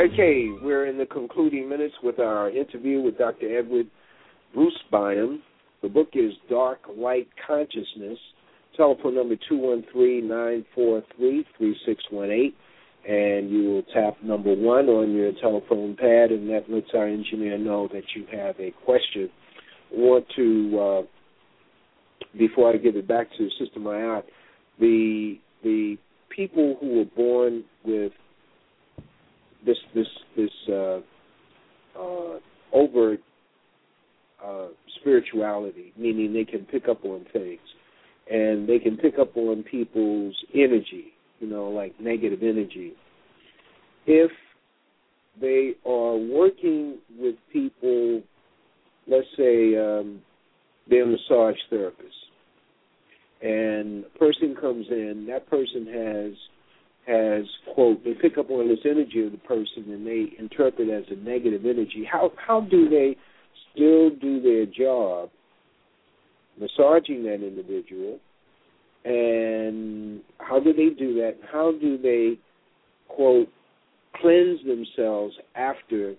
Okay, we're in the concluding minutes with our interview with Dr. Edward Bruce Bynum. The book is Dark Light Consciousness. Telephone number 213-943-3618. And you will tap number one on your telephone pad, and that lets our engineer know that you have a question. Want to, uh, before I give it back to Sister Mayat, the the people who were born with this this this uh, uh, overt uh, spirituality, meaning they can pick up on things, and they can pick up on people's energy, you know, like negative energy. If they are working with people, let's say um, they're a massage therapist, and a person comes in, that person has has quote they pick up on this energy of the person and they interpret as a negative energy how how do they still do their job massaging that individual and how do they do that how do they quote cleanse themselves after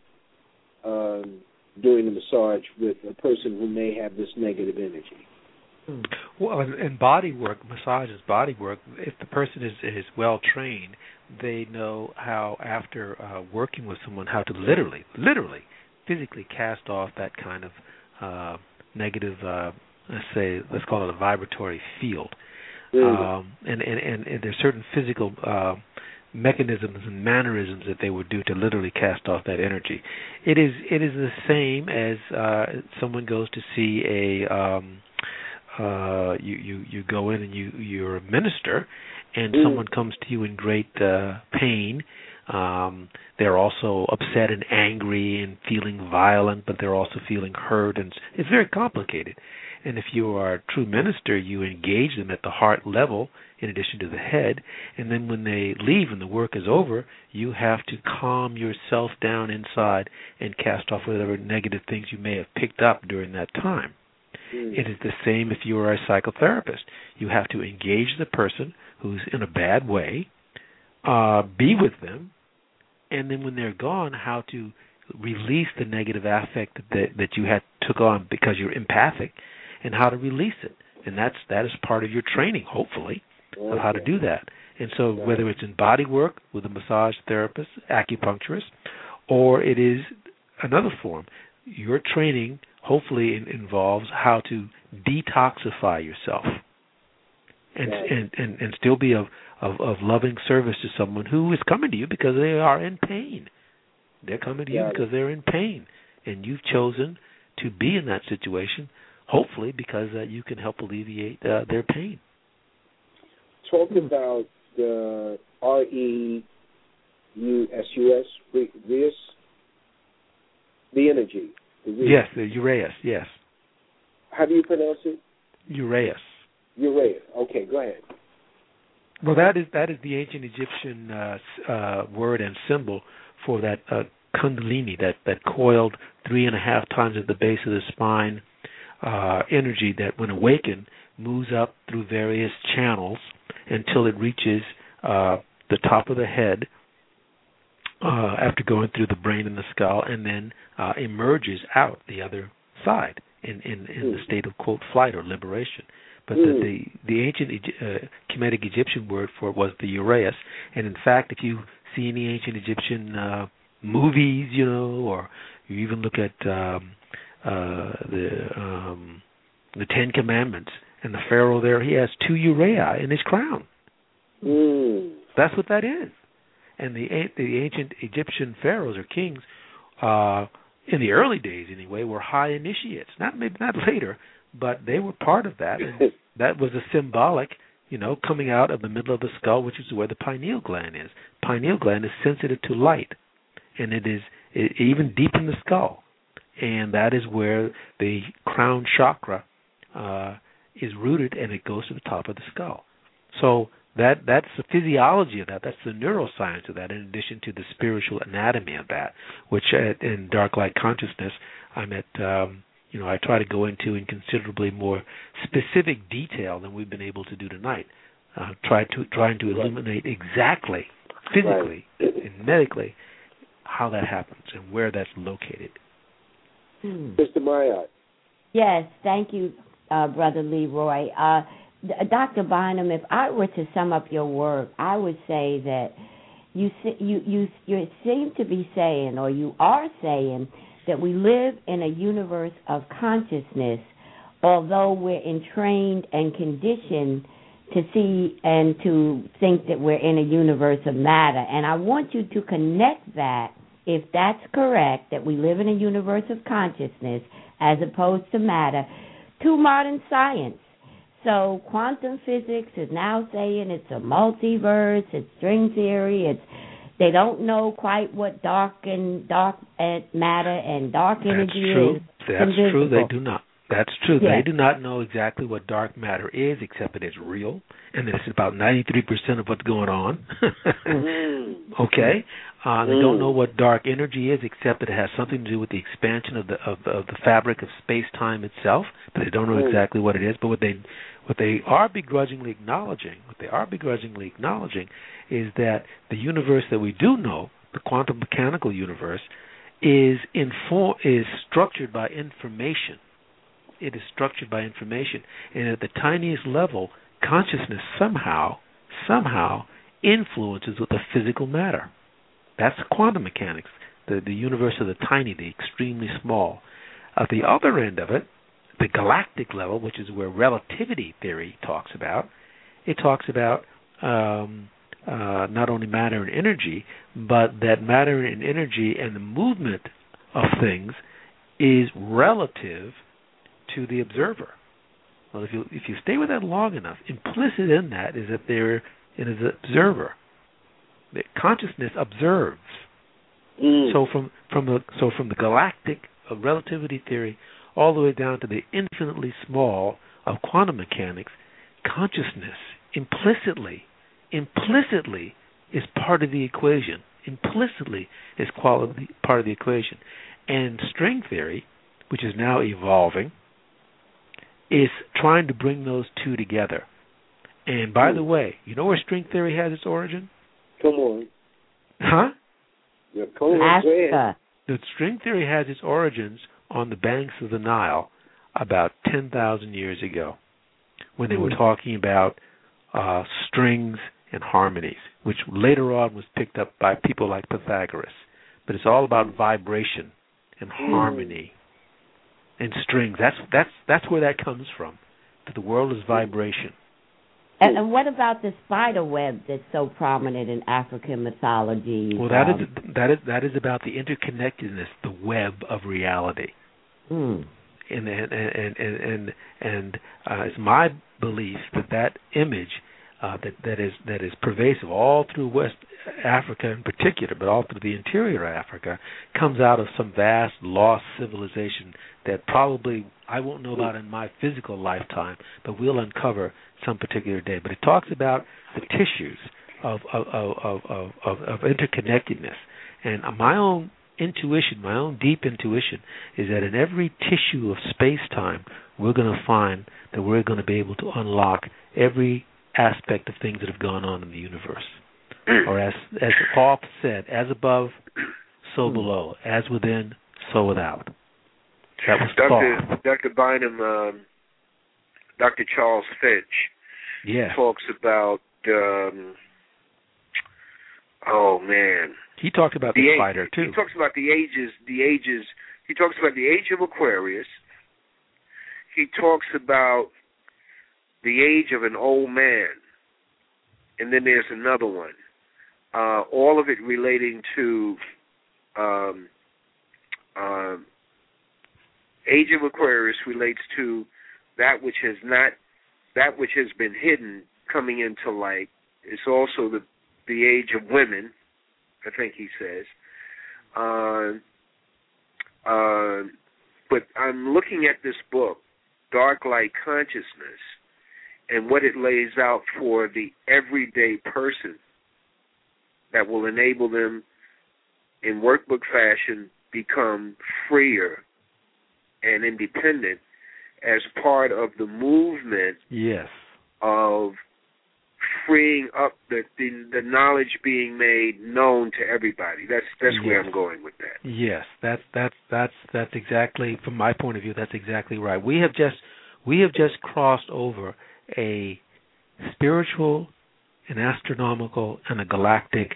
um, doing the massage with a person who may have this negative energy well, in body work, massage is body work. If the person is is well trained, they know how after uh, working with someone how to literally, literally, physically cast off that kind of uh, negative. Uh, let's say, let's call it a vibratory field. Um, and, and and and there's certain physical uh, mechanisms and mannerisms that they would do to literally cast off that energy. It is it is the same as uh, someone goes to see a um, uh you you you go in and you you're a minister and Mm. someone comes to you in great uh pain um they're also upset and angry and feeling violent but they're also feeling hurt and it's very complicated and if you are a true minister you engage them at the heart level in addition to the head. And then when they leave and the work is over you have to calm yourself down inside and cast off whatever negative things you may have picked up during that time. It is the same if you are a psychotherapist. You have to engage the person who's in a bad way, uh, be with them, and then when they're gone, how to release the negative affect that that you had took on because you're empathic, and how to release it. and that's that is part of your training, hopefully, of how to do that. And so, whether it's in body work with a massage therapist, acupuncturist, or it is another form, your training hopefully in, involves how to detoxify yourself, and Right. and, and and still be of, of of loving service to someone who is coming to you because they are in pain. They're coming to you because they're in pain, and you've chosen to be in that situation, hopefully because uh, you can help alleviate uh, their pain. Talk about the R E U S U S Re- Reus, the energy. The Reus. Yes, the Uraeus. Yes, How do you pronounce it? Uraeus. Urea. Okay, go ahead. Well, that is that is the ancient Egyptian uh, uh, word and symbol for that uh, kundalini, that that coiled three and a half times at the base of the spine uh, energy that, when awakened, moves up through various channels until it reaches uh, the top of the head. Uh, after going through the brain and the skull, and then uh, emerges out the other side in, in, in the state of quote flight or liberation. But the, the the ancient uh, Kemetic Egyptian word for it was the Uraeus, and in fact, if you see any ancient Egyptian uh, movies, you know, or you even look at um, the um, the Ten Commandments and the Pharaoh there, he has two Uraei in his crown. Mm. That's what that is. And the the ancient Egyptian pharaohs or kings, uh, in the early days anyway, were high initiates. Not maybe not later, but they were part of that, and that was a symbolic, you know, coming out of the middle of the skull, which is where the pineal gland is. Pineal gland is sensitive to light, and it is it, even deep in the skull, and that is where the crown chakra uh, is rooted, and it goes to the top of the skull. So that that's the physiology of that. That's the neuroscience of that. In addition to the spiritual anatomy of that, which uh, in Dark Light Consciousness, I'm at. Um, you know, I try to go into in considerably more specific detail than we've been able to do tonight. Uh, try to trying to illuminate exactly, physically and medically, how that happens and where that's located. Mr. Marriott. Yes, thank you, uh, Brother Leroy. Uh, Dr. Bynum, if I were to sum up your work, I would say that you you you you seem to be saying, or you are saying, that we live in a universe of consciousness, although we're entrained and conditioned to see and to think that we're in a universe of matter. And I want you to connect that, if that's correct, that we live in a universe of consciousness as opposed to matter, to modern science. So quantum physics is now saying it's a multiverse, it's string theory, it's they don't know quite what dark and dark matter and dark That's energy true. is. That's true. They do not. That's true. Yes. They do not know exactly what dark matter is, except that it's real, and that it's about 93% of what's going on. Mm-hmm. okay, uh, they don't Mm. know what dark energy is, except that it has something to do with the expansion of the of, of the fabric of space time itself. But they don't know Mm. exactly what it is. But what they what they are begrudgingly acknowledging, what they are begrudgingly acknowledging, is that the universe that we do know, the quantum mechanical universe, is inform is structured by information. It is structured by information, and at the tiniest level, consciousness somehow somehow influences with the physical matter. That's quantum mechanics, the the universe of the tiny, the extremely small. At the other end of it, the galactic level, which is where relativity theory talks about, it talks about um, uh, not only matter and energy, but that matter and energy and the movement of things is relative to the observer. Well, if you if you stay with that long enough, implicit in that is that there is an observer. That consciousness observes. Mm. So from from the so from the galactic of relativity theory all the way down to the infinitely small of quantum mechanics, consciousness implicitly implicitly is part of the equation. Implicitly is quality part of the equation. And string theory, which is now evolving, is trying to bring those two together. And by the way, you know where string theory has its origin? Come on. Huh? Yeah, come on. The string theory has its origins on the banks of the Nile about 10,000 years ago. when they were Hmm. talking about uh, strings and harmonies, which later on was picked up by people like Pythagoras. But it's all about vibration and harmony and strings. That's that's that's where that comes from. That the world is vibration. And, and what about the spider web that's so prominent in African mythology? Well, that um, is that is that is about the interconnectedness, the web of reality. mm, and and and and and, and uh, it's my belief that that image uh, that that is that is pervasive all through West Africa in particular, but all through the interior of Africa, comes out of some vast lost civilization that probably I won't know about in my physical lifetime, but we'll uncover some particular day. But it talks about the tissues of of of of, of, of interconnectedness, and my own intuition, my own deep intuition, is that in every tissue of space time, we're going to find that we're going to be able to unlock every aspect of things that have gone on in the universe. or as as Paul said, as above, so below, as within, so without. That was Paul. Dr. Dr. Bynum, um, Dr. Charles Finch Yeah. talks about. Um, oh man, He talked about the, age- spider too. He talks about the ages. The ages. He talks about the age of Aquarius. He talks about the age of an old man, and then there's another one. Uh, all of it relating to um, um, age of Aquarius relates to that which has not that which has been hidden coming into light. It's also the the age of women, I think he says. Uh, uh, but I'm looking at this book, Dark Light Consciousness, and what it lays out for the everyday person that will enable them in workbook fashion become freer and independent as part of the movement Yes. of freeing up the, the the knowledge being made known to everybody. That's that's where I'm going with that. Yes, that's that's that's that's exactly from my point of view. That's exactly right. We have just we have just crossed over a spiritual, an astronomical, and a galactic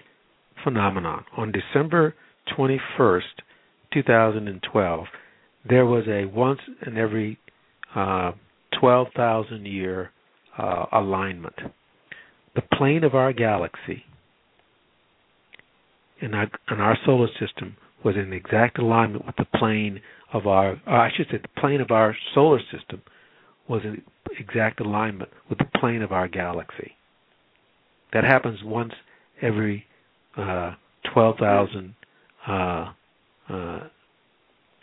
phenomenon. On December twenty first, two thousand and twelve, there was a once in every uh, twelve thousand year uh, alignment. The plane of our galaxy and our in our solar system was in exact alignment with the plane of our uh, I should say the plane of our solar system was in exact alignment with the plane of our galaxy. That happens once every uh, twelve thousand uh, uh,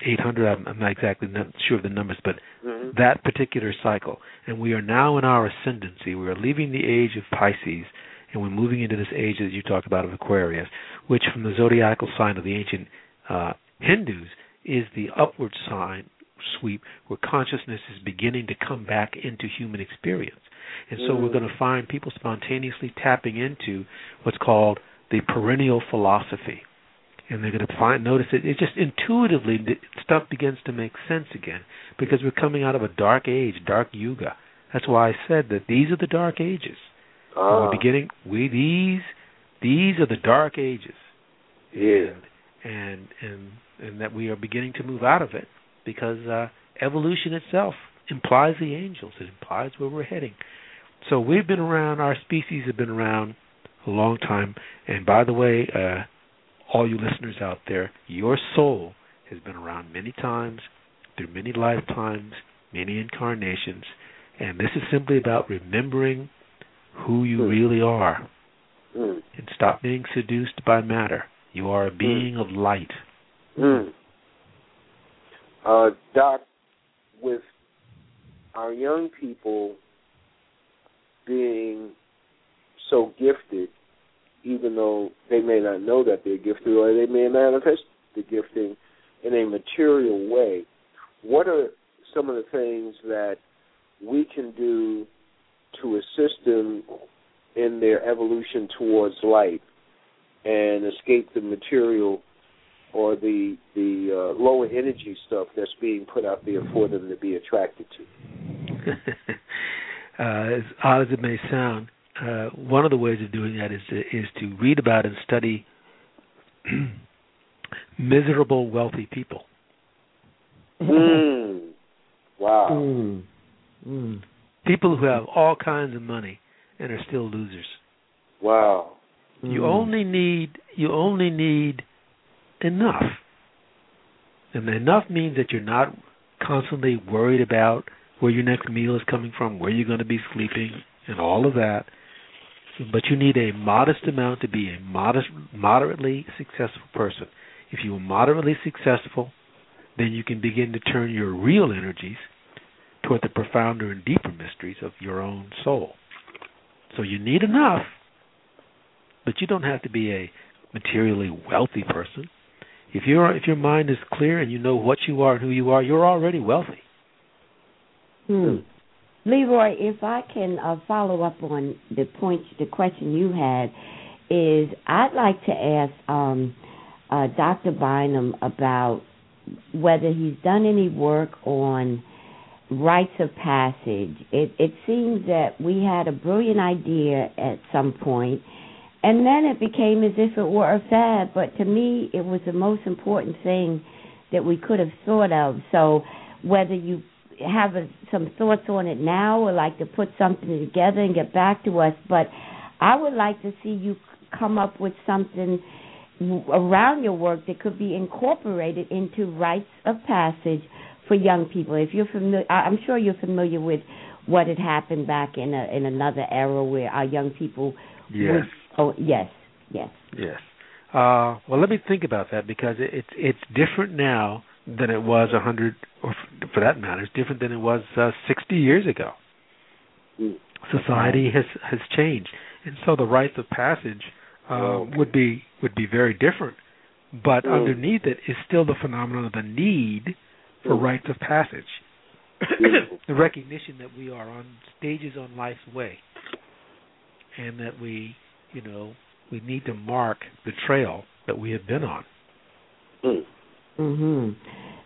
eight hundred. I'm, I'm not exactly not sure of the numbers, but Mhm. that particular cycle. And we are now in our ascendancy. We are leaving the age of Pisces and we're moving into this age that you talked about of Aquarius, which from the zodiacal sign of the ancient uh, Hindus is the upward sign sweep where consciousness is beginning to come back into human experience. And so we're Mm. going to find people spontaneously tapping into what's called the perennial philosophy. And they're going to find notice it. it just intuitively stuff begins to make sense again because we're coming out of a dark age, dark yuga. That's why I said that these are the dark ages. Ah, We're beginning we these these are the dark ages. yeah. And and and that we are beginning to move out of it because uh evolution itself implies the angels. It implies where we're heading. So we've been around our species have been around a long time and by the way, uh all you listeners out there, your soul has been around many times, through many lifetimes, many incarnations, and this is simply about remembering who you Hmm. really are Mm. and stop being seduced by matter. You are a being of light. Mm. Uh, Doc, with our young people being so gifted, even though they may not know that they're gifted or they may manifest the gifting in a material way, what are some of the things that we can do to assist them in their evolution towards light and escape the material or the the uh, lower energy stuff that's being put out there for them to be attracted to. uh, as odd as it may sound, uh, one of the ways of doing that is to, is to read about and study miserable wealthy people. Mm. Wow. Mm. Mm. People who have all kinds of money and are still losers. Wow. You Mm. only need you only need enough. And enough means that you're not constantly worried about where your next meal is coming from, where you're going to be sleeping, and all of that. But you need a modest amount to be a modest, moderately successful person. If you are moderately successful, then you can begin to turn your real energies toward the profounder and deeper mysteries of your own soul. So you need enough, but you don't have to be a materially wealthy person. If your if your mind is clear and you know what you are and who you are, you're already wealthy. Hmm. Leroy, if I can uh, follow up on the point, the question you had, is I'd like to ask um, uh, Dr. Bynum about whether he's done any work on rites of passage. It, it seems that we had a brilliant idea at some point, and then it became as if it were a fad. But to me, it was the most important thing that we could have thought of. So whether you have a, some thoughts on it now or like to put something together and get back to us, but I would like to see you come up with something around your work that could be incorporated into rites of passage for young people. If you're familiar, I'm sure you're familiar with what had happened back in a, in another era where our young people Yes. would. Oh yes, yes. Yes. Uh, well, let me think about that because it, it's it's different now than it was a hundred, or for that matter, it's different than it was uh, sixty years ago. Mm. Society has has changed, and so the rites of passage uh, Okay. would be would be very different. But Mm. underneath it is still the phenomenon of the need for Mm. rites of passage, the recognition that we are on stages on life's way, and that we, you know, we need to mark the trail that we have been on. Mhm.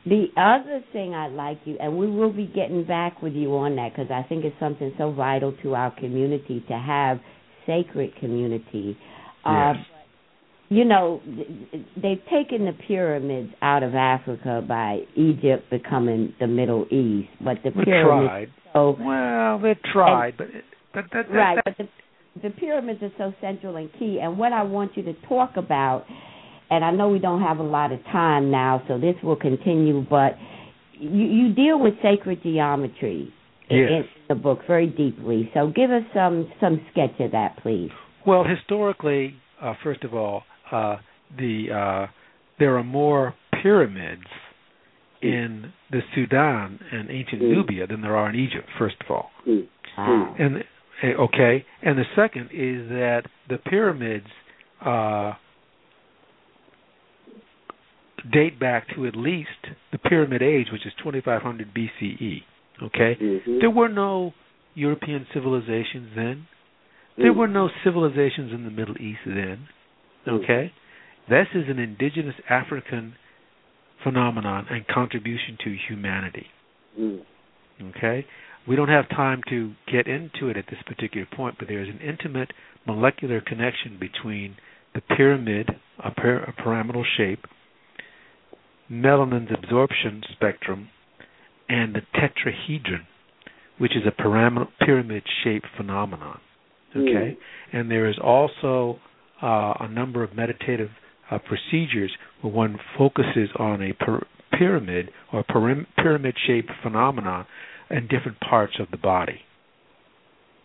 The other thing I'd like you, and we will be getting back with you on that because I think it's something so vital to our community to have sacred community. Uh, Yes. you know, they've taken the pyramids out of Africa by Egypt becoming the Middle East, but the We pyramids. tried. So, Well, they tried, but but that, that, right, that- but the, the pyramids are so central and key. And what I want you to talk about, and I know we don't have a lot of time now, so this will continue, but you, you deal with sacred geometry in, Yes. in the book very deeply. So give us some some sketch of that, please. well, historically, uh, first of all, uh, the uh, there are more pyramids in the Sudan and ancient Mm. Nubia than there are in Egypt. First of all, Mm. Wow. and eh, okay, and the second is that the pyramids uh, date back to at least the Pyramid Age, which is 2500 BCE. Okay, Mhm. there were no European civilizations then. There were no civilizations in the Middle East then. Mm. Okay, this is an indigenous African phenomenon and contribution to humanity. Mm. Okay, we don't have time to get into it at this particular point, but there is an intimate molecular connection between the pyramid, a, a pyramidal shape, melanin's absorption spectrum, and the tetrahedron, which is a pyramid shaped phenomenon. Okay, and there is also uh, a number of meditative uh, procedures where one focuses on a pyr- pyramid or pyramid shaped phenomenon in different parts of the body.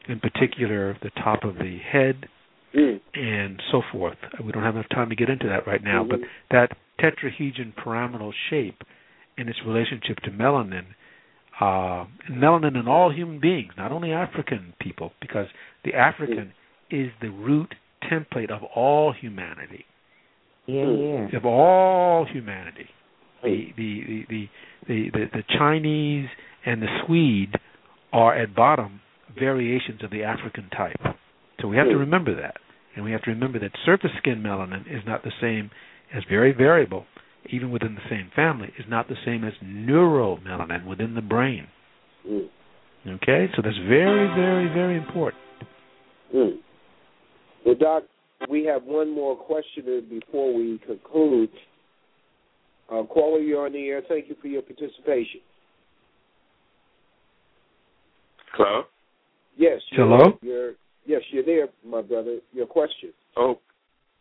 In particular, the top of the head Mm. and so forth. We don't have enough time to get into that right now, but Mhm. that tetrahedron pyramidal shape and its relationship to melanin, uh, melanin in all human beings, not only African people, because the African is the root template of all humanity, Yeah, yeah. of all humanity. The the the the the, the, the Chinese and the Swede are at bottom variations of the African type. So we have to Hmm. remember that. And we have to remember that surface skin melanin is not the same as very variable, even within the same family, is not the same as neuromelanin within the brain. Mm. Okay, so that's very, very, very important. Mm. Well, Doc, we have one more questioner before we conclude. Uh, caller, you're on the air. Thank you for your participation. Hello? Yes. You're, Hello? You're, yes, you're there, my brother. Your question. Oh,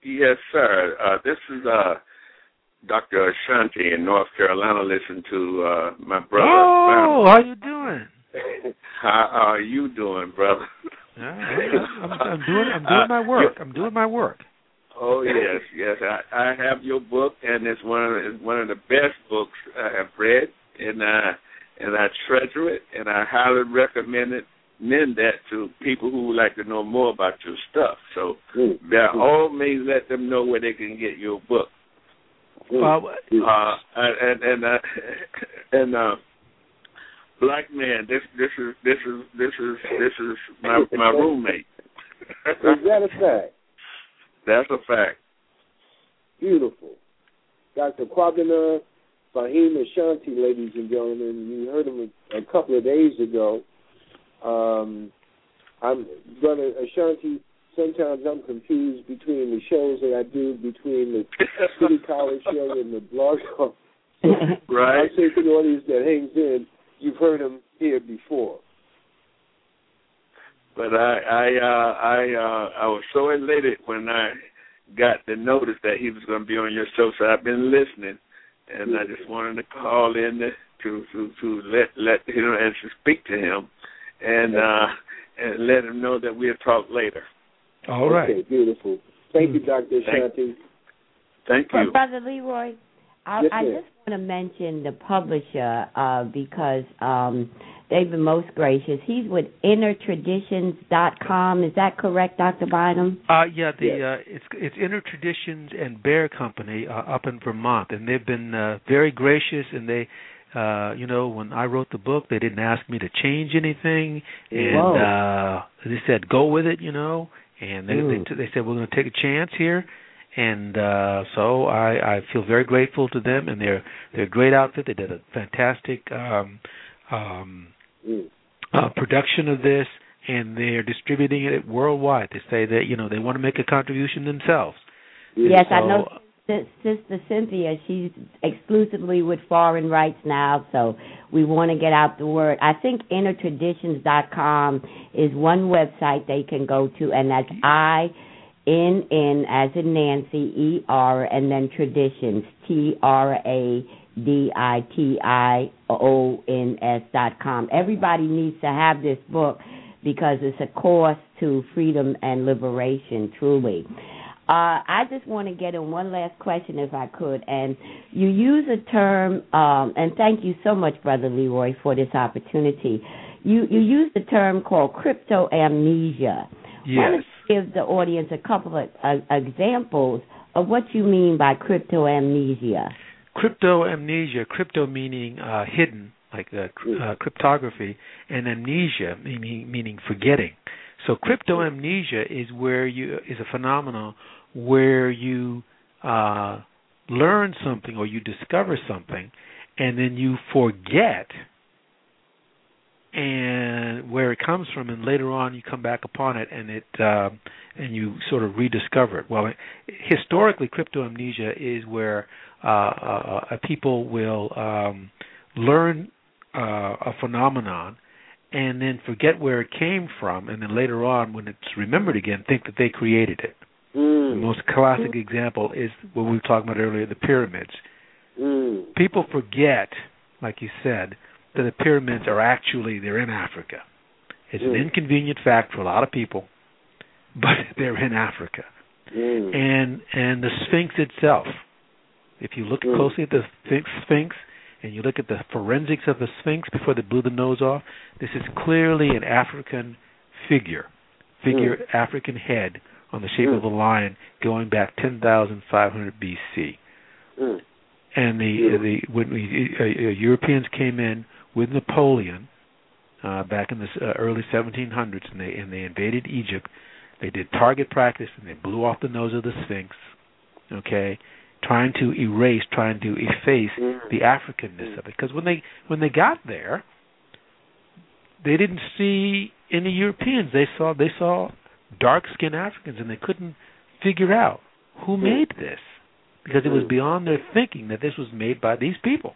yes, sir. Uh, this is uh, Dr. Ashanti in North Carolina. Listen to uh, my brother. Oh, how you doing? How are you doing, brother? Yeah, I'm, I'm doing. I'm doing my work. I'm doing my work. Oh yes, yes. I, I have your book, and it's one of the, it's one of the best books I have read, and uh, and I treasure it, and I highly recommend it. Mend that to people who would like to know more about your stuff. So, by all means, let them know where they can get your book. Well, Uh, and and uh, and uh, black man, this this is this is this is this is my my roommate. Is that a fact? That's a fact. Beautiful. Dr. Kwabena Fahim Ashanti, ladies and gentlemen. You heard him a, a couple of days ago. Um, I'm Brother Ashanti. Sometimes I'm confused between the shows that I do between the City College show and the blog show. Right. I say to the audience that hangs in, you've heard him here before. But I I uh I uh I was so elated when I got the notice that he was gonna be on your show, so I've been listening and I just wanted to call in to to to let let you know and to speak to him and uh and let him know that we'll talk later. All right. Okay, beautiful. Thank you, Dr. Shanti. Thank you. Brother Leroy, I, Yes, I just want to mention the publisher uh, because um, they've been most gracious. He's with innertraditions.com. Is that correct, Dr. Bynum? Uh, yeah, the uh, it's it's Inner Traditions and Bear Company uh, up in Vermont, and they've been uh, very gracious. And they, uh, you know, when I wrote the book, they didn't ask me to change anything, and Whoa. uh, they said go with it, you know. And they they, t- they said we're going to take a chance here, and uh, so I I feel very grateful to them, and they're they're a great outfit. They did a fantastic um, um, uh, production of this, and they're distributing it worldwide. They say that you know they want to make a contribution themselves. Yes, I know Sister Cynthia, she's exclusively with foreign rights now, so we want to get out the word. I think innertraditions.com is one website they can go to, and that's I N N as in Nancy E R and then traditions T R A D I T I O N S dot com. Everybody needs to have this book because it's a course to freedom and liberation, truly. Uh, I just want to get in one last question, if I could. And you use a term, um, and thank you so much, Brother Leroy, for this opportunity. You you use the term called crypto amnesia. Yes. you give the audience a couple of uh, examples of what you mean by crypto amnesia? Crypto amnesia, crypto meaning uh, hidden, like uh, uh, cryptography, and amnesia meaning meaning forgetting. So crypto amnesia is where you is a phenomenon where you uh, learn something or you discover something, and then you forget and where it comes from, and later on you come back upon it, and it um, and you sort of rediscover it. Well, historically, crypto amnesia is where uh, uh, uh, people will um, learn uh, a phenomenon and then forget where it came from, and then later on, when it's remembered again, think that they created it. Mm. The most classic example is what we were talking about earlier, the pyramids. Mm. People forget, like you said, that the pyramids are actually they're in Africa. It's an Mm. inconvenient fact for a lot of people, but they're in Africa. Mm. And and the Sphinx itself, if you look Mm. closely at the Sphinx, Sphinx and you look at the forensics of the Sphinx before they blew the nose off, this is clearly an African figure, figure African head on the shape Mm. of a lion going back 10,500 BC. Mm. And the Yeah. the when we, uh, uh, Europeans came in with Napoleon uh, back in the uh, early 1700s, and they and they invaded Egypt. They did target practice and they blew off the nose of the Sphinx. Okay, trying to erase, trying to efface Mm. the Africanness of it. Because when they when they got there, they didn't see any Europeans. They saw they saw dark skinned Africans and they couldn't figure out who made this. Because it was beyond their thinking that this was made by these people.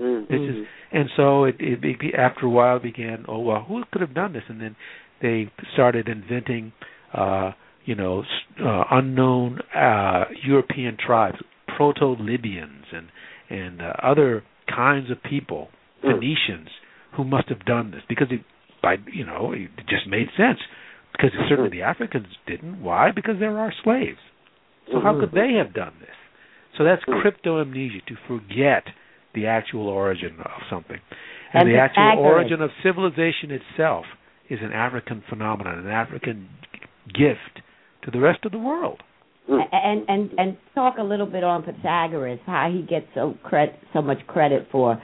Mm-hmm. This is, and so it, it, it after a while began. Oh well, who could have done this? And then they started inventing, uh, you know, uh, unknown uh, European tribes, Proto-Libyans, and and uh, other kinds of people, Phoenicians, who must have done this because it, by you know, it just made sense. Because certainly the Africans didn't. Why? Because they're our slaves. So how could they have done this? So that's cryptoamnesia to forget the actual origin of something. And, And the actual origin of civilization itself is an African phenomenon, an African gift to the rest of the world. and and and talk a little bit on Pythagoras, how he gets so credit so much credit for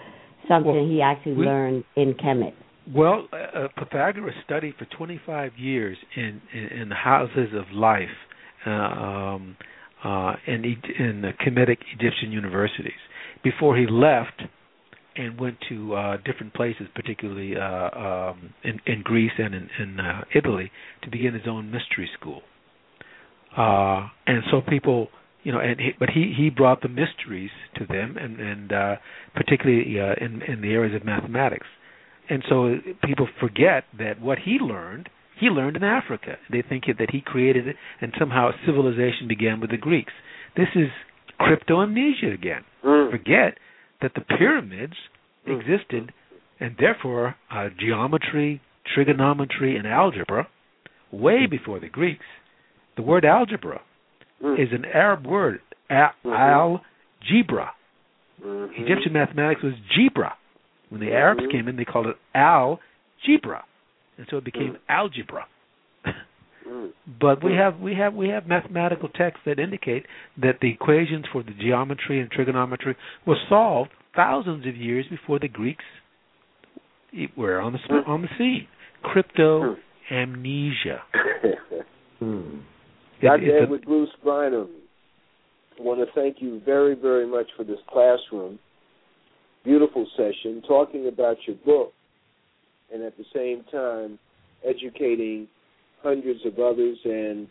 something he actually we- learned in Kemet. Well, uh, Pythagoras studied for 25 years in in, in the houses of life uh, um, uh, in E- in the Kemetic Egyptian universities before he left and went to uh, different places, particularly uh, um, in, in Greece and in, in uh, Italy, to begin his own mystery school. Uh, and so people, you know, and he, but he he brought the mysteries to them, and and uh, particularly uh, in in the areas of mathematics. And so people forget that what he learned, he learned in Africa. They think that he created it, and somehow civilization began with the Greeks. This is cryptoamnesia again. Forget that the pyramids existed, and therefore uh, geometry, trigonometry, and algebra way before the Greeks. The word algebra mm. is an Arab word, al- mm-hmm. algebra. Mm-hmm. Egyptian mathematics was gebra. When the Arabs mm-hmm. came in, they called it algebra, and so it became mm. algebra. Mm. But we have we have we have mathematical texts that indicate that the equations for the geometry and trigonometry were solved thousands of years before the Greeks were on the on the scene. Crypto amnesia. It- hmm. Dr. it's a- Edward Bruce Bynum, I want to thank you very, very much for this classroom. Beautiful session, talking about your book, and at the same time, educating hundreds of others. And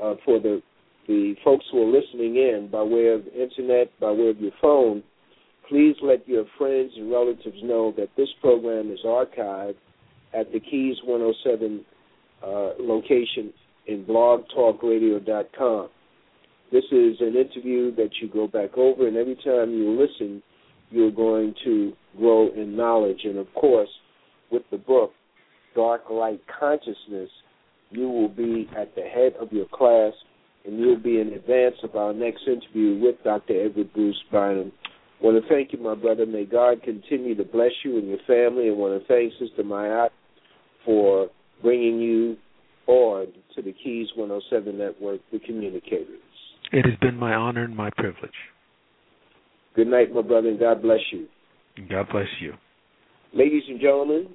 uh, for the the folks who are listening in by way of internet, by way of your phone, please let your friends and relatives know that this program is archived at the Keys 107 uh, location in blogtalkradio.com. This is an interview that you go back over, and every time you listen, you're going to grow in knowledge. And of course, with the book, Dark Light Consciousness, you will be at the head of your class, and you'll be in advance of our next interview with Dr. Edward Bruce Bynum. I want to thank you, my brother. May God continue to bless you and your family. I want to thank Sister Mayat for bringing you on to the Keys 107 Network, the communicators. It has been my honor and my privilege. Good night, my brother, and God bless you. God bless you. Ladies and gentlemen,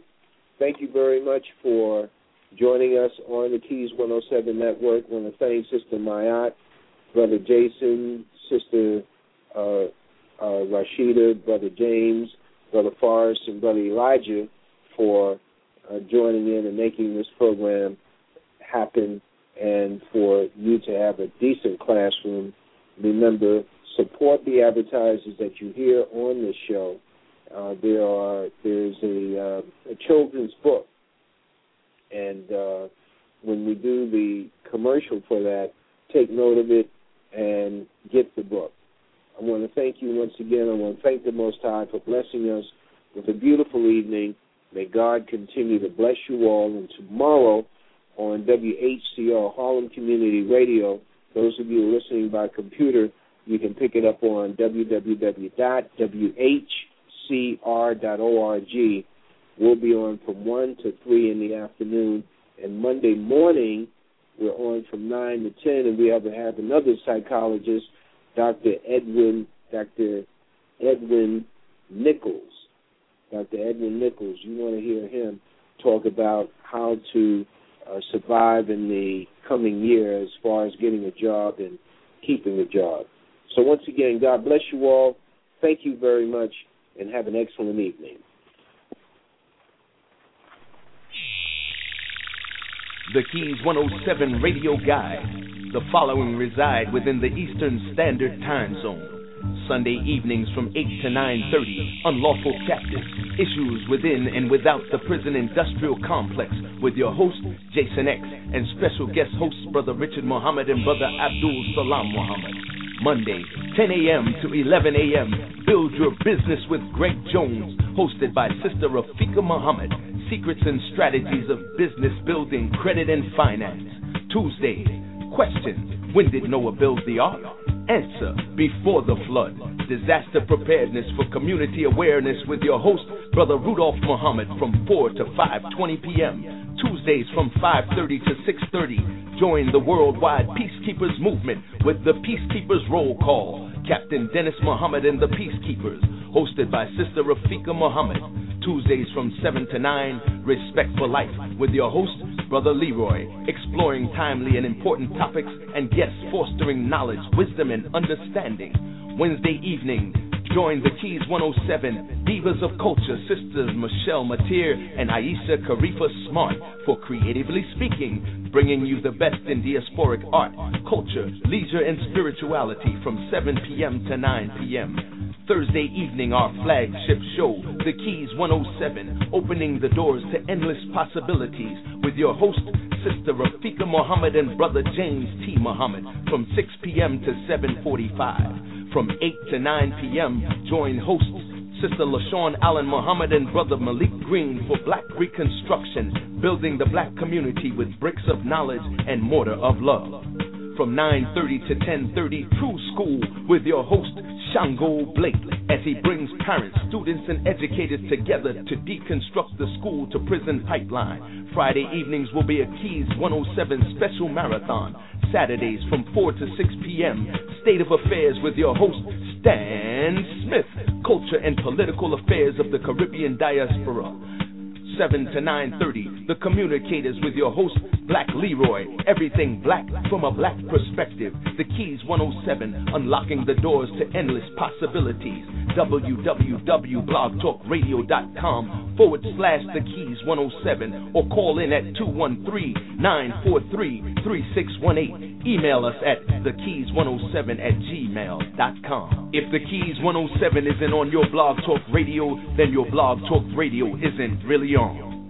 thank you very much for joining us on the Keys 107 Network. I want to thank Sister Mayat, Brother Jason, Sister uh, uh, Rashida, Brother James, Brother Forrest, and Brother Elijah for uh, joining in and making this program happen and for you to have a decent classroom. Remember, support the advertisers that you hear on this show. Uh, there are there's a, uh, a children's book, and uh, when we do the commercial for that, take note of it and get the book. I want to thank you once again. I want to thank the Most High for blessing us with a beautiful evening. May God continue to bless you all. And tomorrow on WHCR Harlem Community Radio, those of you listening by computer, you can pick it up on www.whcr.org. We'll be on from 1 to 3 in the afternoon. And Monday morning, we're on from 9 to 10, and we have, have another psychologist, Dr. Edwin, Dr. Edwin Nichols. Dr. Edwin Nichols, you want to hear him talk about how to uh, survive in the coming year as far as getting a job and keeping a job. So, once again, God bless you all. Thank you very much, and have an excellent evening. The Keys 107 Radio Guide. The following reside within the Eastern Standard Time Zone. Sunday evenings from 8 to 9:30. Unlawful captives. Issues within and without the prison industrial complex with your host Jason X and special guest hosts Brother Richard Muhammad and Brother Abdul Salam Muhammad. Monday, 10 a.m. to 11 a.m. Build Your Business with Greg Jones, hosted by Sister Rafika Muhammad. Secrets and Strategies of Business Building, Credit and Finance. Tuesday, Questions, When did Noah build the ark? Answer Before the flood. Disaster preparedness for community awareness with your host, Brother Rudolph Muhammad, from 4 to 5:20 p.m. Tuesdays from 5:30 to 6:30. Join the worldwide Peacekeepers movement with the Peacekeepers Roll Call. Captain Dennis Muhammad and the Peacekeepers, hosted by Sister Rafika Muhammad. Tuesdays from 7 to 9, Respect for Life, with your host, Brother Leroy, exploring timely and important topics and guests fostering knowledge, wisdom, and understanding. Wednesday evening, join the Keys 107 Divas of Culture, Sisters Michelle Mateer and Aisha Karifa Smart for Creatively Speaking, bringing you the best in diasporic art, culture, leisure, and spirituality from 7 p.m. to 9 p.m. Thursday evening, our flagship show, The Keys 107, opening the doors to endless possibilities with your host, Sister Rafika Muhammad and Brother James T. Muhammad from 6 p.m. to 7.45. From 8 to 9 p.m., join hosts Sister LaShawn Allen Muhammad and Brother Malik Green for Black Reconstruction, building the black community with bricks of knowledge and mortar of love. From 9.30 to 10.30, True School with your host, Shango Blake, as he brings parents, students, and educators together to deconstruct the school to prison pipeline. Friday evenings will be a Keys 107 special marathon. Saturdays from 4 to 6 p.m. State of Affairs with your host, Stan Smith. Culture and political affairs of the Caribbean diaspora. 7 to 9.30, The Communicators with your host, Black Leroy. Everything black from a black perspective. The Keys 107, unlocking the doors to endless possibilities. www.blogtalkradio.com forward slash The Keys 107 or call in at 213-943-3618. Email us at thekeys107 at gmail.com. If The Keys 107 isn't on your blog talk radio, then your blog talk radio isn't really on. Young.